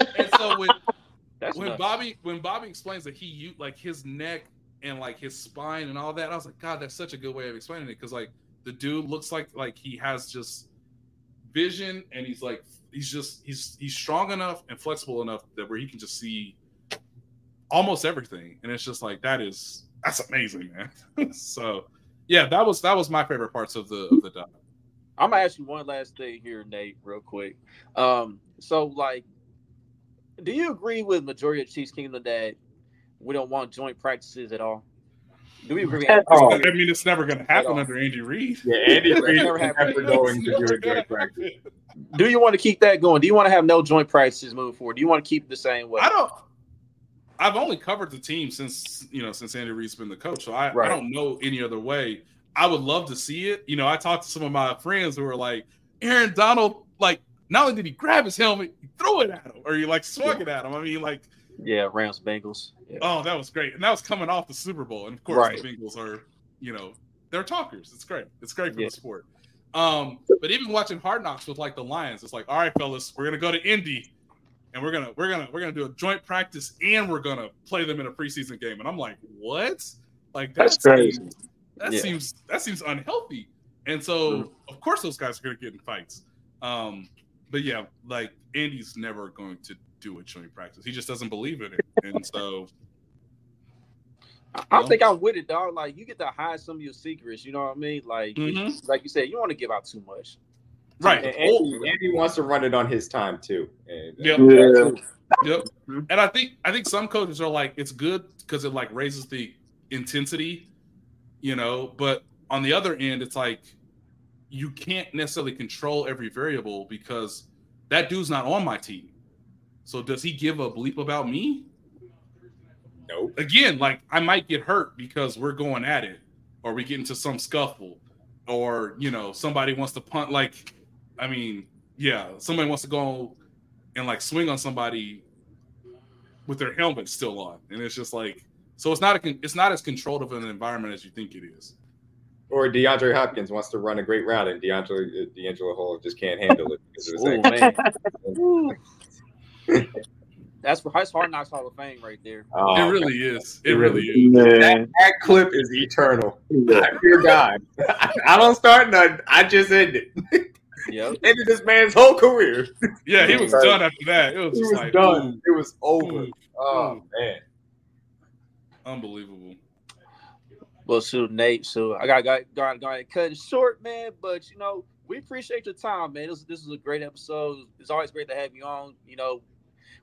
And so when when nuts. Bobby when Bobby explains that he like his neck and like his spine and all that, I was like, God, that's such a good way of explaining it because like the dude looks like like he has just vision and he's like he's just he's he's strong enough and flexible enough that where he can just see almost everything and it's just like that is that's amazing, man. so yeah, that was that was my favorite parts of the of the doc. I'm gonna ask you one last thing here, Nate, real quick. Um, so like, do you agree with majority of Chiefs Kingdom that we don't want joint practices at all? Do we agree? At all? I mean, it's never going to happen under Andy Reid. Yeah, Andy Reid never never going to do a joint practice. Do you want to keep that going? Do you want to have no joint practices moving forward? Do you want to keep the same way? I don't. I've only covered the team since you know since Andy Reid's been the coach, so I, Right. I don't know any other way. I would love to see it. You know, I talked to some of my friends who were like, Aaron Donald, like not only did he grab his helmet, he threw it at him, or he like swung it at him. I mean, like, Yeah, Rams Bengals. Yeah. oh, that was great, and that was coming off the Super Bowl, and of course Right. the Bengals are, you know, they're talkers. It's great. It's great for Yeah. the sport. Um, but even watching Hard Knocks with like the Lions, it's like, all right, fellas, we're gonna go to Indy, and we're gonna we're gonna we're gonna do a joint practice, and we're gonna play them in a preseason game. And I'm like, what? Like That's that crazy. Seems- That Yeah. seems that seems unhealthy. And so, Mhm. of course, those guys are gonna get in fights. Um, but yeah, like Andy's never going to do a joint practice. He just doesn't believe in it, and so I, I No. think I'm with it, dog. Like you get to hide some of your secrets. You know what I mean? Like, Mhm. like you said, you don't want to give out too much. right. And- Andy, Andy wants to run it on his time too. And, uh, Yep. Yeah. Yep. And I think I think some coaches are like it's good because it like raises the intensity, you know. But on the other end, it's like you can't necessarily control every variable because that dude's not on my team. So does he give a bleep about me? Nope. Again, like I might get hurt because we're going at it, or we get into some scuffle, or you know somebody wants to punt. Like, I mean, yeah, somebody wants to go and like swing on somebody with their helmet still on, and it's just like so. It's not a it's not as controlled of an environment as you think it is. Or DeAndre Hopkins wants to run a great route, and DeAndre uh, DeAngelo Hall just can't handle it because of his man, that's that's Hard Knocks Hall of Fame right there. Oh, it really is. It It really really is. Man. that clip is eternal. I fear God. I don't start nothing. I just end it. Yep. Ended this man's whole career. Yeah, he was Right. done after that. It was He was like done. It was over. ooh, Oh man. Unbelievable. Well, shoot, Nate. So I got got got got to cut it short, man. But you know, we appreciate your time, man. This this is a great episode. It's always great to have you on. You know,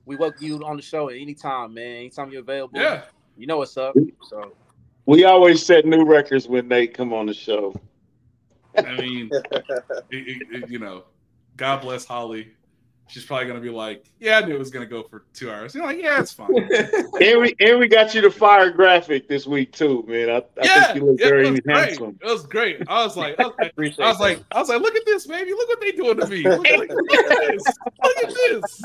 we welcome you on the show at any time, man. Anytime you're available. Yeah, You know what's up. So We always set new records when they come on the show. I mean, it- it- it- you know, God bless Holly. She's probably gonna be like, "Yeah, I knew it was gonna go for two hours." You're like, "Yeah, it's fine." And we and we got you the fire graphic this week too, man. I, I yeah, think you look very it was great. It was great. I was like, I was like, appreciate. I was that. like, I was like, look at this, baby. Look what they doing to me. Look, look, look at this. Look at this.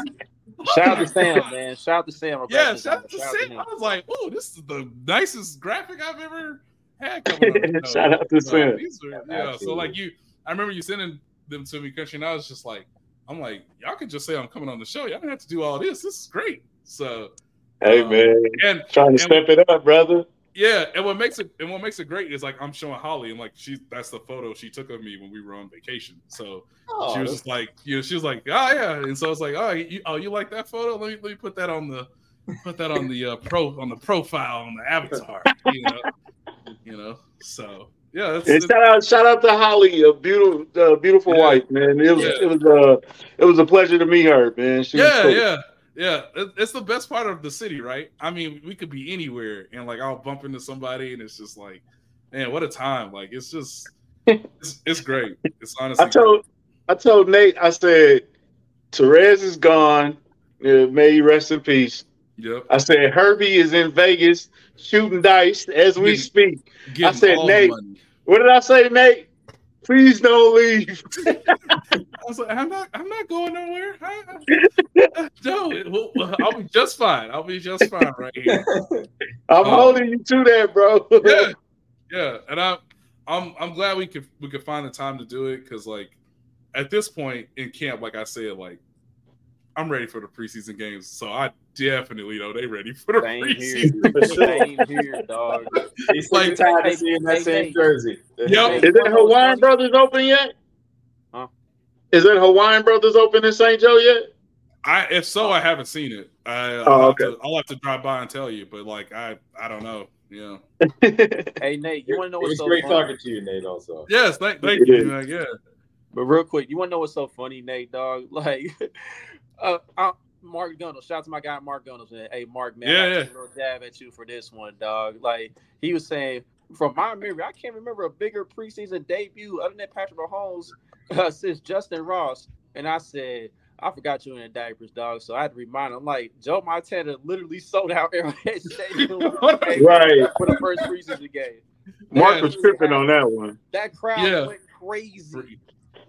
shout out to Sam, man. Shout out to Sam. our Yeah, shout out to designer. Sam. I was like, oh, this is the nicest graphic I've ever had coming on the show. Shout out to So, Sam. are- yeah, so like you, I remember you sending them to me, country, and I was just like, I'm like, y'all could just say I'm coming on the show. Y'all don't have to do all this. This is great. So, Hey Um, man, and trying to step it up, brother. yeah, and what makes it and what makes it great is like I'm showing Holly and like she that's the photo she took of me when we were on vacation. So Oh, she was just like, you know, she was like, oh yeah, and so it's like, oh, you, oh, you like that photo? Let me let me put that on the put that on the uh, pro on the profile on the avatar, you know, you know. So yeah, that's, And shout out, shout out to Holly, a beautiful, uh, beautiful Yeah. wife, man. It was, Yeah. it was, uh, it was a pleasure to meet her, man. She yeah, cool. yeah, yeah. It's the best part of the city, right? I mean, we could be anywhere, and like I'll bump into somebody, and it's just like, man, what a time! Like it's just, it's, it's great. It's honestly, I told, I told Nate, I said, Therese is gone. May he rest in peace. Yep. I said Herbie is in Vegas shooting dice as we speak. Getting said, Nate, money. What did I say, Nate? Please don't leave. I was like, I'm not, I'm not going nowhere. I, no, it- well, well, I'll be just fine. I'll be just fine right here. I'm Oh. holding you to that, bro. Yeah, yeah, and I'm, I'm, I'm glad we could, we could find the time to do it because, like, at this point in camp, like I said, like, I'm ready for the preseason games, so I definitely know they ready for the Same preseason. here. Same here, dog. He's like- like tired hey, of seeing that hey, same hey. jersey. Yep. Is that Hawaiian Brothers open yet? Huh? Is that Hawaiian Brothers open in St. Joe yet? I, if so, I oh. haven't seen it. I, I'll, Oh, have okay. to, I'll have to drive by and tell you, but like, I, I don't know. Yeah. Hey Nate, you want to know It what's was so great funny? talking to you, Nate. Also, Yes, thank, thank you. is. man, Yeah. But real quick, you want to know what's so funny, Nate, dog? Like, uh, uh, Mark Gunnels. Shout out to my guy Mark Gunnels. Man. Hey, Mark, man, Yeah, I yeah. took a little jab at you for this one, dog. Like he was saying, from my memory, I can't remember a bigger preseason debut other than Patrick Mahomes uh, since Justyn Ross. And I said, I forgot you were in diapers, dog. So I had to remind him. Like, Joe Montana literally sold out Arrowhead Stadium right for the first preseason game. Mark Yeah. was tripping on that one. That crowd Yeah. went crazy.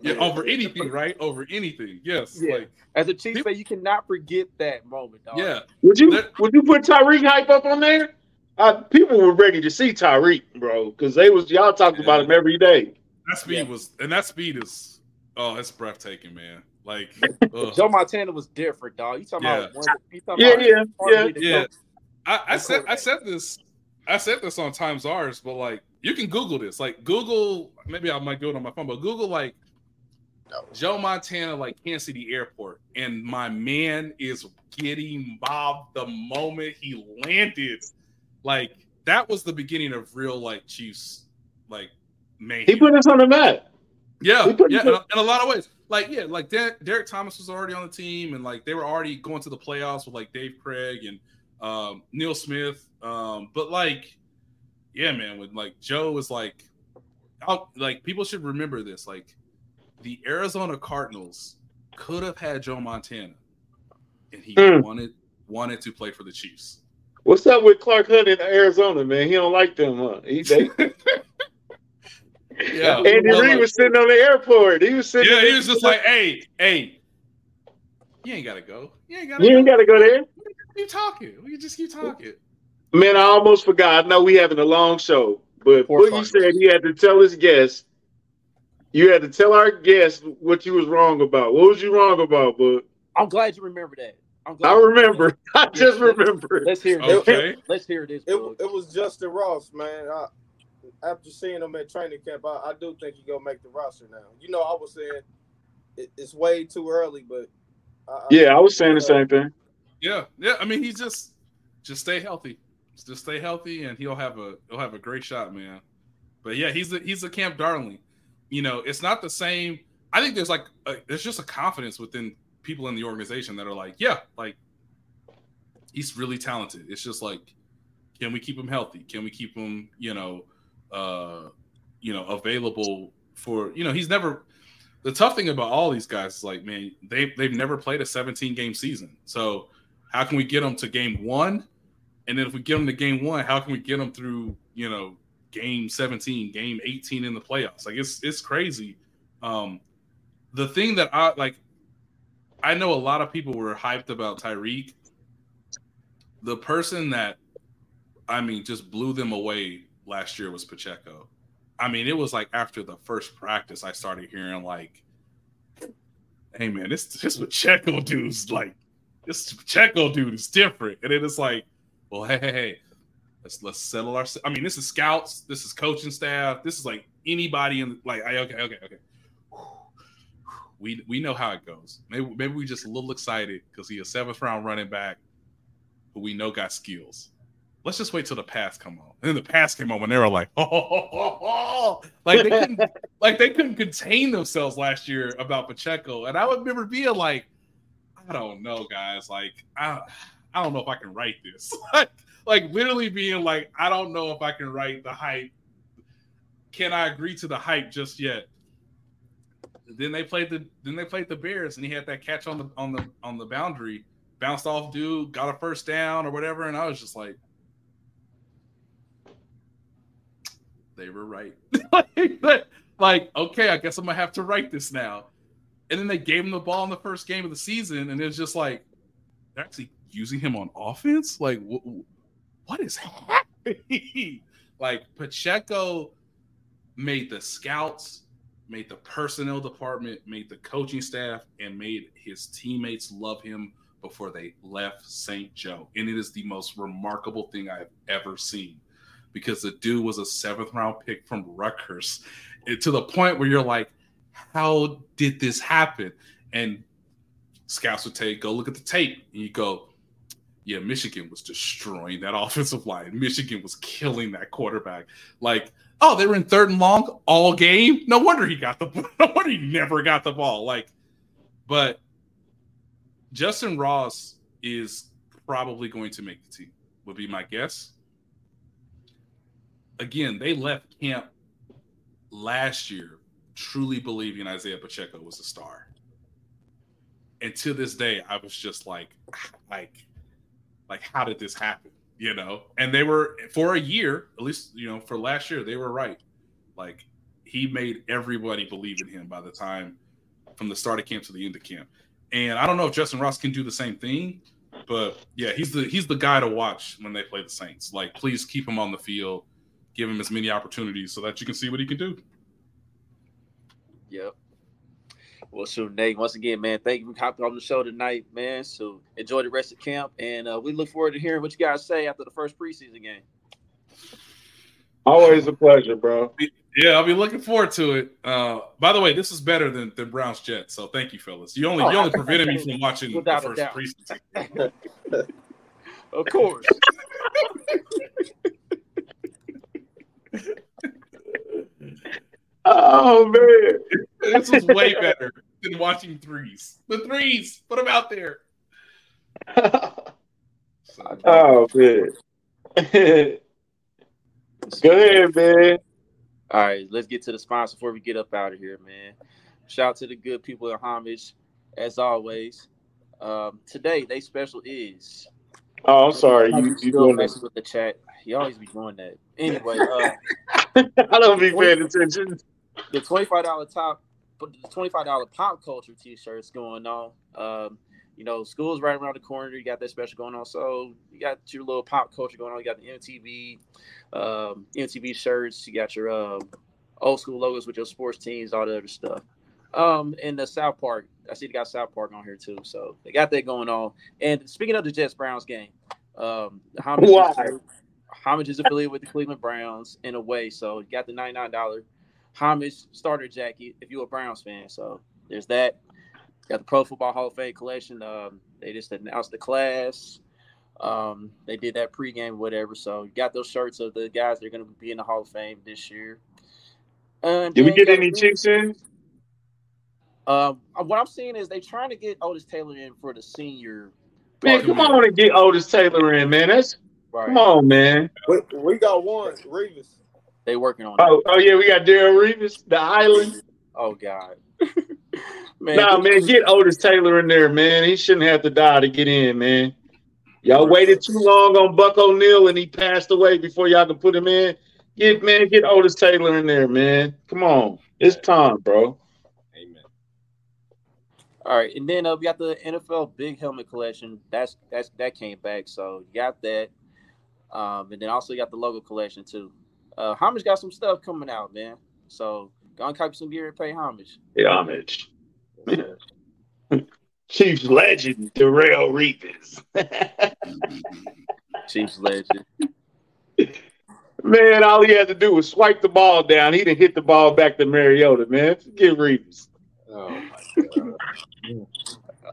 Yeah, over anything, right? Over anything. Yes. Yeah. Like, As a Chiefs fan, you cannot forget that moment, dog. yeah. Would you That- would you put Tyreek hype up on there? Uh, people were ready to see Tyreek, bro, because they was y'all talked about him every day. That speed Yeah. was, and that speed is, oh, it's breathtaking, man. Like. Joe Montana was different, dog. You talking Yeah. about one? You talking Yeah, about yeah, arguably the yeah. I, I said I said this I said this on Times Ours, but like you can Google this. Like Google, maybe I might do it on my phone, but Google like Joe Montana, like Kansas City Airport, and my man is getting mobbed the moment he landed. Like that was the beginning of real like Chiefs, like man. He put us on the map. Yeah, yeah, in a, in a lot of ways. Like, yeah, like Der- Derrick Thomas was already on the team, and like they were already going to the playoffs with like Dave Krieg and um, Neil Smith. Um, but like, yeah, man, with like Joe was like, I'll, like people should remember this. Like, the Arizona Cardinals could have had Joe Montana, and he Hmm. wanted wanted to play for the Chiefs. What's up with Clark Hunt in Arizona, man? He don't like them, huh? He, they, Yeah, Andy well, Reid like- was sitting on the airport. He was sitting. yeah, he was just like, hey, hey, you ain't gotta go. You ain't gotta. you go. ain't got to go there. keep talking. We can just keep talking. Man, I almost forgot. I know we having a long show, but Poor Boogie said he had to tell his guests. You had to tell our guests what you was wrong about. What was you wrong about, Boog? I'm glad you remember that. I'm glad I you remember. I just remember. Let's hear it. Okay. Let's hear this. It, Bug. it was Justyn Ross, man. I, after seeing him at training camp, I, I do think he gonna make the roster now. You know, I was saying it, it's way too early, but I, Yeah, I was saying the same thing. Yeah, yeah. I mean, he's just just stay healthy. Just stay healthy, and he'll have a he'll have a great shot, man. But yeah, he's a he's a camp darling. You know, it's not the same. I think there's like a, there's just a confidence within people in the organization that are like, yeah, like he's really talented. It's just like, can we keep him healthy? Can we keep him, you know, uh, you know, available for you know, he's never. The tough thing about all these guys is like, man, they they've never played a 17 game season, so how can we get them to game one? And then if we get them to game one, how can we get them through, you know, game 17, game 18 in the playoffs? Like it's it's crazy. Um the thing that I like I know a lot of people were hyped about Tyreek. The person that I mean just blew them away last year was Pacheco. I mean, it was like after the first practice, I started hearing like, "Hey man, this this Pacheco dude's like this Pacheco dude is different. And it's like, well, hey, hey, hey, let's let's settle our. I mean, this is scouts, this is coaching staff, this is like anybody in like. I, okay, okay, okay. We we know how it goes. Maybe maybe we just a little excited because he a seventh round running back, who we know got skills. Let's just wait till the pass come on. And then the pass came on when they were like, oh, like they couldn't like they couldn't contain themselves last year about Pacheco. And I would remember being like, I don't know, guys. Like, I, I don't know if I can write this. like, literally being like, I don't know if I can write the hype. Can I agree to the hype just yet? Then they played the then they played the Bears and he had that catch on the on the on the boundary, bounced off dude, got a first down or whatever, and I was just like, they were right. like, okay, I guess I'm gonna have to write this now and then they gave him the ball in the first game of the season, and it was just like they're actually using him on offense. Like, wh- what is happening? like Pacheco made the scouts, made the personnel department, made the coaching staff, and made his teammates love him before they left St. Joe, and it is the most remarkable thing I've ever seen because the dude was a seventh round pick from Rutgers, and to the point where you're like how did this happen? And scouts would take, go look at the tape, and you go, yeah, Michigan was destroying that offensive line. Michigan was killing that quarterback. Like, oh, they were in third and long all game. No wonder he got the. No wonder he never got the ball. Like, but Justyn Ross is probably going to make the team. Would be my guess. Again, they left camp last year truly believing Isaiah Pacheco was a star. And to this day, I was just like, like, like, how did this happen? You know? And they were for a year, at least, you know, for last year, they were right. Like he made everybody believe in him by the time from the start of camp to the end of camp. And I don't know if Justyn Ross can do the same thing, but yeah, he's the he's the guy to watch when they play the Saints. Like, please keep him on the field, give him as many opportunities so that you can see what he can do. Yep. Well, so Nate, once again, man, thank you for hopping on the show tonight, man. So enjoy the rest of camp, and uh, we look forward to hearing what you guys say after the first preseason game. Always a pleasure, bro. Yeah, I'll be looking forward to it. Uh, by the way, this is better than, than Browns Jets, so thank you, fellas. You only oh, you only prevented me from watching the first preseason. of course. oh man, this was way better than watching threes. The threes, put them out there. oh man. Go ahead, man. All right, let's get to the sponsor before we get up out of here, man. Shout out to the good people at Homage, as always. Um, today, they special is. Oh, I'm sorry. You, you doing messing with the chat. You always be doing that. Anyway, uh, I don't be paying attention. The twenty-five dollar top, the twenty-five dollar pop culture T-shirts going on. Um, you know, school's right around the corner. You got that special going on. So you got your little pop culture going on. You got the MTV, um, MTV shirts. You got your uh, old school logos with your sports teams, all the other stuff. Um, and the South Park. I see they got South Park on here too. So they got that going on. And speaking of the Jets Browns game, um, homage? Is, homage is affiliated with the Cleveland Browns in a way. So you got the ninety nine dollar homage starter jacket if you're a Browns fan. So there's that. Got the Pro Football Hall of Fame collection. Um, they just announced the class. Um, they did that pregame, whatever. So you got those shirts of the guys that are going to be in the Hall of Fame this year. And did we get any chicks in? Um, what I'm seeing is they're trying to get Otis Taylor in for the senior. Man, come on and get Otis Taylor in, man. That's right. come on, man. We, we got one, Revis. They working on. Oh, oh yeah, we got Darrelle Revis, the Island. Oh God. man, nah, man, get Otis Taylor in there, man. He shouldn't have to die to get in, man. Y'all waited too long on Buck O'Neil and he passed away before y'all can put him in. Get man, get Otis Taylor in there, man. Come on, it's time, bro. Amen. All right, and then uh, we got the NFL Big Helmet Collection. That's that's that came back, so you got that. Um, and then also you got the logo collection too. Uh, Homage got some stuff coming out, man. So go and copy some gear and pay homage. Hey, homage. Chiefs legend, Darrelle Revis. Chiefs legend. Man, all he had to do was swipe the ball down. He didn't hit the ball back to Mariota, man. Forget Revis. Oh my god.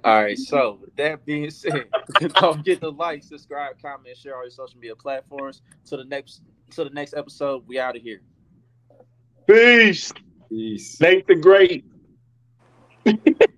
all right, so with that being said, don't forget to like, subscribe, comment, share all your social media platforms. To the next to the next episode, we out of here. Peace. Peace. Nate the Great.